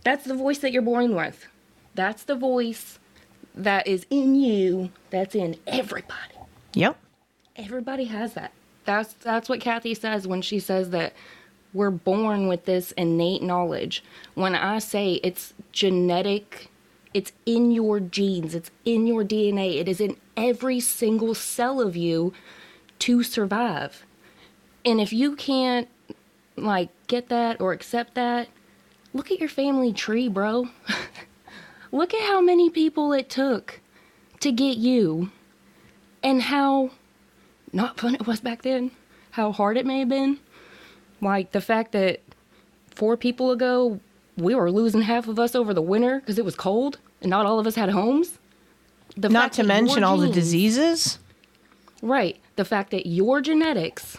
That's the voice that you're born with. That's the voice that is in you, that's in everybody. Yep. Everybody has that. That's that's what Cathy says when she says that we're born with this innate knowledge. When I say it's genetic, it's in your genes, it's in your DNA, it is in every single cell of you to survive. And if you can't like get that or accept that, look at your family tree, bro. look at how many people it took to get you and how not fun it was back then, how hard it may have been. Like the fact that four people ago, we were losing half of us over the winter because it was cold and not all of us had homes. The Not to mention all the diseases. Right. The fact that your genetics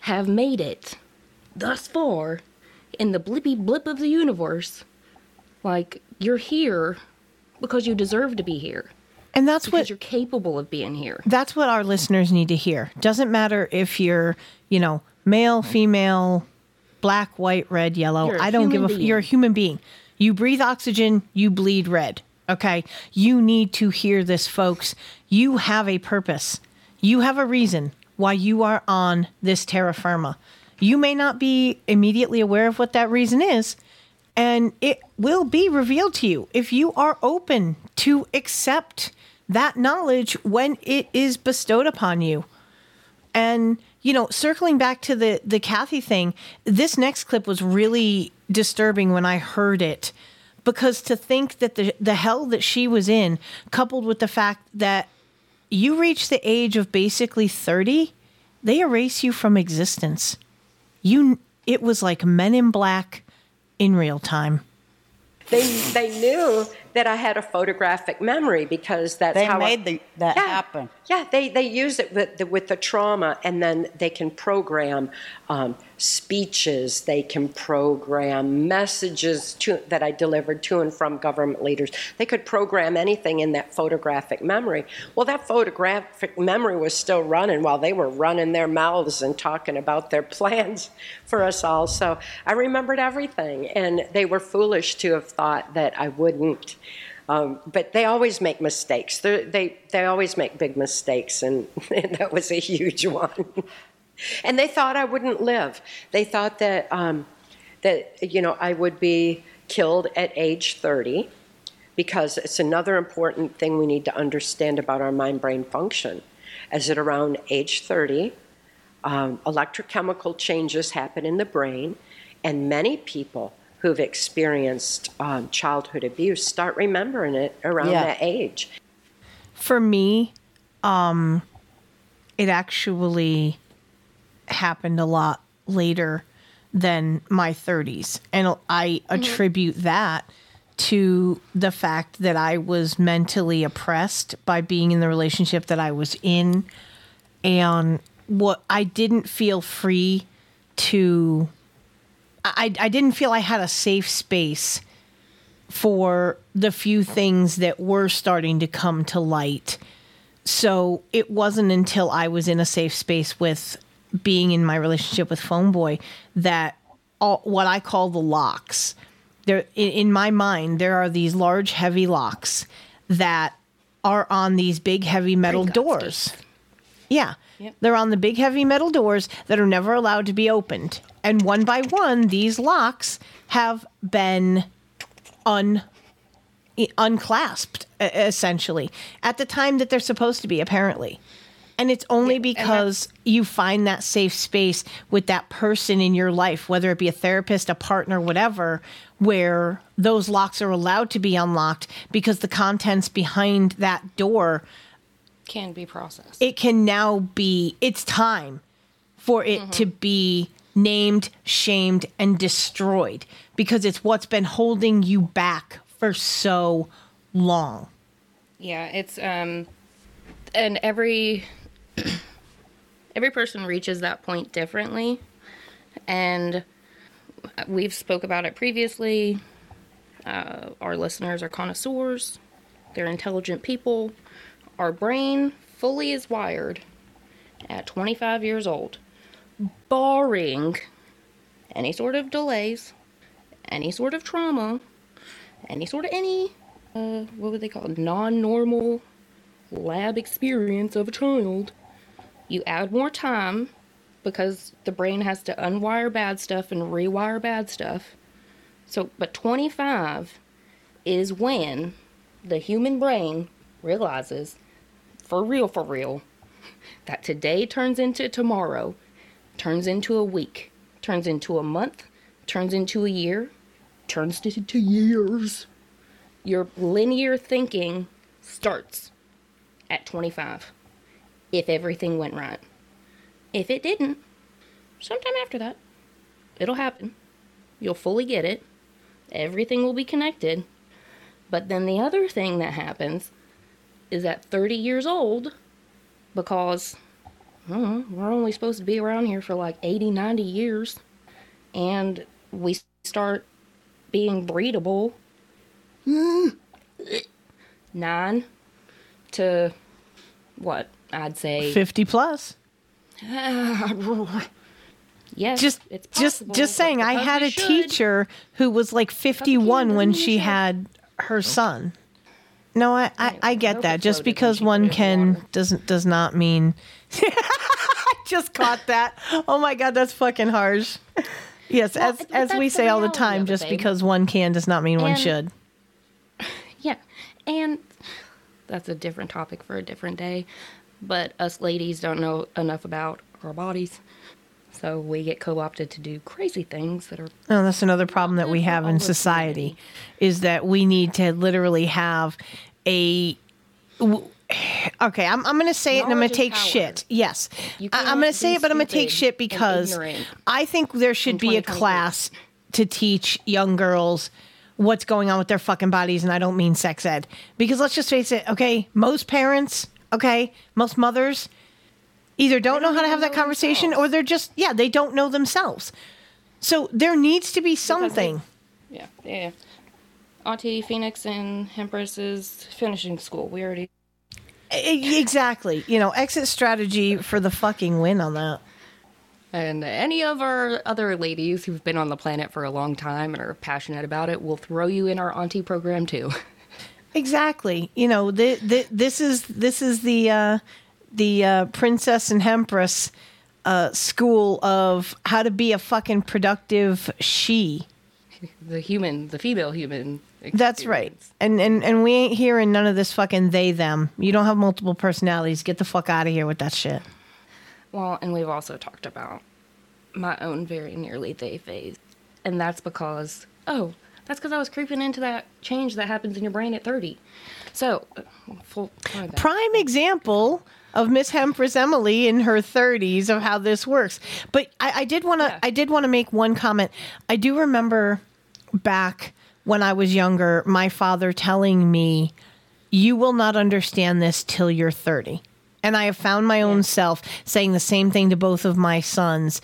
have made it thus far in the blippy blip of the universe. Like, you're here because you deserve to be here. And that's Because what you're capable of being here. that's what our listeners need to hear. Doesn't matter if you're, you know, male, female, black, white, red, yellow. I don't give a being. you're a human being. You breathe oxygen, you bleed red. Okay? You need to hear this folks. You have a purpose. You have a reason why you are on this terra firma. You may not be immediately aware of what that reason is, and it will be revealed to you if you are open to accept that knowledge when it is bestowed upon you. And you know, circling back to the the Cathy thing, this next clip was really disturbing when I heard it because to think that the the hell that she was in, coupled with the fact that you reach the age of basically 30, they erase you from existence. You it was like Men in Black in real time. They they knew that I had a photographic memory because that's how They how made I, the, that yeah, happen. Yeah, they they use it with the, with the trauma, and then they can program um, speeches. They can program messages to, that I delivered to and from government leaders. They could program anything in that photographic memory. Well, that photographic memory was still running while they were running their mouths and talking about their plans for us all. So I remembered everything, and they were foolish to have thought that I wouldn't. Um, but they always make mistakes. They're, they they always make big mistakes, and, and that was a huge one. and they thought I wouldn't live. They thought that um, that you know I would be killed at age 30 because it's another important thing we need to understand about our mind-brain function. As at around age 30, um, electrochemical changes happen in the brain, and many people who've experienced um, childhood abuse start remembering it around Yeah. that age. For me, um, it actually happened a lot later than my 30s. And I mm-hmm. attribute that to the fact that I was mentally oppressed by being in the relationship that I was in. And what I didn't feel free to, I, I didn't feel I had a safe space for the few things that were starting to come to light. So it wasn't until I was in a safe space with being in my relationship with Phone Boy that all, what I call the locks. There, in, in my mind, there are these large, heavy locks that are on these big, heavy metal doors. Yeah. They're on the big heavy metal doors that are never allowed to be opened. And one by one, these locks have been un unclasped essentially at the time that they're supposed to be apparently. And it's only because you find that safe space with that person in your life, whether it be a therapist, a partner, whatever, where those locks are allowed to be unlocked because the contents behind that door Can be processed. it can now be it's time for it to be named, shamed, and destroyed because it's what's been holding you back for so long. Yeah, it's um and every every person reaches that point differently and we've spoke about it previously. Uh, our listeners are connoisseurs. They're intelligent people. Our brain fully is wired at 25 years old, barring any sort of delays, any sort of trauma, any sort of any uh, what would they call it? Non-normal lab experience of a child. You add more time because the brain has to unwire bad stuff and rewire bad stuff. So, but 25 is when the human brain realizes, for real, for real, that today turns into tomorrow, turns into a week, turns into a month, turns into a year, turns into years. Your linear thinking starts at 25 if everything went right. If it didn't, sometime after that, it'll happen. You'll fully get it. Everything will be connected. But then the other thing that happens is at 30 years old, because know, we're only supposed to be around here for like 80, 90 years, and we start being breedable hmm, nine to what I'd say 50 plus. yes Just it's just possible, just but saying I had a should- teacher who was like 51 when she you had her son. No, I, I, I get Nope, that. Just because one put it in the can doesn't does not mean I just caught that. Oh my god, that's fucking harsh. Yes, Well, as as we say all the time, just babe. because one can does not mean one should. yeah and that's a different topic for a different day but us ladies don't know enough about our bodies. So we get co-opted to do crazy things that are Oh, that's another problem that we have in society is that we need to literally have a. w- Okay, I'm, I'm going to say it and I'm going to take power. shit. Yes. I, I'm going to say it, but I'm going to take shit because I think there should be a class to teach young girls what's going on with their fucking bodies. And I don't mean sex ed. Because let's just face it, okay, most parents, okay, most mothers either don't know how to have that conversation or they're just, yeah, they don't know themselves. So there needs to be something. yeah, yeah. Auntie Phoenix and Hempress's finishing school. We already Exactly. You know, exit strategy for the fucking win on that. and any of our other ladies who've been on the planet for a long time and are passionate about it will throw you in our auntie program too. Exactly. You know, the, the, this is this is the uh, the uh, princess and empress uh, school of how to be a fucking productive she. the human, the female human. That's right. And and and we ain't hearing none of this fucking they them. You don't have multiple personalities. Get the fuck out of here with that shit. Well, and we've also talked about my own very nearly they phase. And that's because, oh, that's because I was creeping into that change that happens in your brain at 30. So, uh, full, prime example of Miss Hempress Emily in her 30s of how this works. But I, I did want to Yeah. I did want to make one comment. I do remember back when I was younger, my father telling me, "You will not understand this till you're 30." And I have found my own self saying the same thing to both of my sons.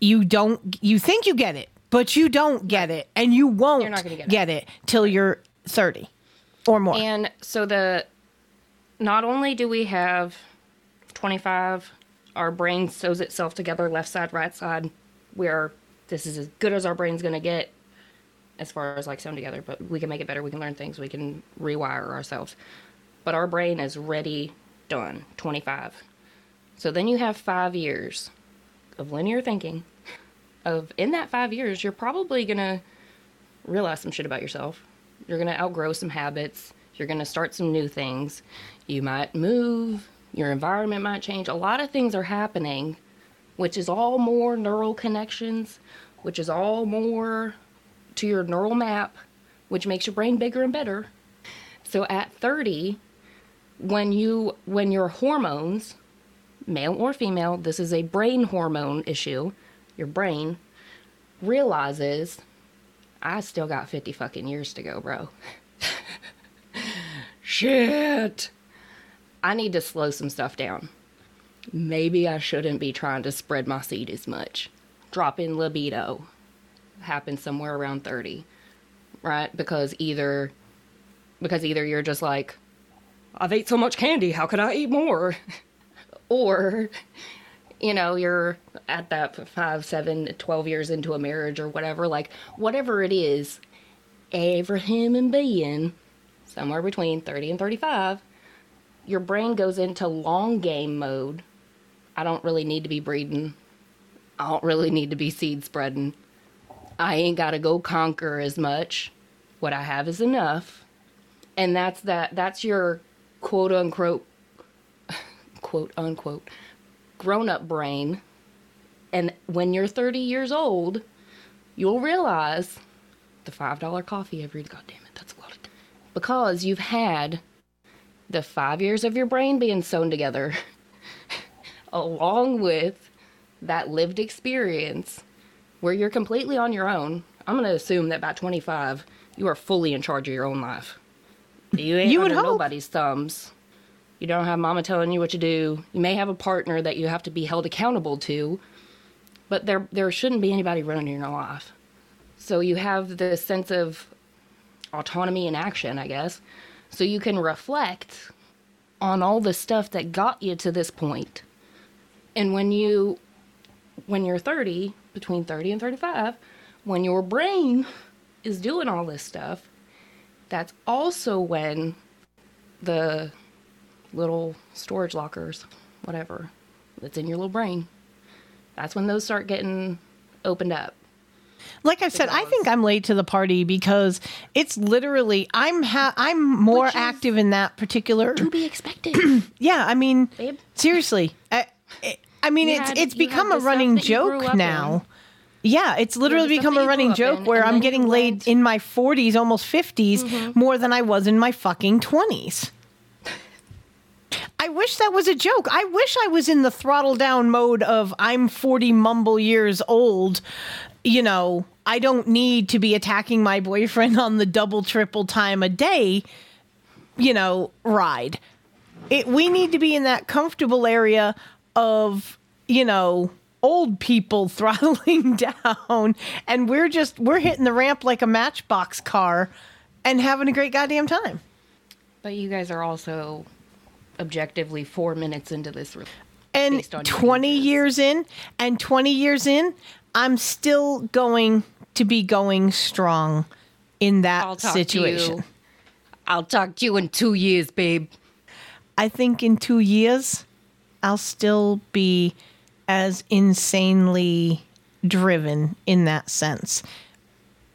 You don't you think you get it, but you don't get it and you won't You're not gonna get it. get it till you're 30 or more. And so the not only do we have 25, our brain sews itself together left side, right side. We are this is as good as our brain's gonna get as far as like sewn together, but we can make it better. We can learn things. We can rewire ourselves. But our brain is ready, done. 25. So then you have five years of linear thinking. Of in that five years, you're probably gonna realize some shit about yourself. You're going to outgrow some habits. You're going to start some new things. You might move. Your environment might change. A lot of things are happening, which is all more neural connections, which is all more to your neural map, which makes your brain bigger and better. So at 30, when you when your hormones, male or female, this is a brain hormone issue, your brain realizes I still got 50 fucking years to go, bro. Shit. I need to slow some stuff down. Maybe I shouldn't be trying to spread my seed as much. Drop in libido happens somewhere around 30, right? Because either because either you're just like I've ate so much candy, how could I eat more? or you know, you're at that five, seven, 12 years into a marriage or whatever, like whatever it is, every human being, somewhere between 30 and 35, your brain goes into long game mode. I don't really need to be breeding. I don't really need to be seed spreading. I ain't got to go conquer as much. What I have is enough. And that's that that's your quote unquote quote unquote grown up brain. And when you're 30 years old, you'll realize the $5 coffee every god damn it, that's a lot of because you've had the 5 years of your brain being sewn together along with that lived experience where you're completely on your own. I'm going to assume that by 25, you are fully in charge of your own life. You ain't You would under hope. nobody's thumbs. You don't have mama telling you what to do. You may have a partner that you have to be held accountable to, but there there shouldn't be anybody running your life. So you have this sense of autonomy and action, I guess. So you can reflect on all the stuff that got you to this point. And when you when you're 30, between 30 and 35, when your brain is doing all this stuff, that's also when the little storage lockers, whatever, that's in your little brain, that's when those start getting opened up. Like I said, I think I'm late to the party because it's literally I'm ha- I'm more active in that particular. To be expected. Yeah, I mean, Babe. seriously, I, I- mean, You it's had- it's become a running that you grew joke now. in. Yeah, it's literally become a running joke in, where I'm getting laid went- in my 40s, almost 50s, Mhm. more than I was in my fucking 20s. I wish that was a joke. I wish I was in the throttle down mode of I'm 40 mumble years old. You know, I don't need to be attacking my boyfriend on the double, triple time a day, you know, ride. It, we need to be in that comfortable area of, you know, old people throttling down and we're just we're hitting the ramp like a matchbox car and having a great goddamn time. But you guys are also objectively four minutes into this. re- And based on your 20 years in, and 20 years in, I'm still going to be going strong in that I'll situation. I'll talk to you in two years, babe. I think in two years, I'll still be as insanely driven in that sense.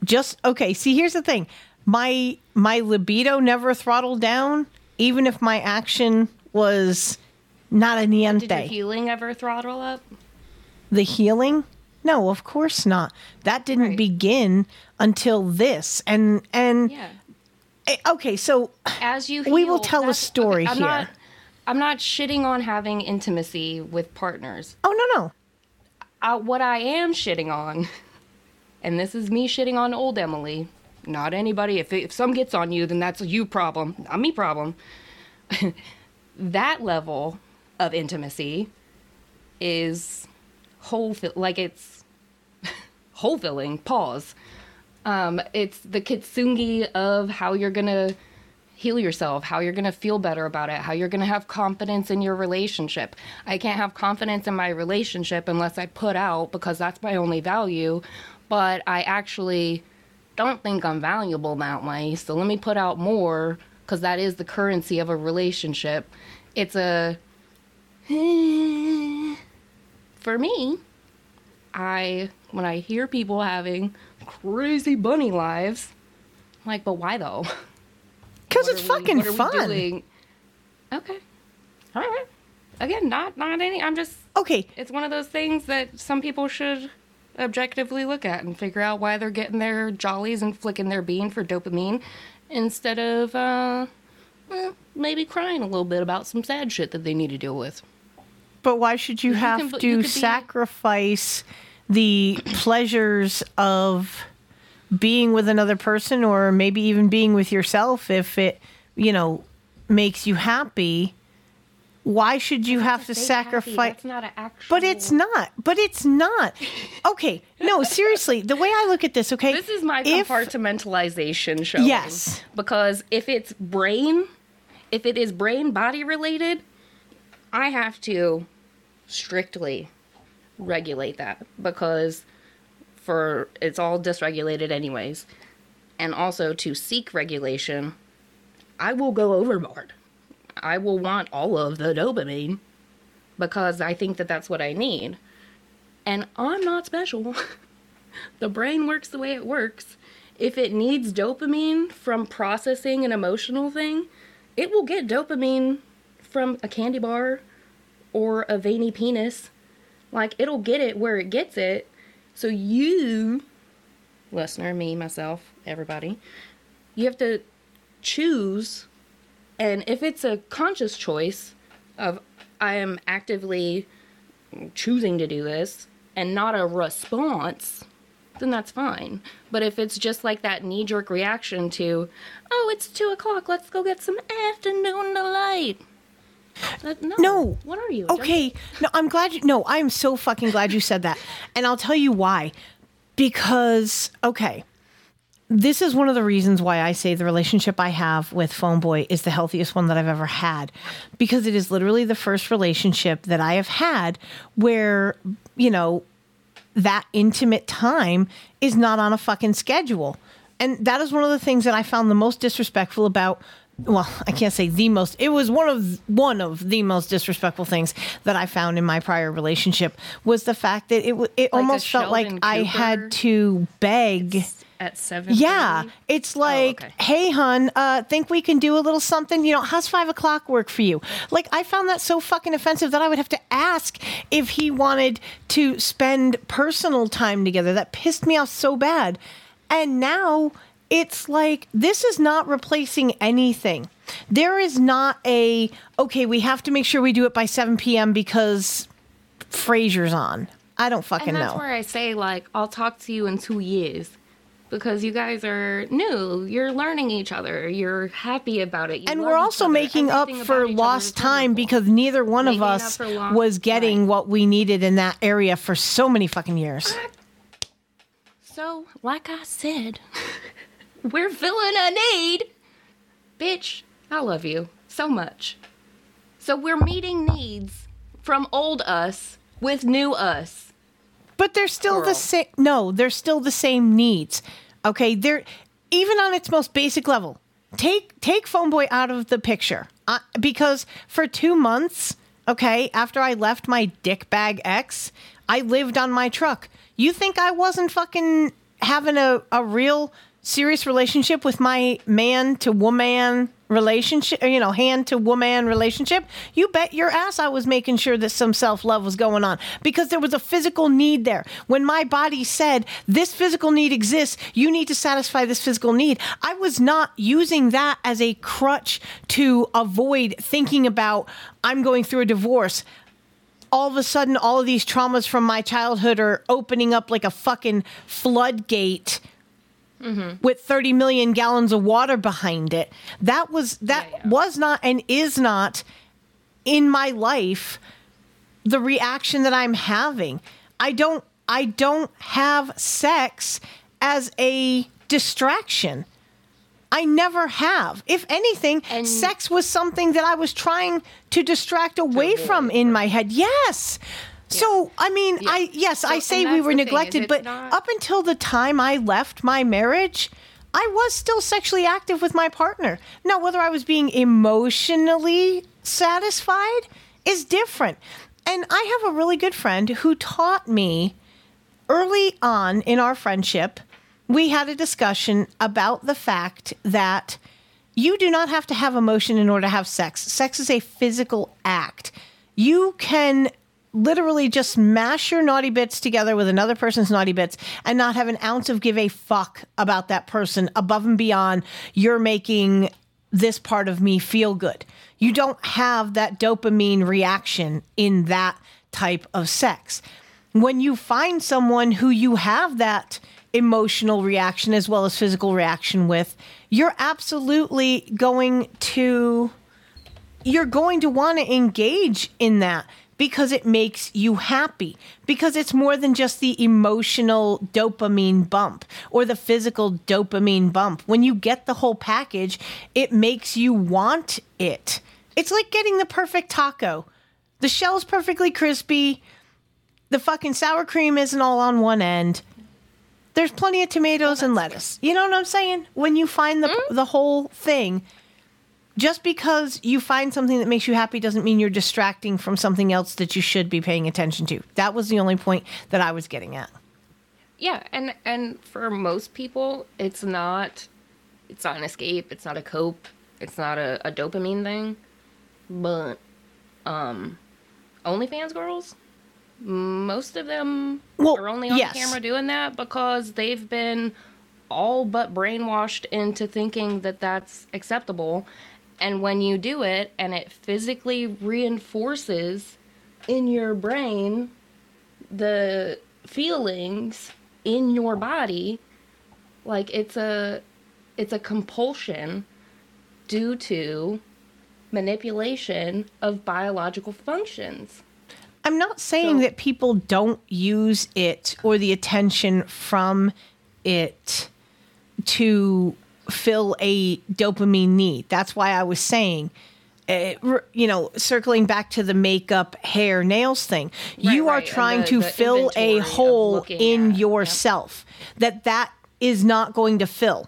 Just okay. See, here's the thing: my my libido never throttled down, even if my action was not a Did your niente. healing ever throttle up? The healing? No, of course not. That didn't begin until this, and and Yeah. eh, okay. So As you We will tell a story okay, I'm here. Not, I'm not shitting on having intimacy with partners. Oh no no. Uh, what I am shitting on, and this is me shitting on old Emily, not anybody. If if some gets on you, then that's a you problem, not me problem. that level of intimacy is whole like it's whole filling. Pause. Um, it's the kintsugi of how you're gonna heal yourself, how you're gonna feel better about it, how you're gonna have confidence in your relationship. I can't have confidence in my relationship unless I put out because that's my only value. But I actually don't think I'm valuable that way. So let me put out more because that is the currency of a relationship. It's a for me, I when I hear people having crazy bunny lives, I'm like, but why though? Because it's we- fucking what are we fun. doing? Okay, all right. Again, not not any. I'm just okay. It's one of those things that some people should objectively look at and figure out why they're getting their jollies and flicking their bean for dopamine instead of uh, well, maybe crying a little bit about some sad shit that they need to deal with. But why should you You have can- you to be- sacrifice the pleasures of being with another person or maybe even being with yourself if it, you know, makes you happy? Why should you have to sacrifice? That's not an actual. But it's not. But it's not. Okay. No, seriously. The way I look at this, okay? This is my if- compartmentalization show. Yes. Because if it's brain, if it is brain body related, I have to strictly regulate that because for it's all dysregulated anyways. And also to seek regulation, I will go overboard. I will want all of the dopamine because I think that that's what I need. And I'm not special. the brain works the way it works. If it needs dopamine from processing an emotional thing, it will get dopamine from a candy bar or a veiny penis. Like, it'll get it where it gets it. So, you, listener, me, myself, everybody, you have to choose. And if it's a conscious choice of I am actively choosing to do this and not a response, then that's fine. But if it's just like that knee jerk reaction to, oh, it's two o'clock, let's go get some afternoon delight. That, no. No. What are you? Okay. No, I'm glad you. No, I'm so fucking glad you said that. And I'll tell you why. Because, okay, this is one of the reasons why I say the relationship I have with Phone Boy is the healthiest one that I've ever had. Because it is literally the first relationship that I have had where, you know, that intimate time is not on a fucking schedule. And that is one of the things that I found the most disrespectful about well, I can't say the most. It was one of one of the most disrespectful things that I found in my prior relationship was the fact that it it Like almost felt like Sheldon I had to beg. At seven. Yeah, it's like, okay. hey, hun, uh, think we can do a little something? You know, how's five o'clock work for you? Like, I found that so fucking offensive that I would have to ask if he wanted to spend personal time together. That pissed me off so bad. And now it's like, this is not replacing anything. There is not a, okay, we have to make sure we do it by 7 p.m. because Frasier's on. I don't fucking And that's know. where I say, like, I'll talk to you in two years because you guys are new. You're learning each other. You're happy about it. You and we're also making up for about each other lost time because neither one of Making up us was getting right. what we needed in that area for so many fucking years. So, like I said, we're filling a need. Bitch, I love you so much. So, we're meeting needs from old us with new us. But they're still the same. No, they're still the same needs. Okay, they're even on its most basic level. Take take phone boy out of the picture uh, because for two months, okay, after I left my dick bag ex, I lived on my truck. You think I wasn't fucking having a, a real serious relationship with my man to woman relationship, you know, hand to woman relationship? You bet your ass I was making sure that some self love was going on because there was a physical need there. When my body said, this physical need exists, you need to satisfy this physical need, I was not using that as a crutch to avoid thinking about, I'm going through a divorce all of a sudden all of these traumas from my childhood are opening up like a fucking floodgate Mm-hmm. with 30 million gallons of water behind it that was that Yeah, yeah. was not and is not in my life the reaction that i'm having i don't i don't have sex as a distraction I never have. If anything, And- sex was something that I was trying to distract away from in my head. Yes. So, I mean, I yes, I say we were the thing, is neglected, but not- up until the time I left my marriage, I was still sexually active with my partner. Now, whether I was being emotionally satisfied is different. And I have a really good friend who taught me early on in our friendship, we had a discussion about the fact that you do not have to have emotion in order to have sex. Sex is a physical act. You can literally just mash your naughty bits together with another person's naughty bits and not have an ounce of give a fuck about that person above and beyond you're making this part of me feel good. You don't have that dopamine reaction in that type of sex when you find someone who you have that emotional reaction as well as physical reaction with, you're absolutely going to you're going to want to engage in that because it makes you happy because it's more than just the emotional dopamine bump or the physical dopamine bump when you get the whole package it makes you want it it's like getting the perfect taco the shell's perfectly crispy the fucking sour cream isn't all on one end. There's plenty of tomatoes and lettuce. You know what I'm saying? When you find the hmm? the whole thing, just because you find something that makes you happy doesn't mean you're distracting from something else that you should be paying attention to. That was the only point that I was getting at. Yeah, and and for most people, it's not it's not an escape, it's not a cope, it's not a, a dopamine thing. But um OnlyFans girls, most of them Well, are only on yes. camera doing that because they've been all but brainwashed into thinking that that's acceptable. And when you do it and it physically reinforces in your brain the feelings in your body like it's a it's a compulsion due to manipulation of biological functions. I'm not saying So- that people don't use it or the attention from it to fill a dopamine need. That's why I was saying, uh, you know, circling back to the makeup, hair, nails thing. you right, are trying the- to the fill a hole in at, yourself that that is not going to fill.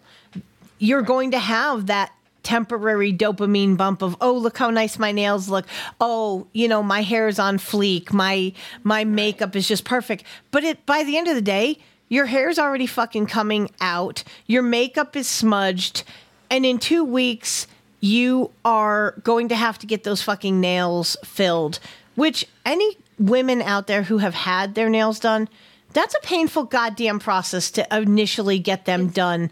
You're going to have that temporary dopamine bump of oh look how nice my nails look oh you know my hair is on fleek my my makeup is just perfect but it by the end of the day your hair's already fucking coming out your makeup is smudged and in 2 weeks you are going to have to get those fucking nails filled which any women out there who have had their nails done that's a painful goddamn process to initially get them done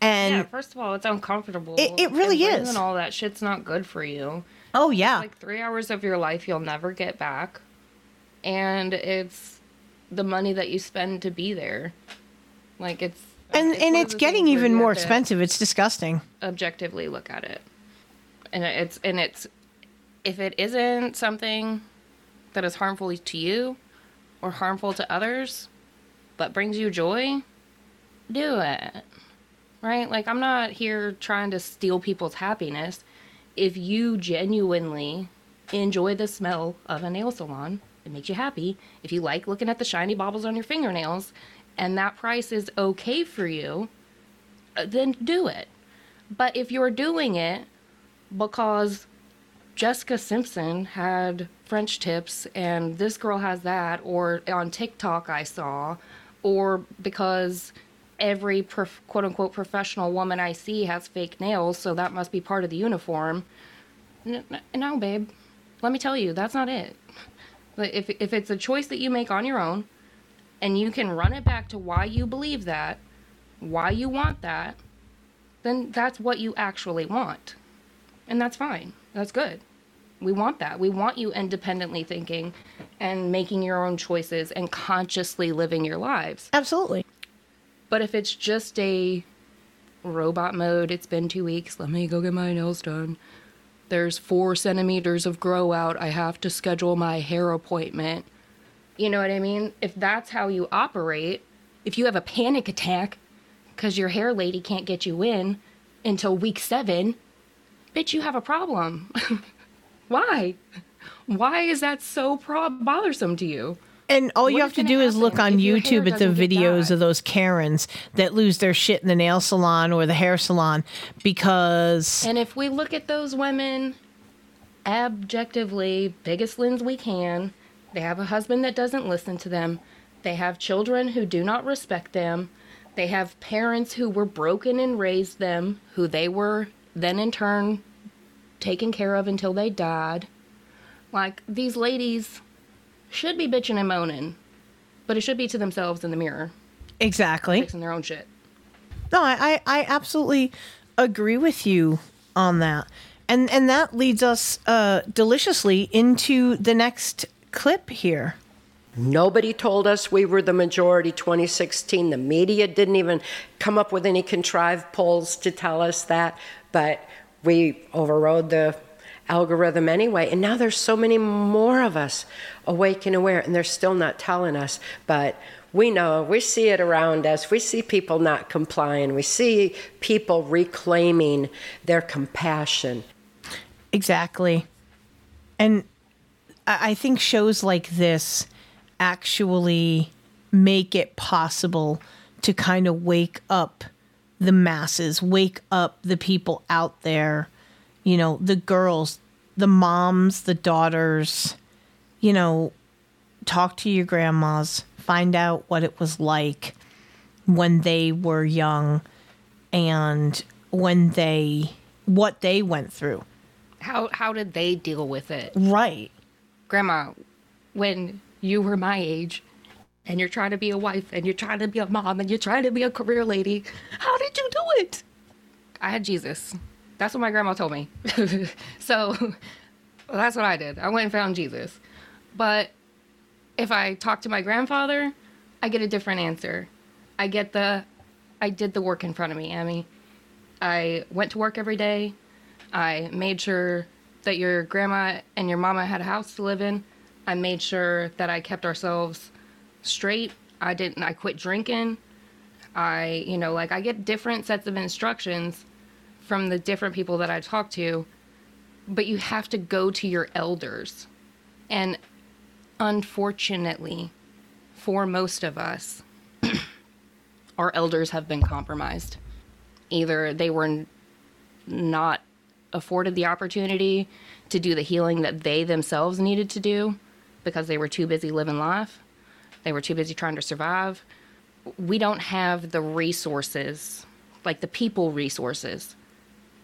and yeah, first of all, it's uncomfortable. It- it really and is. And all that shit's not good for you. oh yeah Like three hours of your life you'll never get back, and it's the money that you spend to be there. Like it's and it's and it's getting even more expensive it's disgusting Objectively look at it, and it's and it's if it isn't something that is harmful to you or harmful to others, but brings you joy, do it. Right? Like, I'm not here trying to steal people's happiness. If you genuinely enjoy the smell of a nail salon, it makes you happy. If you like looking at the shiny baubles on your fingernails and that price is okay for you, uh, then do it. But if you're doing it because Jessica Simpson had French tips and this girl has that, or on TikTok I saw, or because every prof- quote unquote professional woman I see has fake nails, so that must be part of the uniform. No, babe. Let me tell you, that's not it. But if, if it's a choice that you make on your own, and you can run it back to why you believe that, why you want that, then that's what you actually want. And that's fine. That's good. We want that. We want you independently thinking and making your own choices and consciously living your lives. absolutely But if it's just a robot mode, it's been two weeks, let me go get my nails done. There's four centimeters of grow out. I have to schedule my hair appointment. You know what I mean? If that's how you operate, if you have a panic attack because your hair lady can't get you in until week seven, bitch, you have a problem. Why? Why is that so pro- bothersome to you? And all you have to do is look on if your hair youtube at the videos of those karens that lose their shit in the nail salon or the hair salon because And if we look at those women objectively, biggest lens we can, they have a husband that doesn't listen to them. They have children who do not respect them. They have parents who were broken and raised them, who they were then in turn taken care of until they died. Like, these ladies should be bitching and moaning, but it should be to themselves in the mirror, exactly fixing their own shit. No, I, I, I absolutely agree with you on that. And and that leads us uh, deliciously into the next clip here. Nobody told us we were the majority 2016. The media didn't even come up with any contrived polls to tell us that, but we overrode the algorithm anyway. And now there's so many more of us awake and aware, and they're still not telling us. But we know, we see it around us. We see people not complying. We see people reclaiming their compassion. Exactly. And I think shows like this actually make it possible to kind of wake up the masses, wake up the people out there, you know, the girls, the moms, the daughters, you know, talk to your grandmas, find out what it was like when they were young and when they what they went through. How, how did they deal with it? Right. Grandma, when you were my age and you're trying to be a wife and you're trying to be a mom and you're trying to be a career lady, how did you do it? I had Jesus. That's what my grandma told me. so that's what I did. I went and found Jesus. But if I talk to my grandfather, I get a different answer. I get the, I did the work in front of me, Amy. I went to work every day. I made sure that your grandma and your mama had a house to live in. I made sure that I kept ourselves straight. I didn't, I quit drinking. I, you know, like I get different sets of instructions from the different people that I talk to, but you have to go to your elders. And unfortunately, for most of us, our elders have been compromised. Either they were not afforded the opportunity to do the healing that they themselves needed to do because they were too busy living life. They were too busy trying to survive. We don't have the resources, like the people resources,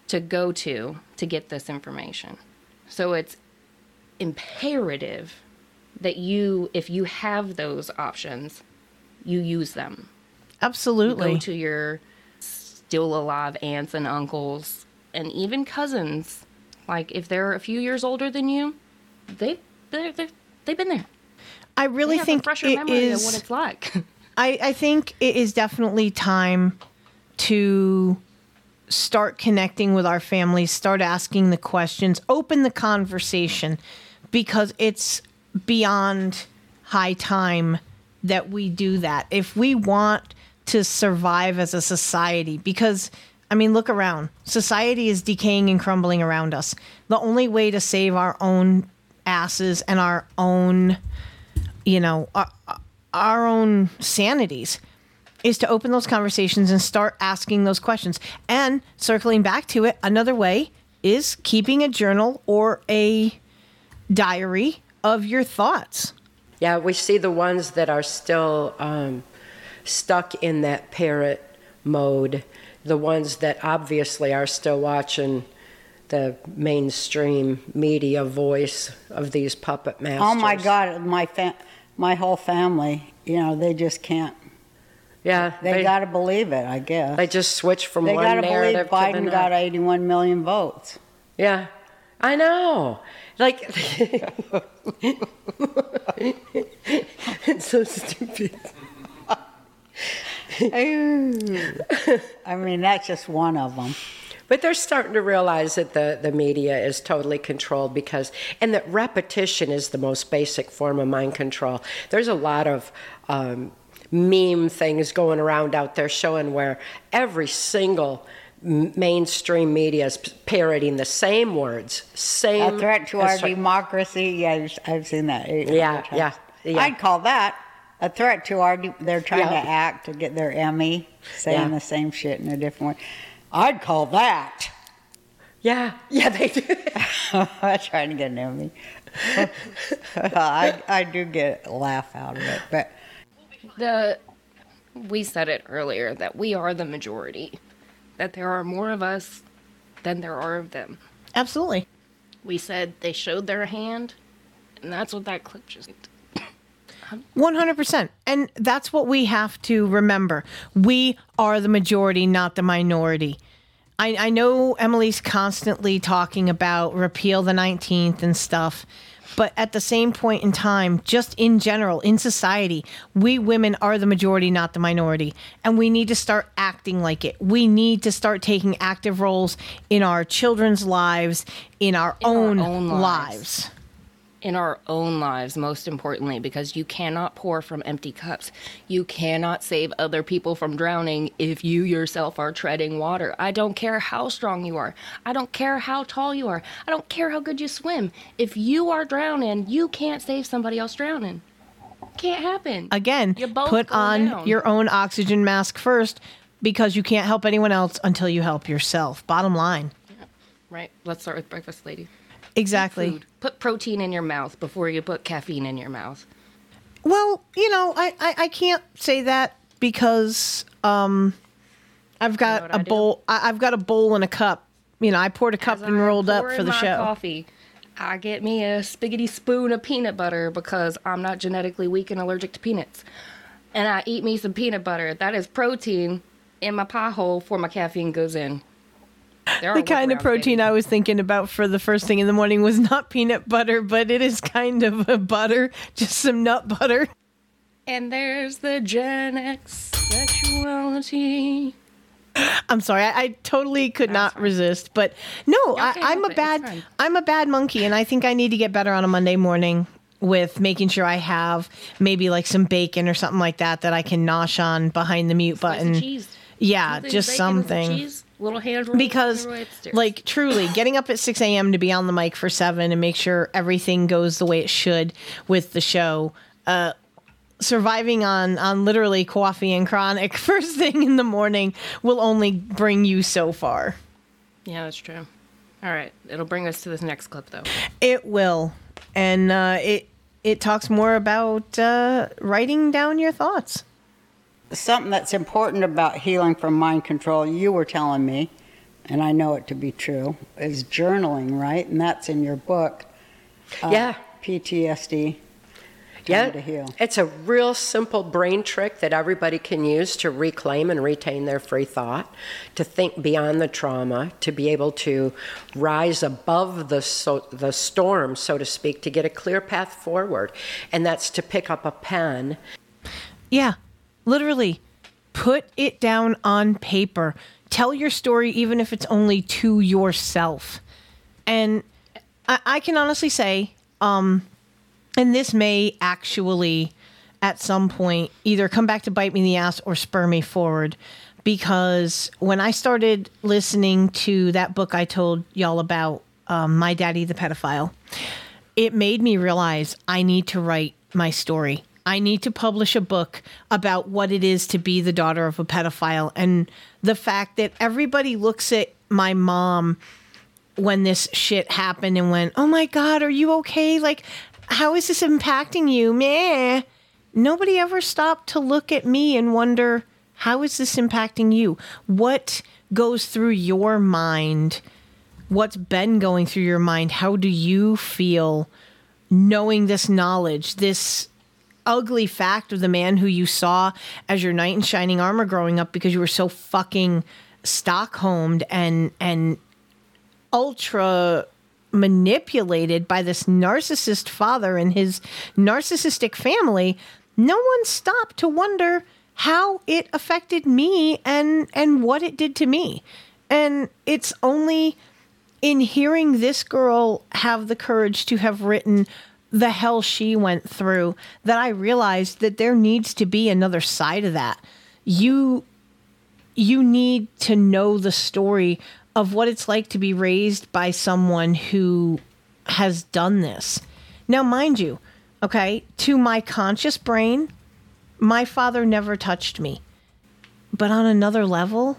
to go to to get this information. So it's imperative that you, if you have those options, you use them. Absolutely. Go to your still alive aunts and uncles and even cousins. Like if they're a few years older than you, they they they they've been there. I really think a fresher it memory of what it's like. I, I think it is definitely time to start connecting with our families, start asking the questions, open the conversation because it's beyond high time that we do that. If we want to survive as a society, because I mean, look around. Society is decaying and crumbling around us. The only way to save our own asses and our own, you know, our, our own sanities is to open those conversations and start asking those questions. And circling back to it, another way is keeping a journal or a diary of your thoughts. Yeah, we see the ones that are still um, stuck in that parrot mode, the ones that obviously are still watching the mainstream media voice of these puppet masters. Oh my God, my fam- my whole family, you know, they just can't. Yeah, They, they- got to believe it, I guess. They just switch from they one gotta believe narrative to the Biden got 81 million votes. Yeah, I know. Like, it's so stupid. I mean, that's just one of them. But they're starting to realize that the, the media is totally controlled because, and that repetition is the most basic form of mind control. There's a lot of um, meme things going around out there showing where every single mainstream media is parroting the same words, same. A threat to our democracy. Yeah, I've- I've seen that. Yeah, yeah, yeah. I'd call that a threat to our. De- they're trying Yeah. to act to get their Emmy, saying Yeah. the same shit in a different way. I'd call that. Yeah, yeah, they do. I'm trying to get an Emmy. I I do get a laugh out of it, but the we said it earlier that we are the majority. That there are more of us than there are of them. Absolutely. We said they showed their hand, and that's what that clip just 100%. And that's what we have to remember. We are the majority, not the minority. I, I know Emily's constantly talking about repeal the 19th and stuff, but at the same point in time, just in general, in society, we women are the majority, not the minority. And we need to start acting like it. We need to start taking active roles in our children's lives, in our, In our own, own lives. lives. In our own lives, most importantly, because you cannot pour from empty cups. You cannot save other people from drowning if you yourself are treading water. I don't care how strong you are. I don't care how tall you are. I don't care how good you swim. If you are drowning, you can't save somebody else drowning. Can't happen. Again, put on down. your own oxygen mask first because you can't help anyone else until you help yourself. Bottom line. Right. Let's start with breakfast, lady. Exactly. Put protein in your mouth before you put caffeine in your mouth. Well, you know, I, I, I can't say that because um, I've got what a I bowl. I, I've got a bowl and a cup. You know, I poured a cup As and I'm rolled up for the show. Coffee. I get me a spiggity spoon of peanut butter because I'm not genetically weak and allergic to peanuts. And I eat me some peanut butter. That is protein in my pie hole before my caffeine goes in. There The kind of protein baby. I was thinking about for the first thing in the morning was not peanut butter, but it is kind of a butter, just some nut butter. And there's the Gen X sexuality. I'm sorry, I, I totally could not resist, but no, I, I'm help a bad. I'm a bad monkey, and I think I need to get better on a Monday morning with making sure I have maybe like some bacon or something like that that I can nosh on behind the mute Slice button. cheese. Yeah, Two things, just bacon, something. Little hand roll because on your way upstairs. like truly getting up at 6 a.m to be on the mic for 7 and make sure everything goes the way it should with the show uh surviving on on literally coffee and chronic first thing in the morning will only bring you so far yeah, that's true. All right, it'll bring us to this next clip though. It will, and uh, it it talks more about uh, writing down your thoughts. Something that's important about healing from mind control, you were telling me, and I know it to be true, is journaling, right? And that's in your book. uh, Yeah. PTSD. Yeah, to heal. it's a real simple brain trick that everybody can use to reclaim and retain their free thought, to think beyond the trauma, to be able to rise above the so, the storm, so to speak, to get a clear path forward, and that's to pick up a pen Yeah, literally, put it down on paper. Tell your story, even if it's only to yourself. And I, I can honestly say, um, and this may actually at some point either come back to bite me in the ass or spur me forward because when I started listening to that book I told y'all about, um, My Daddy the Pedophile, it made me realize I need to write my story. I need to publish a book about what it is to be the daughter of a pedophile and the fact that everybody looks at my mom when this shit happened and went, "Oh my god, are you okay? Like how is this impacting you?" Meh. Nobody ever stopped to look at me and wonder, "How is this impacting you? What goes through your mind?" what's been going through your mind. How do you feel knowing this knowledge, this ugly fact of the man who you saw as your knight in shining armor growing up because you were so fucking Stockholmed and and ultra manipulated by this narcissist father and his narcissistic family, no one stopped to wonder how it affected me and and what it did to me. And it's only in hearing this girl have the courage to have written the hell she went through that I realized that there needs to be another side of that. You you need to know the story of what it's like to be raised by someone who has done this. Now, mind you, okay, to my conscious brain, my father never touched me. But on another level,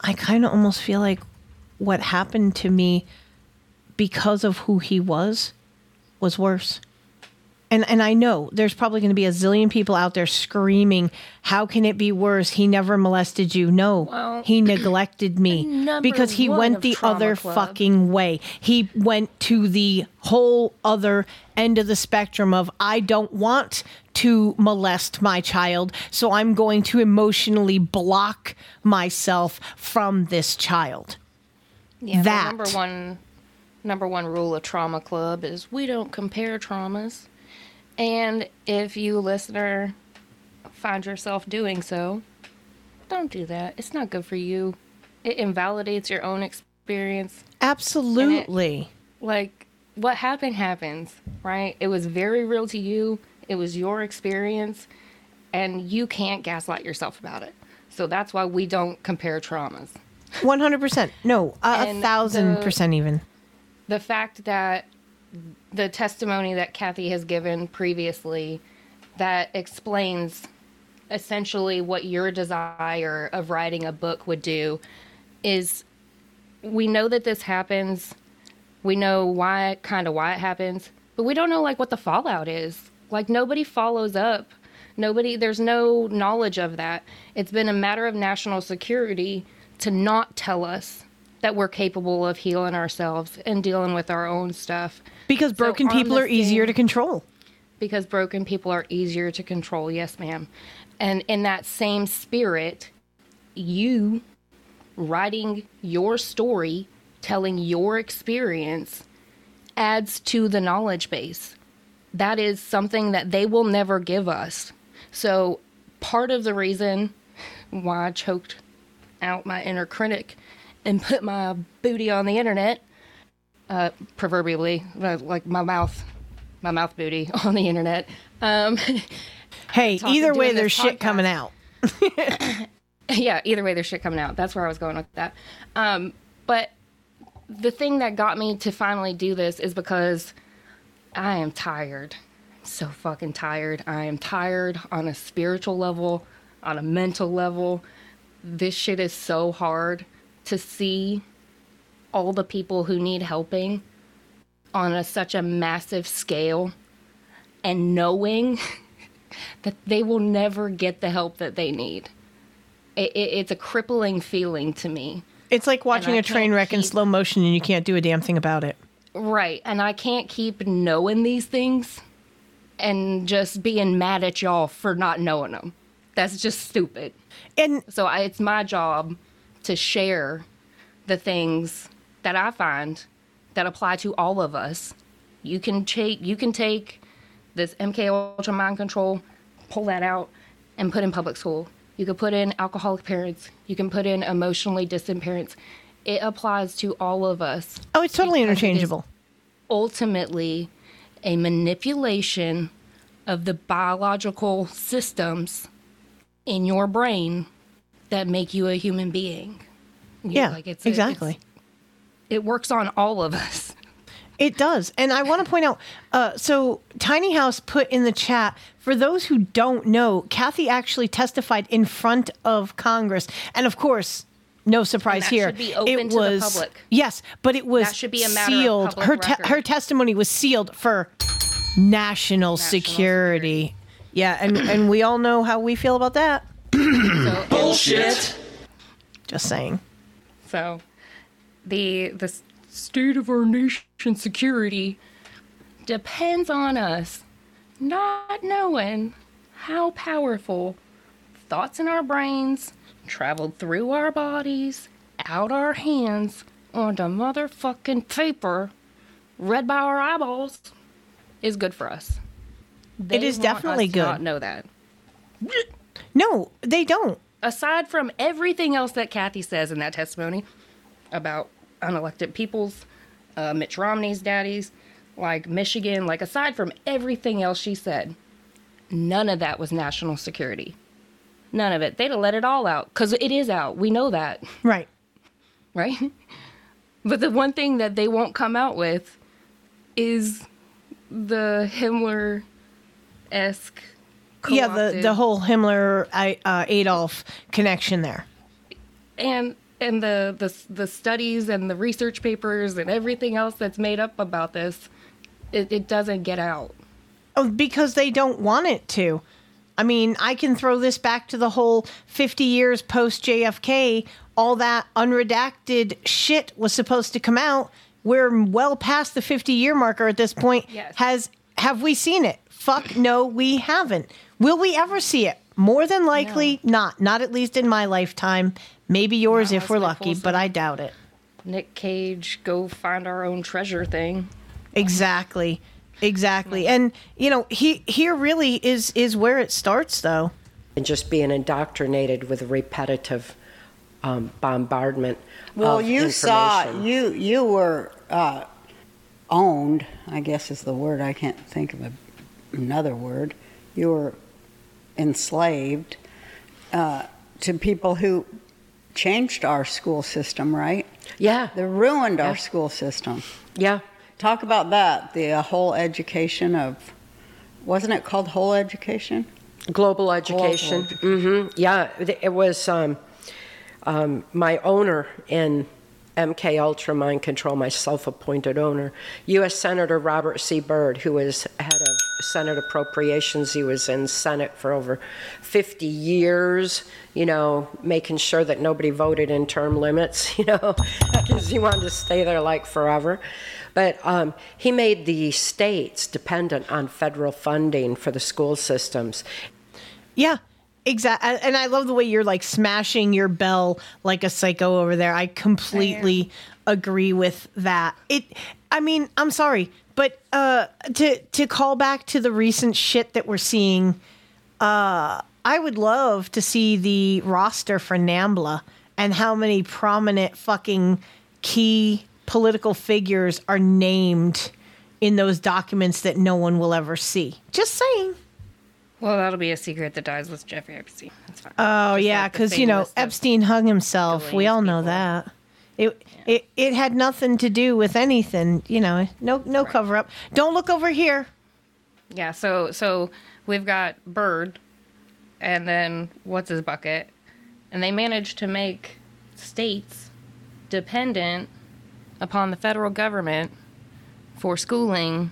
I kind of almost feel like what happened to me because of who he was was worse. And and I know there's probably going to be a zillion people out there screaming, "How can it be worse? He never molested you." No, Well, he neglected me because he went the other Club. fucking way. He went to the whole other end of the spectrum of I don't want to molest my child, so I'm going to emotionally block myself from this child. Yeah, That. number one number one rule of trauma club is we don't compare traumas. And if you listener find yourself doing so, don't do that. It's not good for you. It invalidates your own experience. Absolutely. Like what happened happens, right? It was very real to you. It was your experience and you can't gaslight yourself about it. So that's why we don't compare traumas. One hundred percent. No, a, a thousand the- percent even. The fact that the testimony that Cathy has given previously that explains essentially what your desire of writing a book would do is we know that this happens. We know why kind of why it happens but we don't know like what the fallout is. Like nobody follows up. Nobody there's no knowledge of that. It's been a matter of national security to not tell us that we're capable of healing ourselves and dealing with our own stuff Because broken on people are easier to control. because broken people are easier to control. Yes, ma'am. And in that same spirit, you writing your story, telling your experience, adds to the knowledge base. That is something that they will never give us. So, part of the reason why I choked out my inner critic and put my booty on the internet, uh, proverbially, uh, like my mouth, my mouth booty on the internet. Um, Hey, Talking- either way, there's this shit coming out. yeah, either way, there's shit coming out. That's where I was going with that. Um, but the thing that got me to finally do this is because I am tired. So fucking tired. I am tired on a spiritual level, on a mental level. This shit is so hard to see all the people who need helping on a, such a massive scale and knowing that they will never get the help that they need. It, it, it's a crippling feeling to me. It's like watching a train wreck in slow motion and you can't do a damn thing about it. Right. And I can't keep knowing these things and just being mad at y'all for not knowing them. That's just stupid. And So I, it's my job to share the things that I find that apply to all of us. You can take you can take this MK Ultra mind control, pull that out, and put in public school. You could put in alcoholic parents. You can put in emotionally distant parents. It applies to all of us oh, it's totally Because it is- interchangeable. ultimately a manipulation of the biological systems in your brain that make you a human being. You- Yeah, like it's- exactly. it's- it works on all of us. It does. And I want to point out uh, so Tiny House put in the chat for those who don't know, Cathy actually testified in front of Congress. And of course, no surprise here. should be open it to the was public. Yes, but it was That should be a sealed. her te- her testimony was sealed for national, security. Yeah, and and we all know how we feel about that. So Bullshit. Just saying. So, the the state of our nation security depends on us not knowing how powerful thoughts in our brains traveled through our bodies, out our hands, onto motherfucking paper, read by our eyeballs, is good for us. They It is want definitely us to good. Not know that. No, they don't. aside from everything else that Cathy says in that testimony about unelected peoples, uh, Mitt Romney's daddies, like Michigan, like aside from everything else she said, none of that was national security. None of it. They'd have let it all out because it is out. We know that, Right. right? But the one thing that they won't come out with is the Himmler esque. Yeah, the the whole Himmler uh, Adolf connection there. and and the, the the studies and the research papers and everything else that's made up about this it, it doesn't get out Oh, because they don't want it to. I mean, I can throw this back to the whole 50 years post JFK. All that unredacted shit was supposed to come out. We're well past the 50 year marker at this point. Yes. Has have we seen it? Fuck no, we haven't. Will we ever see it? More than likely not. Not at least in my lifetime. Maybe yours Not if we're lucky, but I doubt it. nick cage go find our own treasure thing Exactly. Exactly. And you know, he here really is is where it starts though. and just being indoctrinated with repetitive um, bombardment. Well, of you saw you you were uh, owned. I guess is the word. I can't think of a, another word. You were enslaved uh, to people who changed our school system. Right? Yeah, They ruined Yeah. our school system. yeah. Talk about that. The whole education of wasn't it called whole education? Global education. hmm Yeah, it it was um, um, my owner in MK Ultra Mind Control, my self-appointed owner, U.S. Senator Robert C. Byrd, who was head of Senate Appropriations. He was in Senate for over 50 years. You know, making sure that nobody voted in term limits. You know, because he wanted to stay there like forever. But um, he made the states dependent on federal funding for the school systems. Yeah. Exactly. And I love the way you're like smashing your bell like a psycho over there. I completely agree with that. It I mean, I'm sorry, but uh to to call back to the recent shit that we're seeing, uh I would love to see the roster for NAMBLA and how many prominent fucking key political figures are named in those documents that no one will ever see. Just saying. Well that'll be a secret that dies with jeffrey epstein that's fine Oh Just yeah, like because you know Epstein hung himself. We all know people. that. It, it it had nothing to do with anything. You know, no no cover up. Don't look over here. yeah so so we've got Byrd and then what's his bucket and they managed to make states dependent upon the federal government for schooling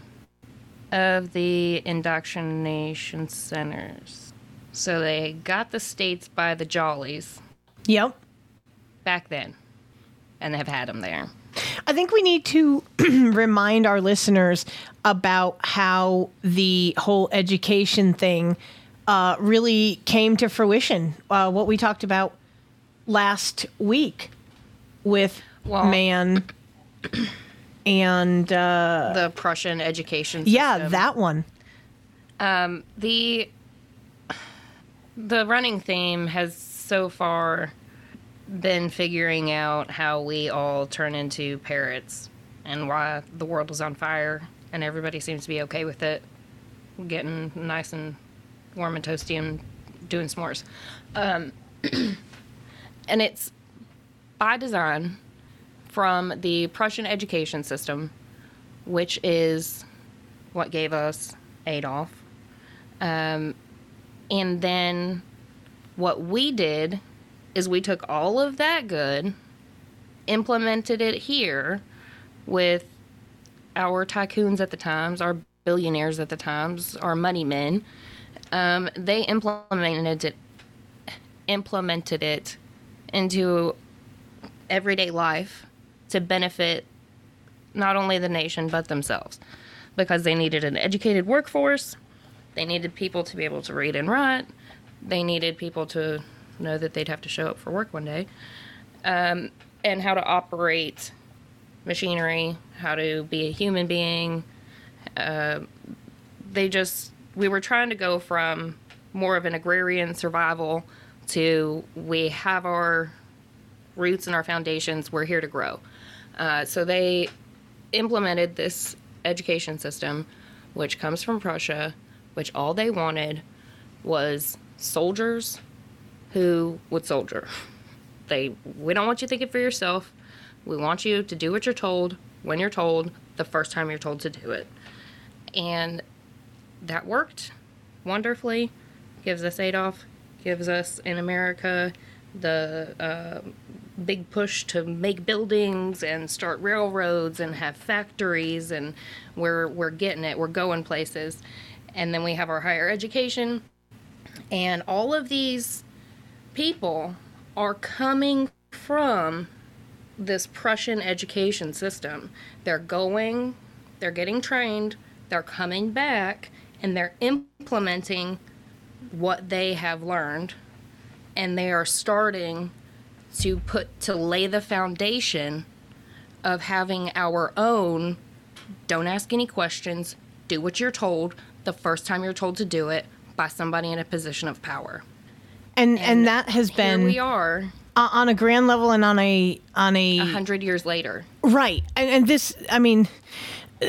of the indoctrination centers. So they got the states by the jollies Yep. back then, and have had them there. I think we need to remind our listeners about how the whole education thing uh, really came to fruition. Uh, what we talked about last week with Well- man and uh, The Prussian education. yeah, that one. Um, the the running theme has so far been figuring out how we all turn into parrots and why the world is on fire and everybody seems to be okay with it getting nice and warm and toasty and doing s'mores um, and it's by design from the prussian education system which is what gave us adolf um, and then what we did is we took all of that good, implemented it here with our tycoons at the times, our billionaires at the times, our money men. Um, they implemented it, implemented it into everyday life to benefit not only the nation but themselves, because they needed an educated workforce. They needed people to be able to read and write. They needed people to know that they'd have to show up for work one day. Um, and how to operate machinery, how to be a human being. Uh, they just, we were trying to go from more of an agrarian survival to we have our roots and our foundations, we're here to grow. Uh, so they implemented this education system, which comes from Prussia, which all they wanted was soldiers who would soldier. They we don't want you thinking for yourself. We want you to do what you're told when you're told the first time you're told to do it. And that worked wonderfully. Gives us Adolf, gives us in America the uh, big push to make buildings and start railroads and have factories, and we're we're getting it. We're going places, and then we have our higher education, and all of these people are coming from this Prussian education system. They're going, they're getting trained, they're coming back, and they're implementing what they have learned, and they are starting to put to lay the foundation of having our own don't ask any questions, do what you're told the first time you're told to do it by somebody in a position of power. And and, that has Here been we are on a grand level and on a on a a hundred years later. Right. And, and this, I mean,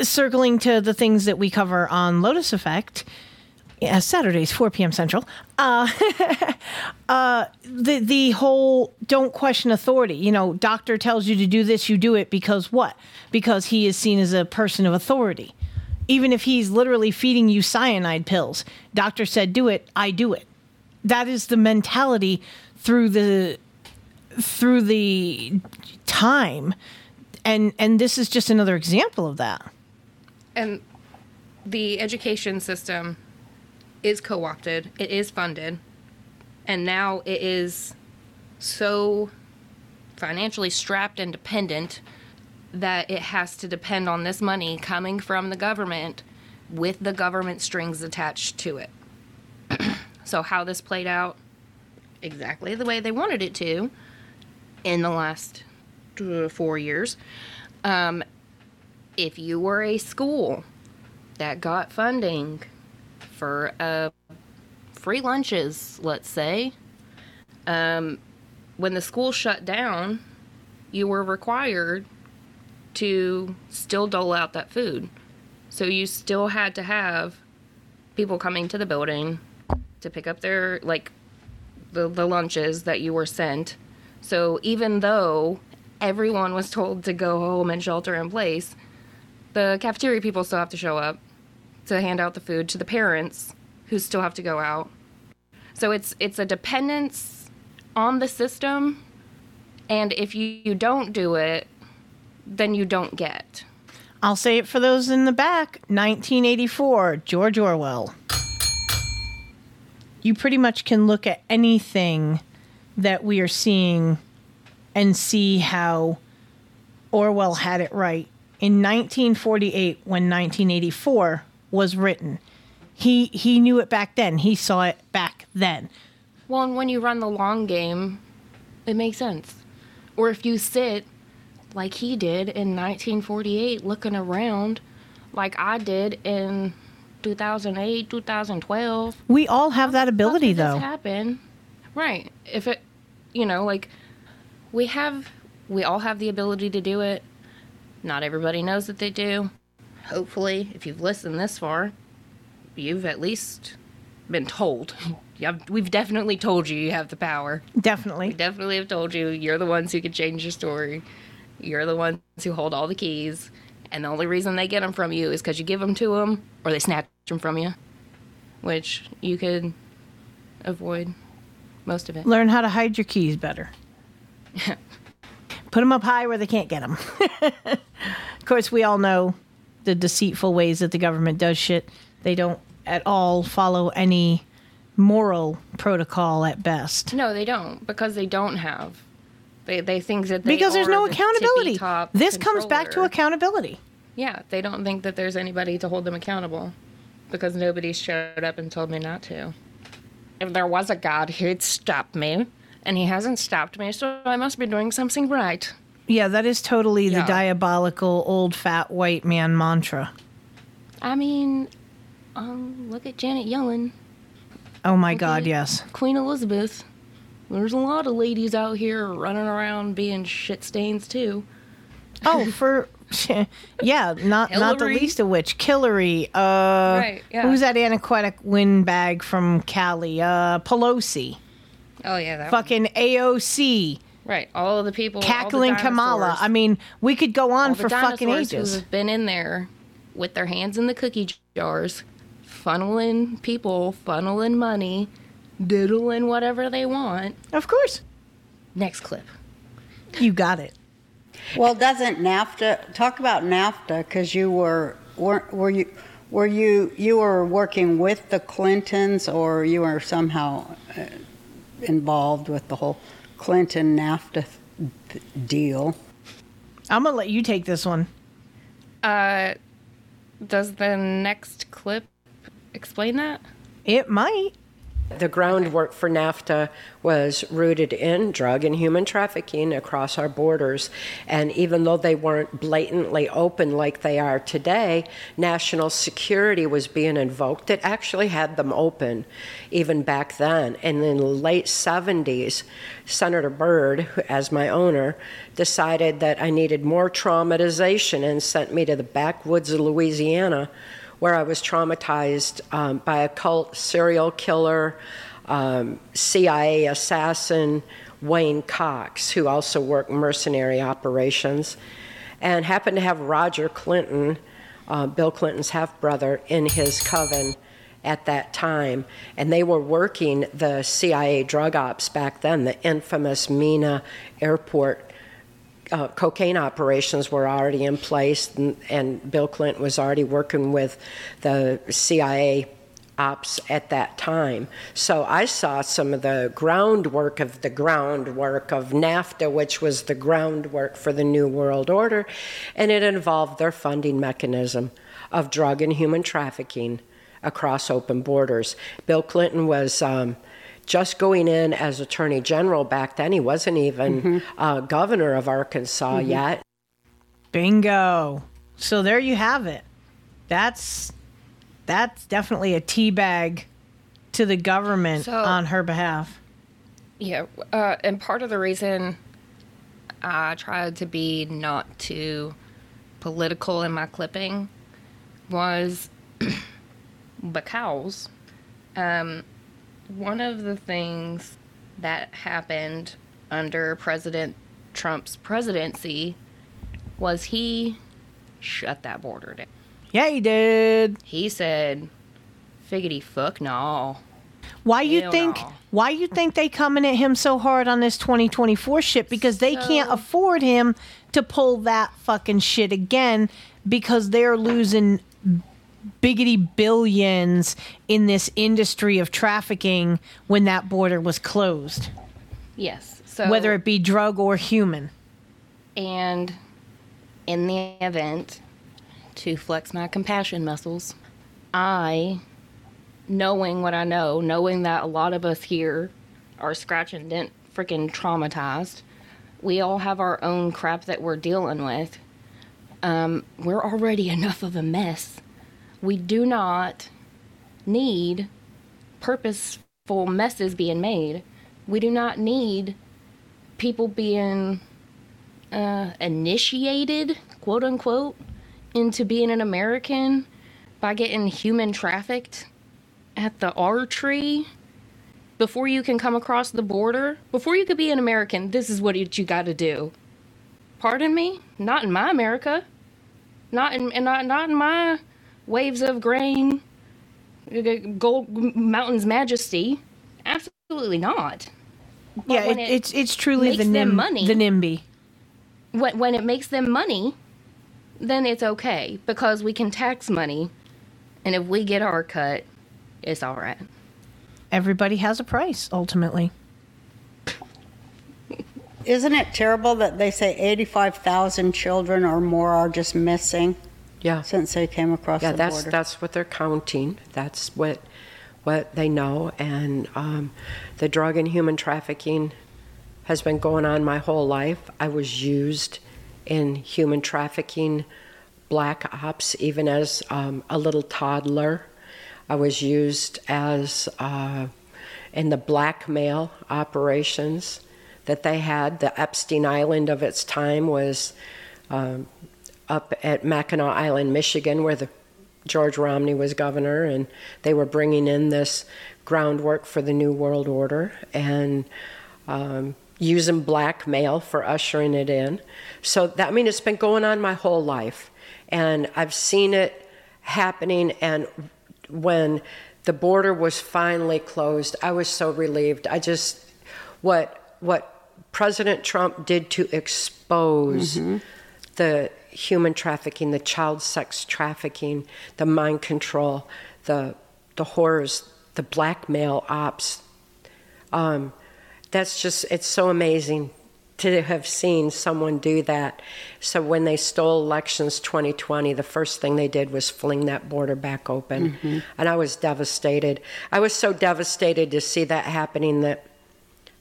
circling to the things that we cover on Lotus Effect, yeah, Saturdays, 4 p.m. Central, uh, uh, the, the whole don't question authority. You know, doctor tells you to do this, you do it because what? Because he is seen as a person of authority. Even if he's literally feeding you cyanide pills, doctor said do it, I do it. That is the mentality through the through the time and and this is just another example of that and the education system is co-opted it is funded and now it is so financially strapped and dependent that it has to depend on this money coming from the government with the government strings attached to it. So how this played out exactly the way they wanted it to in the last uh, four years um, if you were a school that got funding for uh, free lunches, let's say, um, when the school shut down, you were required to still dole out that food. So you still had to have people coming to the building to pick up their, like, the, the lunches that you were sent. So even though everyone was told to go home and shelter in place, the cafeteria people still have to show up to hand out the food to the parents who still have to go out. So it's it's a dependence on the system and if you, you don't do it, then you don't get. I'll say it for those in the back 1984, George Orwell. You pretty much can look at anything that we are seeing and see how Orwell had it right. In 1948, when 1984 was written, he, he knew it back then. He saw it back then. Well, and when you run the long game, it makes sense. Or if you sit like he did in 1948 looking around like I did in 2008, 2012. We all have oh, that ability, though. happen. Right. If it you know, like we have we all have the ability to do it. Not everybody knows that they do. Hopefully, if you've listened this far, you've at least been told. Yeah, we've definitely told you you have the power. Definitely. We definitely have told you you're the ones who can change your story. You're the ones who hold all the keys, and the only reason they get them from you is because you give them to them, or they snatch them from you, which you could avoid most of it. Learn how to hide your keys better. Put them up high where they can't get them. of course, we all know the deceitful ways that the government does shit. They don't at all follow any moral protocol at best. No, they don't because they don't have. They they think that they Because there's no the accountability. This comes back to accountability. Yeah, they don't think that there's anybody to hold them accountable because nobody showed up and told me not to. If there was a God, he'd stop me, and he hasn't stopped me, so I must be doing something right. Yeah, that is totally the diabolical old fat white man mantra. I mean, um, look at Janet Yellen, Oh my God, yes. Queen Elizabeth. There's a lot of ladies out here running around being shit stains too. Oh, for yeah, not not the least of which Killary. Uh, Right, yeah. Who's that anaquetic windbag from Cali? Uh, Pelosi. Oh yeah, that Fucking AOC. Right. All of the people, all the Cackling Kamala. I mean, we could go on all the for fucking dinosaurs ages. Who have been in there with their hands in the cookie jars, funneling people, funneling money, diddling whatever they want. Of course. Next clip. You got it. Well, doesn't NAFTA talk about NAFTA? Because you were were were you were you you were working with the Clintons, or you were somehow uh, involved with the whole Clinton NAFTA th- deal? I'm gonna let you take this one. Uh, does the next clip explain that? It might. The groundwork for NAFTA was rooted in drug and human trafficking across our borders. And even though they weren't blatantly open like they are today, national security was being invoked. It actually had them open even back then. And in the late 70s, Senator Byrd, as my owner, decided that I needed more traumatization and sent me to the backwoods of Louisiana where I was traumatized um, by a cult serial killer, um, CIA assassin, Wayne Cox, who also worked mercenary operations, and happened to have Roger Clinton, uh, Bill Clinton's half brother, in his coven at that time. And they were working the CIA drug ops back then, the infamous Mena airport uh, cocaine operations were already in place, and, and Bill Clinton was already working with the CIA ops at that time. So I saw some of the groundwork of the groundwork of NAFTA, which was the groundwork for the New World Order, and it involved their funding mechanism of drug and human trafficking across open borders. Bill Clinton was. Um, just going in as attorney general back then. He wasn't even uh, governor of Arkansas yet. Bingo. So there you have it. That's that's definitely a teabag to the government So- on her behalf. Yeah, uh, and part of the reason I tried to be not too political in my clipping was because um, one of the things that happened under President Trump's presidency was he shut that border down. Yeah, he did. He said, "Figgity fuck no." Why you Hell think no. Why you think they coming at him so hard on this 2024 shit? Because they can't afford him to pull that fucking shit again because they're losing biggity billions in this industry of trafficking when that border was closed, Yes. So whether it be drug or human. and in the event to flex my compassion muscles, I, knowing what I know, knowing that a lot of us here are scratch and dent freaking traumatized, we all have our own crap that we're dealing with. Um, we're already enough of a mess. We do not need purposeful messes being made. We do not need people being uh, initiated, quote unquote, into being an American by getting human trafficked at the R tree before you can come across the border. Before you could be an American, this is what you got to do. Pardon me? Not in my America. Not in not not in my waves of grain, gold mountains majesty. Absolutely not. But yeah, when it, it's it's truly the nim, money- the NIMBY. when, when it makes them money, then it's okay because we can tax money, and if we get our cut, it's all right. Everybody has a price ultimately. Isn't it terrible that they say 85,000 children or more are just missing Yeah. since they came across the border. Yeah, the that's border? that's what they're counting. That's what what they know, and um, the drug and human trafficking has been going on my whole life. I was used in human trafficking, black ops, even as um, a little toddler. I was used as uh, in the blackmail operations that they had. The Epstein Island of its time was um, up at Mackinac Island, Michigan, where the George Romney was governor, and they were bringing in this groundwork for the New World Order and um, using blackmail for ushering it in. So that I mean, it's been going on my whole life, and I've seen it happening. And when the border was finally closed, I was so relieved. I just what what President Trump did to expose the human trafficking, the child sex trafficking, the mind control, the the horrors, the blackmail ops. Um, that's just it's so amazing to have seen someone do that. So when they stole elections 2020, the first thing they did was fling that border back open, and I was devastated. I was so devastated to see that happening that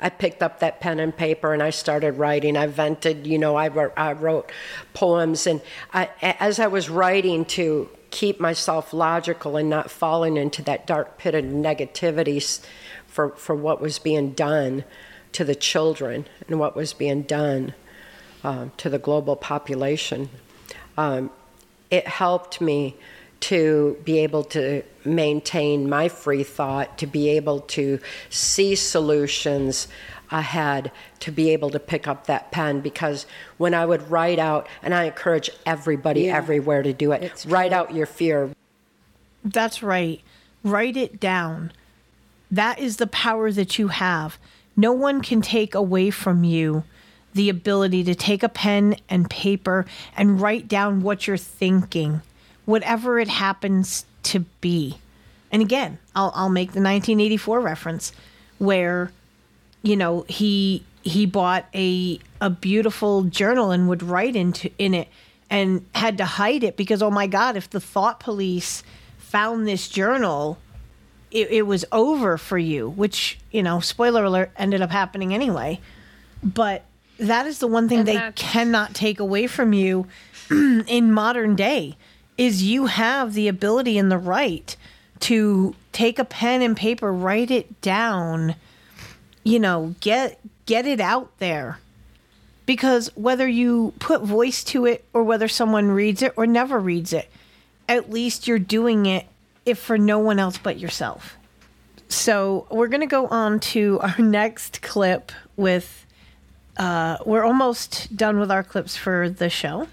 I picked up that pen and paper and I started writing. I vented, you know, I wrote, I wrote poems. And I, as I was writing to keep myself logical and not falling into that dark pit of negativity for, for what was being done to the children and what was being done um, to the global population, um, it helped me to be able to maintain my free thought, to be able to see solutions ahead, to be able to pick up that pen. Because when I would write out, and I encourage everybody Yeah. everywhere to do it, write out your fear. That's right. Write it down. That is the power that you have. No one can take away from you the ability to take a pen and paper and write down what you're thinking, whatever it happens to be. And again, I'll, I'll make the 1984 reference where, you know, he he bought a a beautiful journal and would write into in it and had to hide it because oh my god, if the thought police found this journal, it, it was over for you, which, you know, spoiler alert, ended up happening anyway. But that is the one thing And they cannot take away from you in modern day is you have the ability and the right to take a pen and paper, write it down, you know, get get it out there. Because whether you put voice to it or whether someone reads it or never reads it, at least you're doing it if for no one else but yourself. So we're going to go on to our next clip with. Uh, we're almost done with our clips for the show.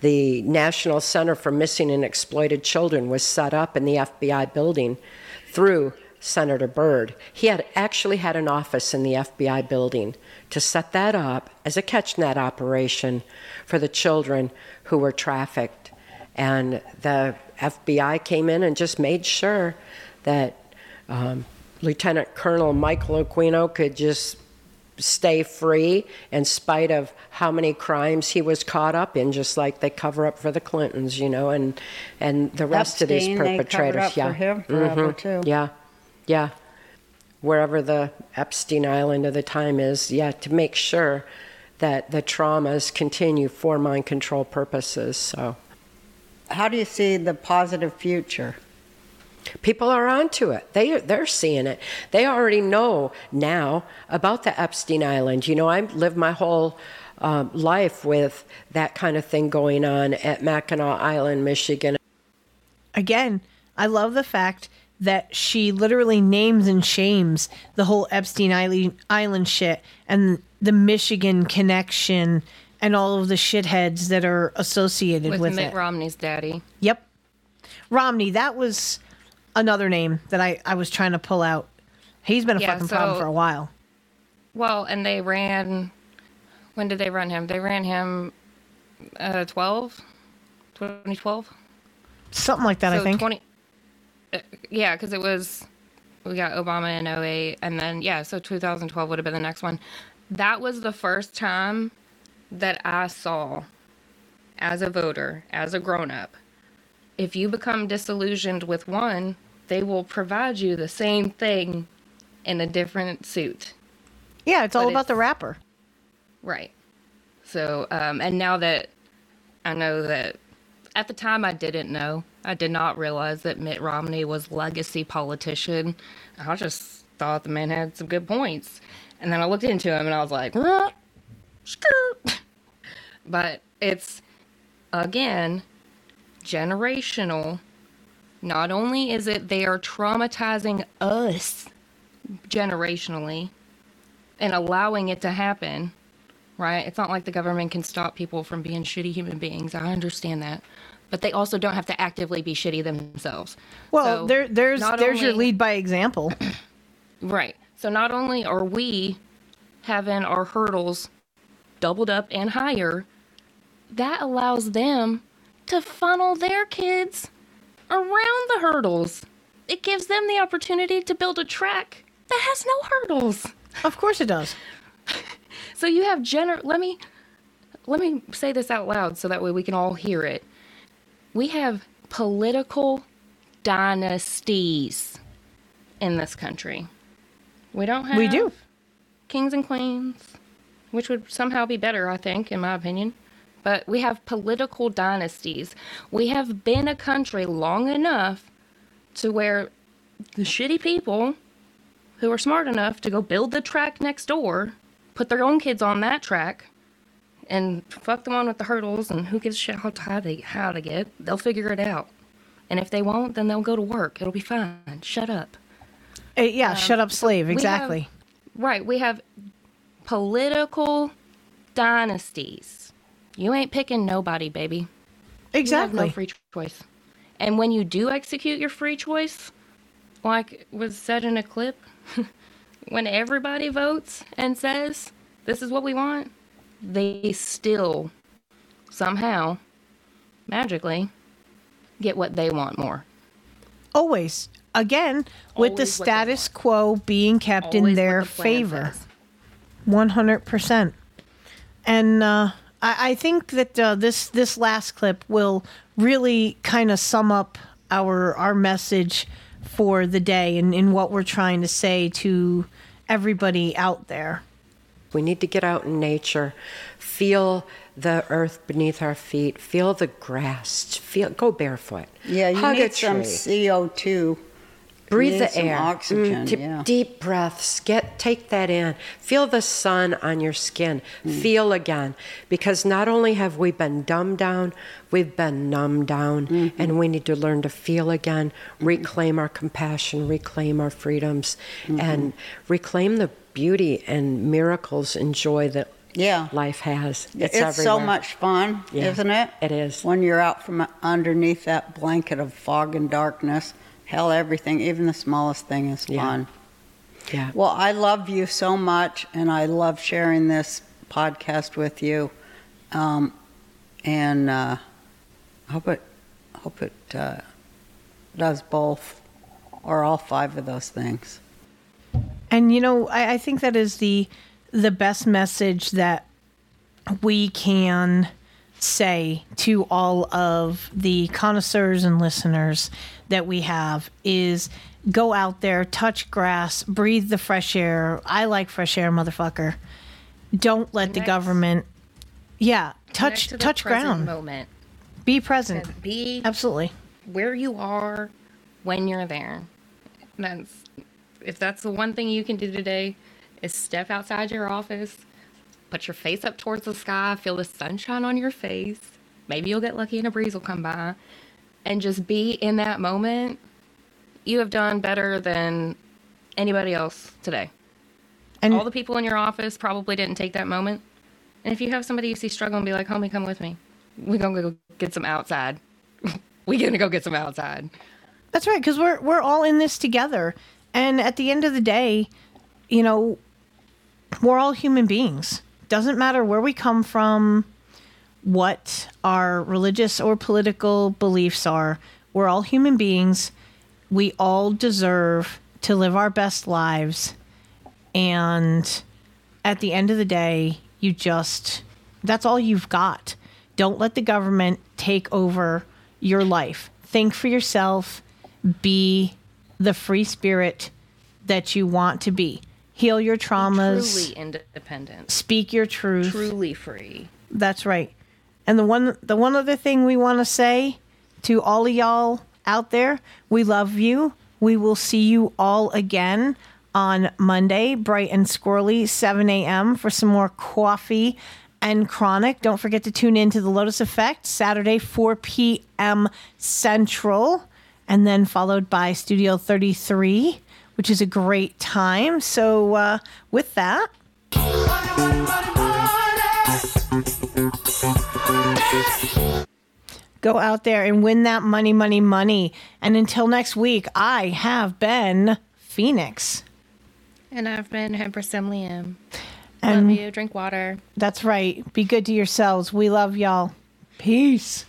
The National Center for Missing and Exploited Children was set up in the FBI building through Senator Byrd. He had actually had an office in the FBI building to set that up as a catch-net operation for the children who were trafficked. And the FBI came in and just made sure that um, Lieutenant Colonel Michael Aquino could just stay free in spite of how many crimes he was caught up in, just like they cover up for the Clintons, you know, and and the rest of these Epstein, perpetrators. yeah, for him forever, Mhm. too. Yeah, yeah. Wherever the Epstein Island of the time is, yeah, to make sure that the traumas continue for mind control purposes. So How do you see the positive future? People are onto it. They they're seeing it. They already know now about the Epstein Island. You know, I've lived my whole um, life with that kind of thing going on at Mackinac Island, Michigan. Again, I love the fact that she literally names and shames the whole Epstein Island, Island shit and the Michigan connection and all of the shitheads that are associated with, with, Mitt it. Romney's daddy. Yep. Romney, that was another name that I, I was trying to pull out. He's been a Yeah, fucking problem for a while. Well, and they ran. When did they run him? They ran him uh, 12? 2012? Something like that, I think. 20, uh, yeah, because it was, we got Obama in 08, and then, yeah, so 2012 would have been the next one. That was the first time that I saw, as a voter, as a grown up, if you become disillusioned with one, they will provide you the same thing in a different suit. yeah, it's all but about it's- the wrapper. Right. So, um, and now that I know that at the time I didn't know, I did not realize that Mitt Romney was legacy politician. I just thought the man had some good points. And then I looked into him and I was like, skirt. But it's, again, generational. Not only is it they are traumatizing us generationally and allowing it to happen, right? It's not like the government can stop people from being shitty human beings. I understand that. But they also don't have to actively be shitty themselves. Well, So, there, there's there's your lead by example. Right. So not only are we having our hurdles doubled up and higher, that allows them to funnel their kids around the hurdles. It gives them the opportunity to build a track that has no hurdles. of course it does. So you have gener let me let me say this out loud so that way we can all hear it. We have political dynasties in this country. We don't have We do. kings and queens, which would somehow be better, I think, in my opinion. But we have political dynasties. We have been a country long enough to where the shitty people who are smart enough to go build the track next door, put their own kids on that track, and fuck them on with the hurdles and who gives a shit how high they how to get, they'll figure it out. And if they won't, then they'll go to work. It'll be fine. Shut up. Uh, yeah, shut up, slave. We have- Exactly. right. We have political dynasties. You ain't picking nobody, baby. You have exactly. no free choice. And when you do execute your free choice, like was said in a clip, when everybody votes and says, this is what we want, they still somehow, magically, get what they want more. Always. Again, with the Always what they status quo being kept in Always what their the favor. says. 100%. And uh, I, I think that uh, this this last clip will really kind of sum up our our message for the day and in what we're trying to say to everybody out there. We need to get out in nature, feel the earth beneath our feet, feel the grass, feel go barefoot. Yeah, you Hug need some. CO2. Breathe the air. oxygen, Mm, yeah. Deep breaths. Get take that in. Feel the sun on your skin. Mm. Feel again, because not only have we been dumbed down, we've been numbed down, Mm-hmm. and we need to learn to feel again, reclaim our compassion, reclaim our freedoms, Mm-hmm. and reclaim the beauty and miracles and joy that Yeah. life has. It's, It's, so much fun, Yeah, isn't it? it is. When you're out from underneath that blanket of fog and darkness Hell, everything, even the smallest thing is Yeah. fun. Yeah. Well, I love you so much, and I love sharing this podcast with you. Um, and uh, hope it hope it uh, does both or all five of those things. And you know, I, I think that is the the best message that we can say to all of the connoisseurs and listeners that we have is go out there, touch grass, breathe the fresh air. I like fresh air, motherfucker. Don't let the government Yeah, touch to touch ground. Moment. Be present. Be Absolutely. where you are when you're there. That's if that's the one thing you can do today is step outside your office, put your face up towards the sky, feel the sunshine on your face. Maybe you'll get lucky and a breeze will come by and just be in that moment. You have done better than anybody else today. And All the people in your office probably didn't take that moment. And if you have somebody you see struggling, be like, homie, come with me. We're going to go get some outside. we going to go get some outside. That's right, because we're we're all in this together, and at the end of the day, you know, we're all human beings. Doesn't matter where we come from, what our religious or political beliefs are. We're all human beings. We all deserve to live our best lives, and at the end of the day, you just that's all you've got. Don't let the government take over your life. Think for yourself. Be the free spirit that you want to be. Heal your traumas. Truly independent. Speak your truth. Truly free. That's right. And the one the one other thing we want to say to all of y'all out there, we love you. We will see you all again on Monday, bright and squirrely, 7 a.m. for some more coffee and chronic. Don't forget to tune in to the Lotus Effect Saturday, 4 p.m. Central, and then followed by Studio 33, which is a great time. So, uh, with that, go out there and win that money, money, money. And until next week, I have been Phoenix. And I've been Hempress Emily M. And Love you. Drink water. that's right. Be good to yourselves. We love y'all. Peace.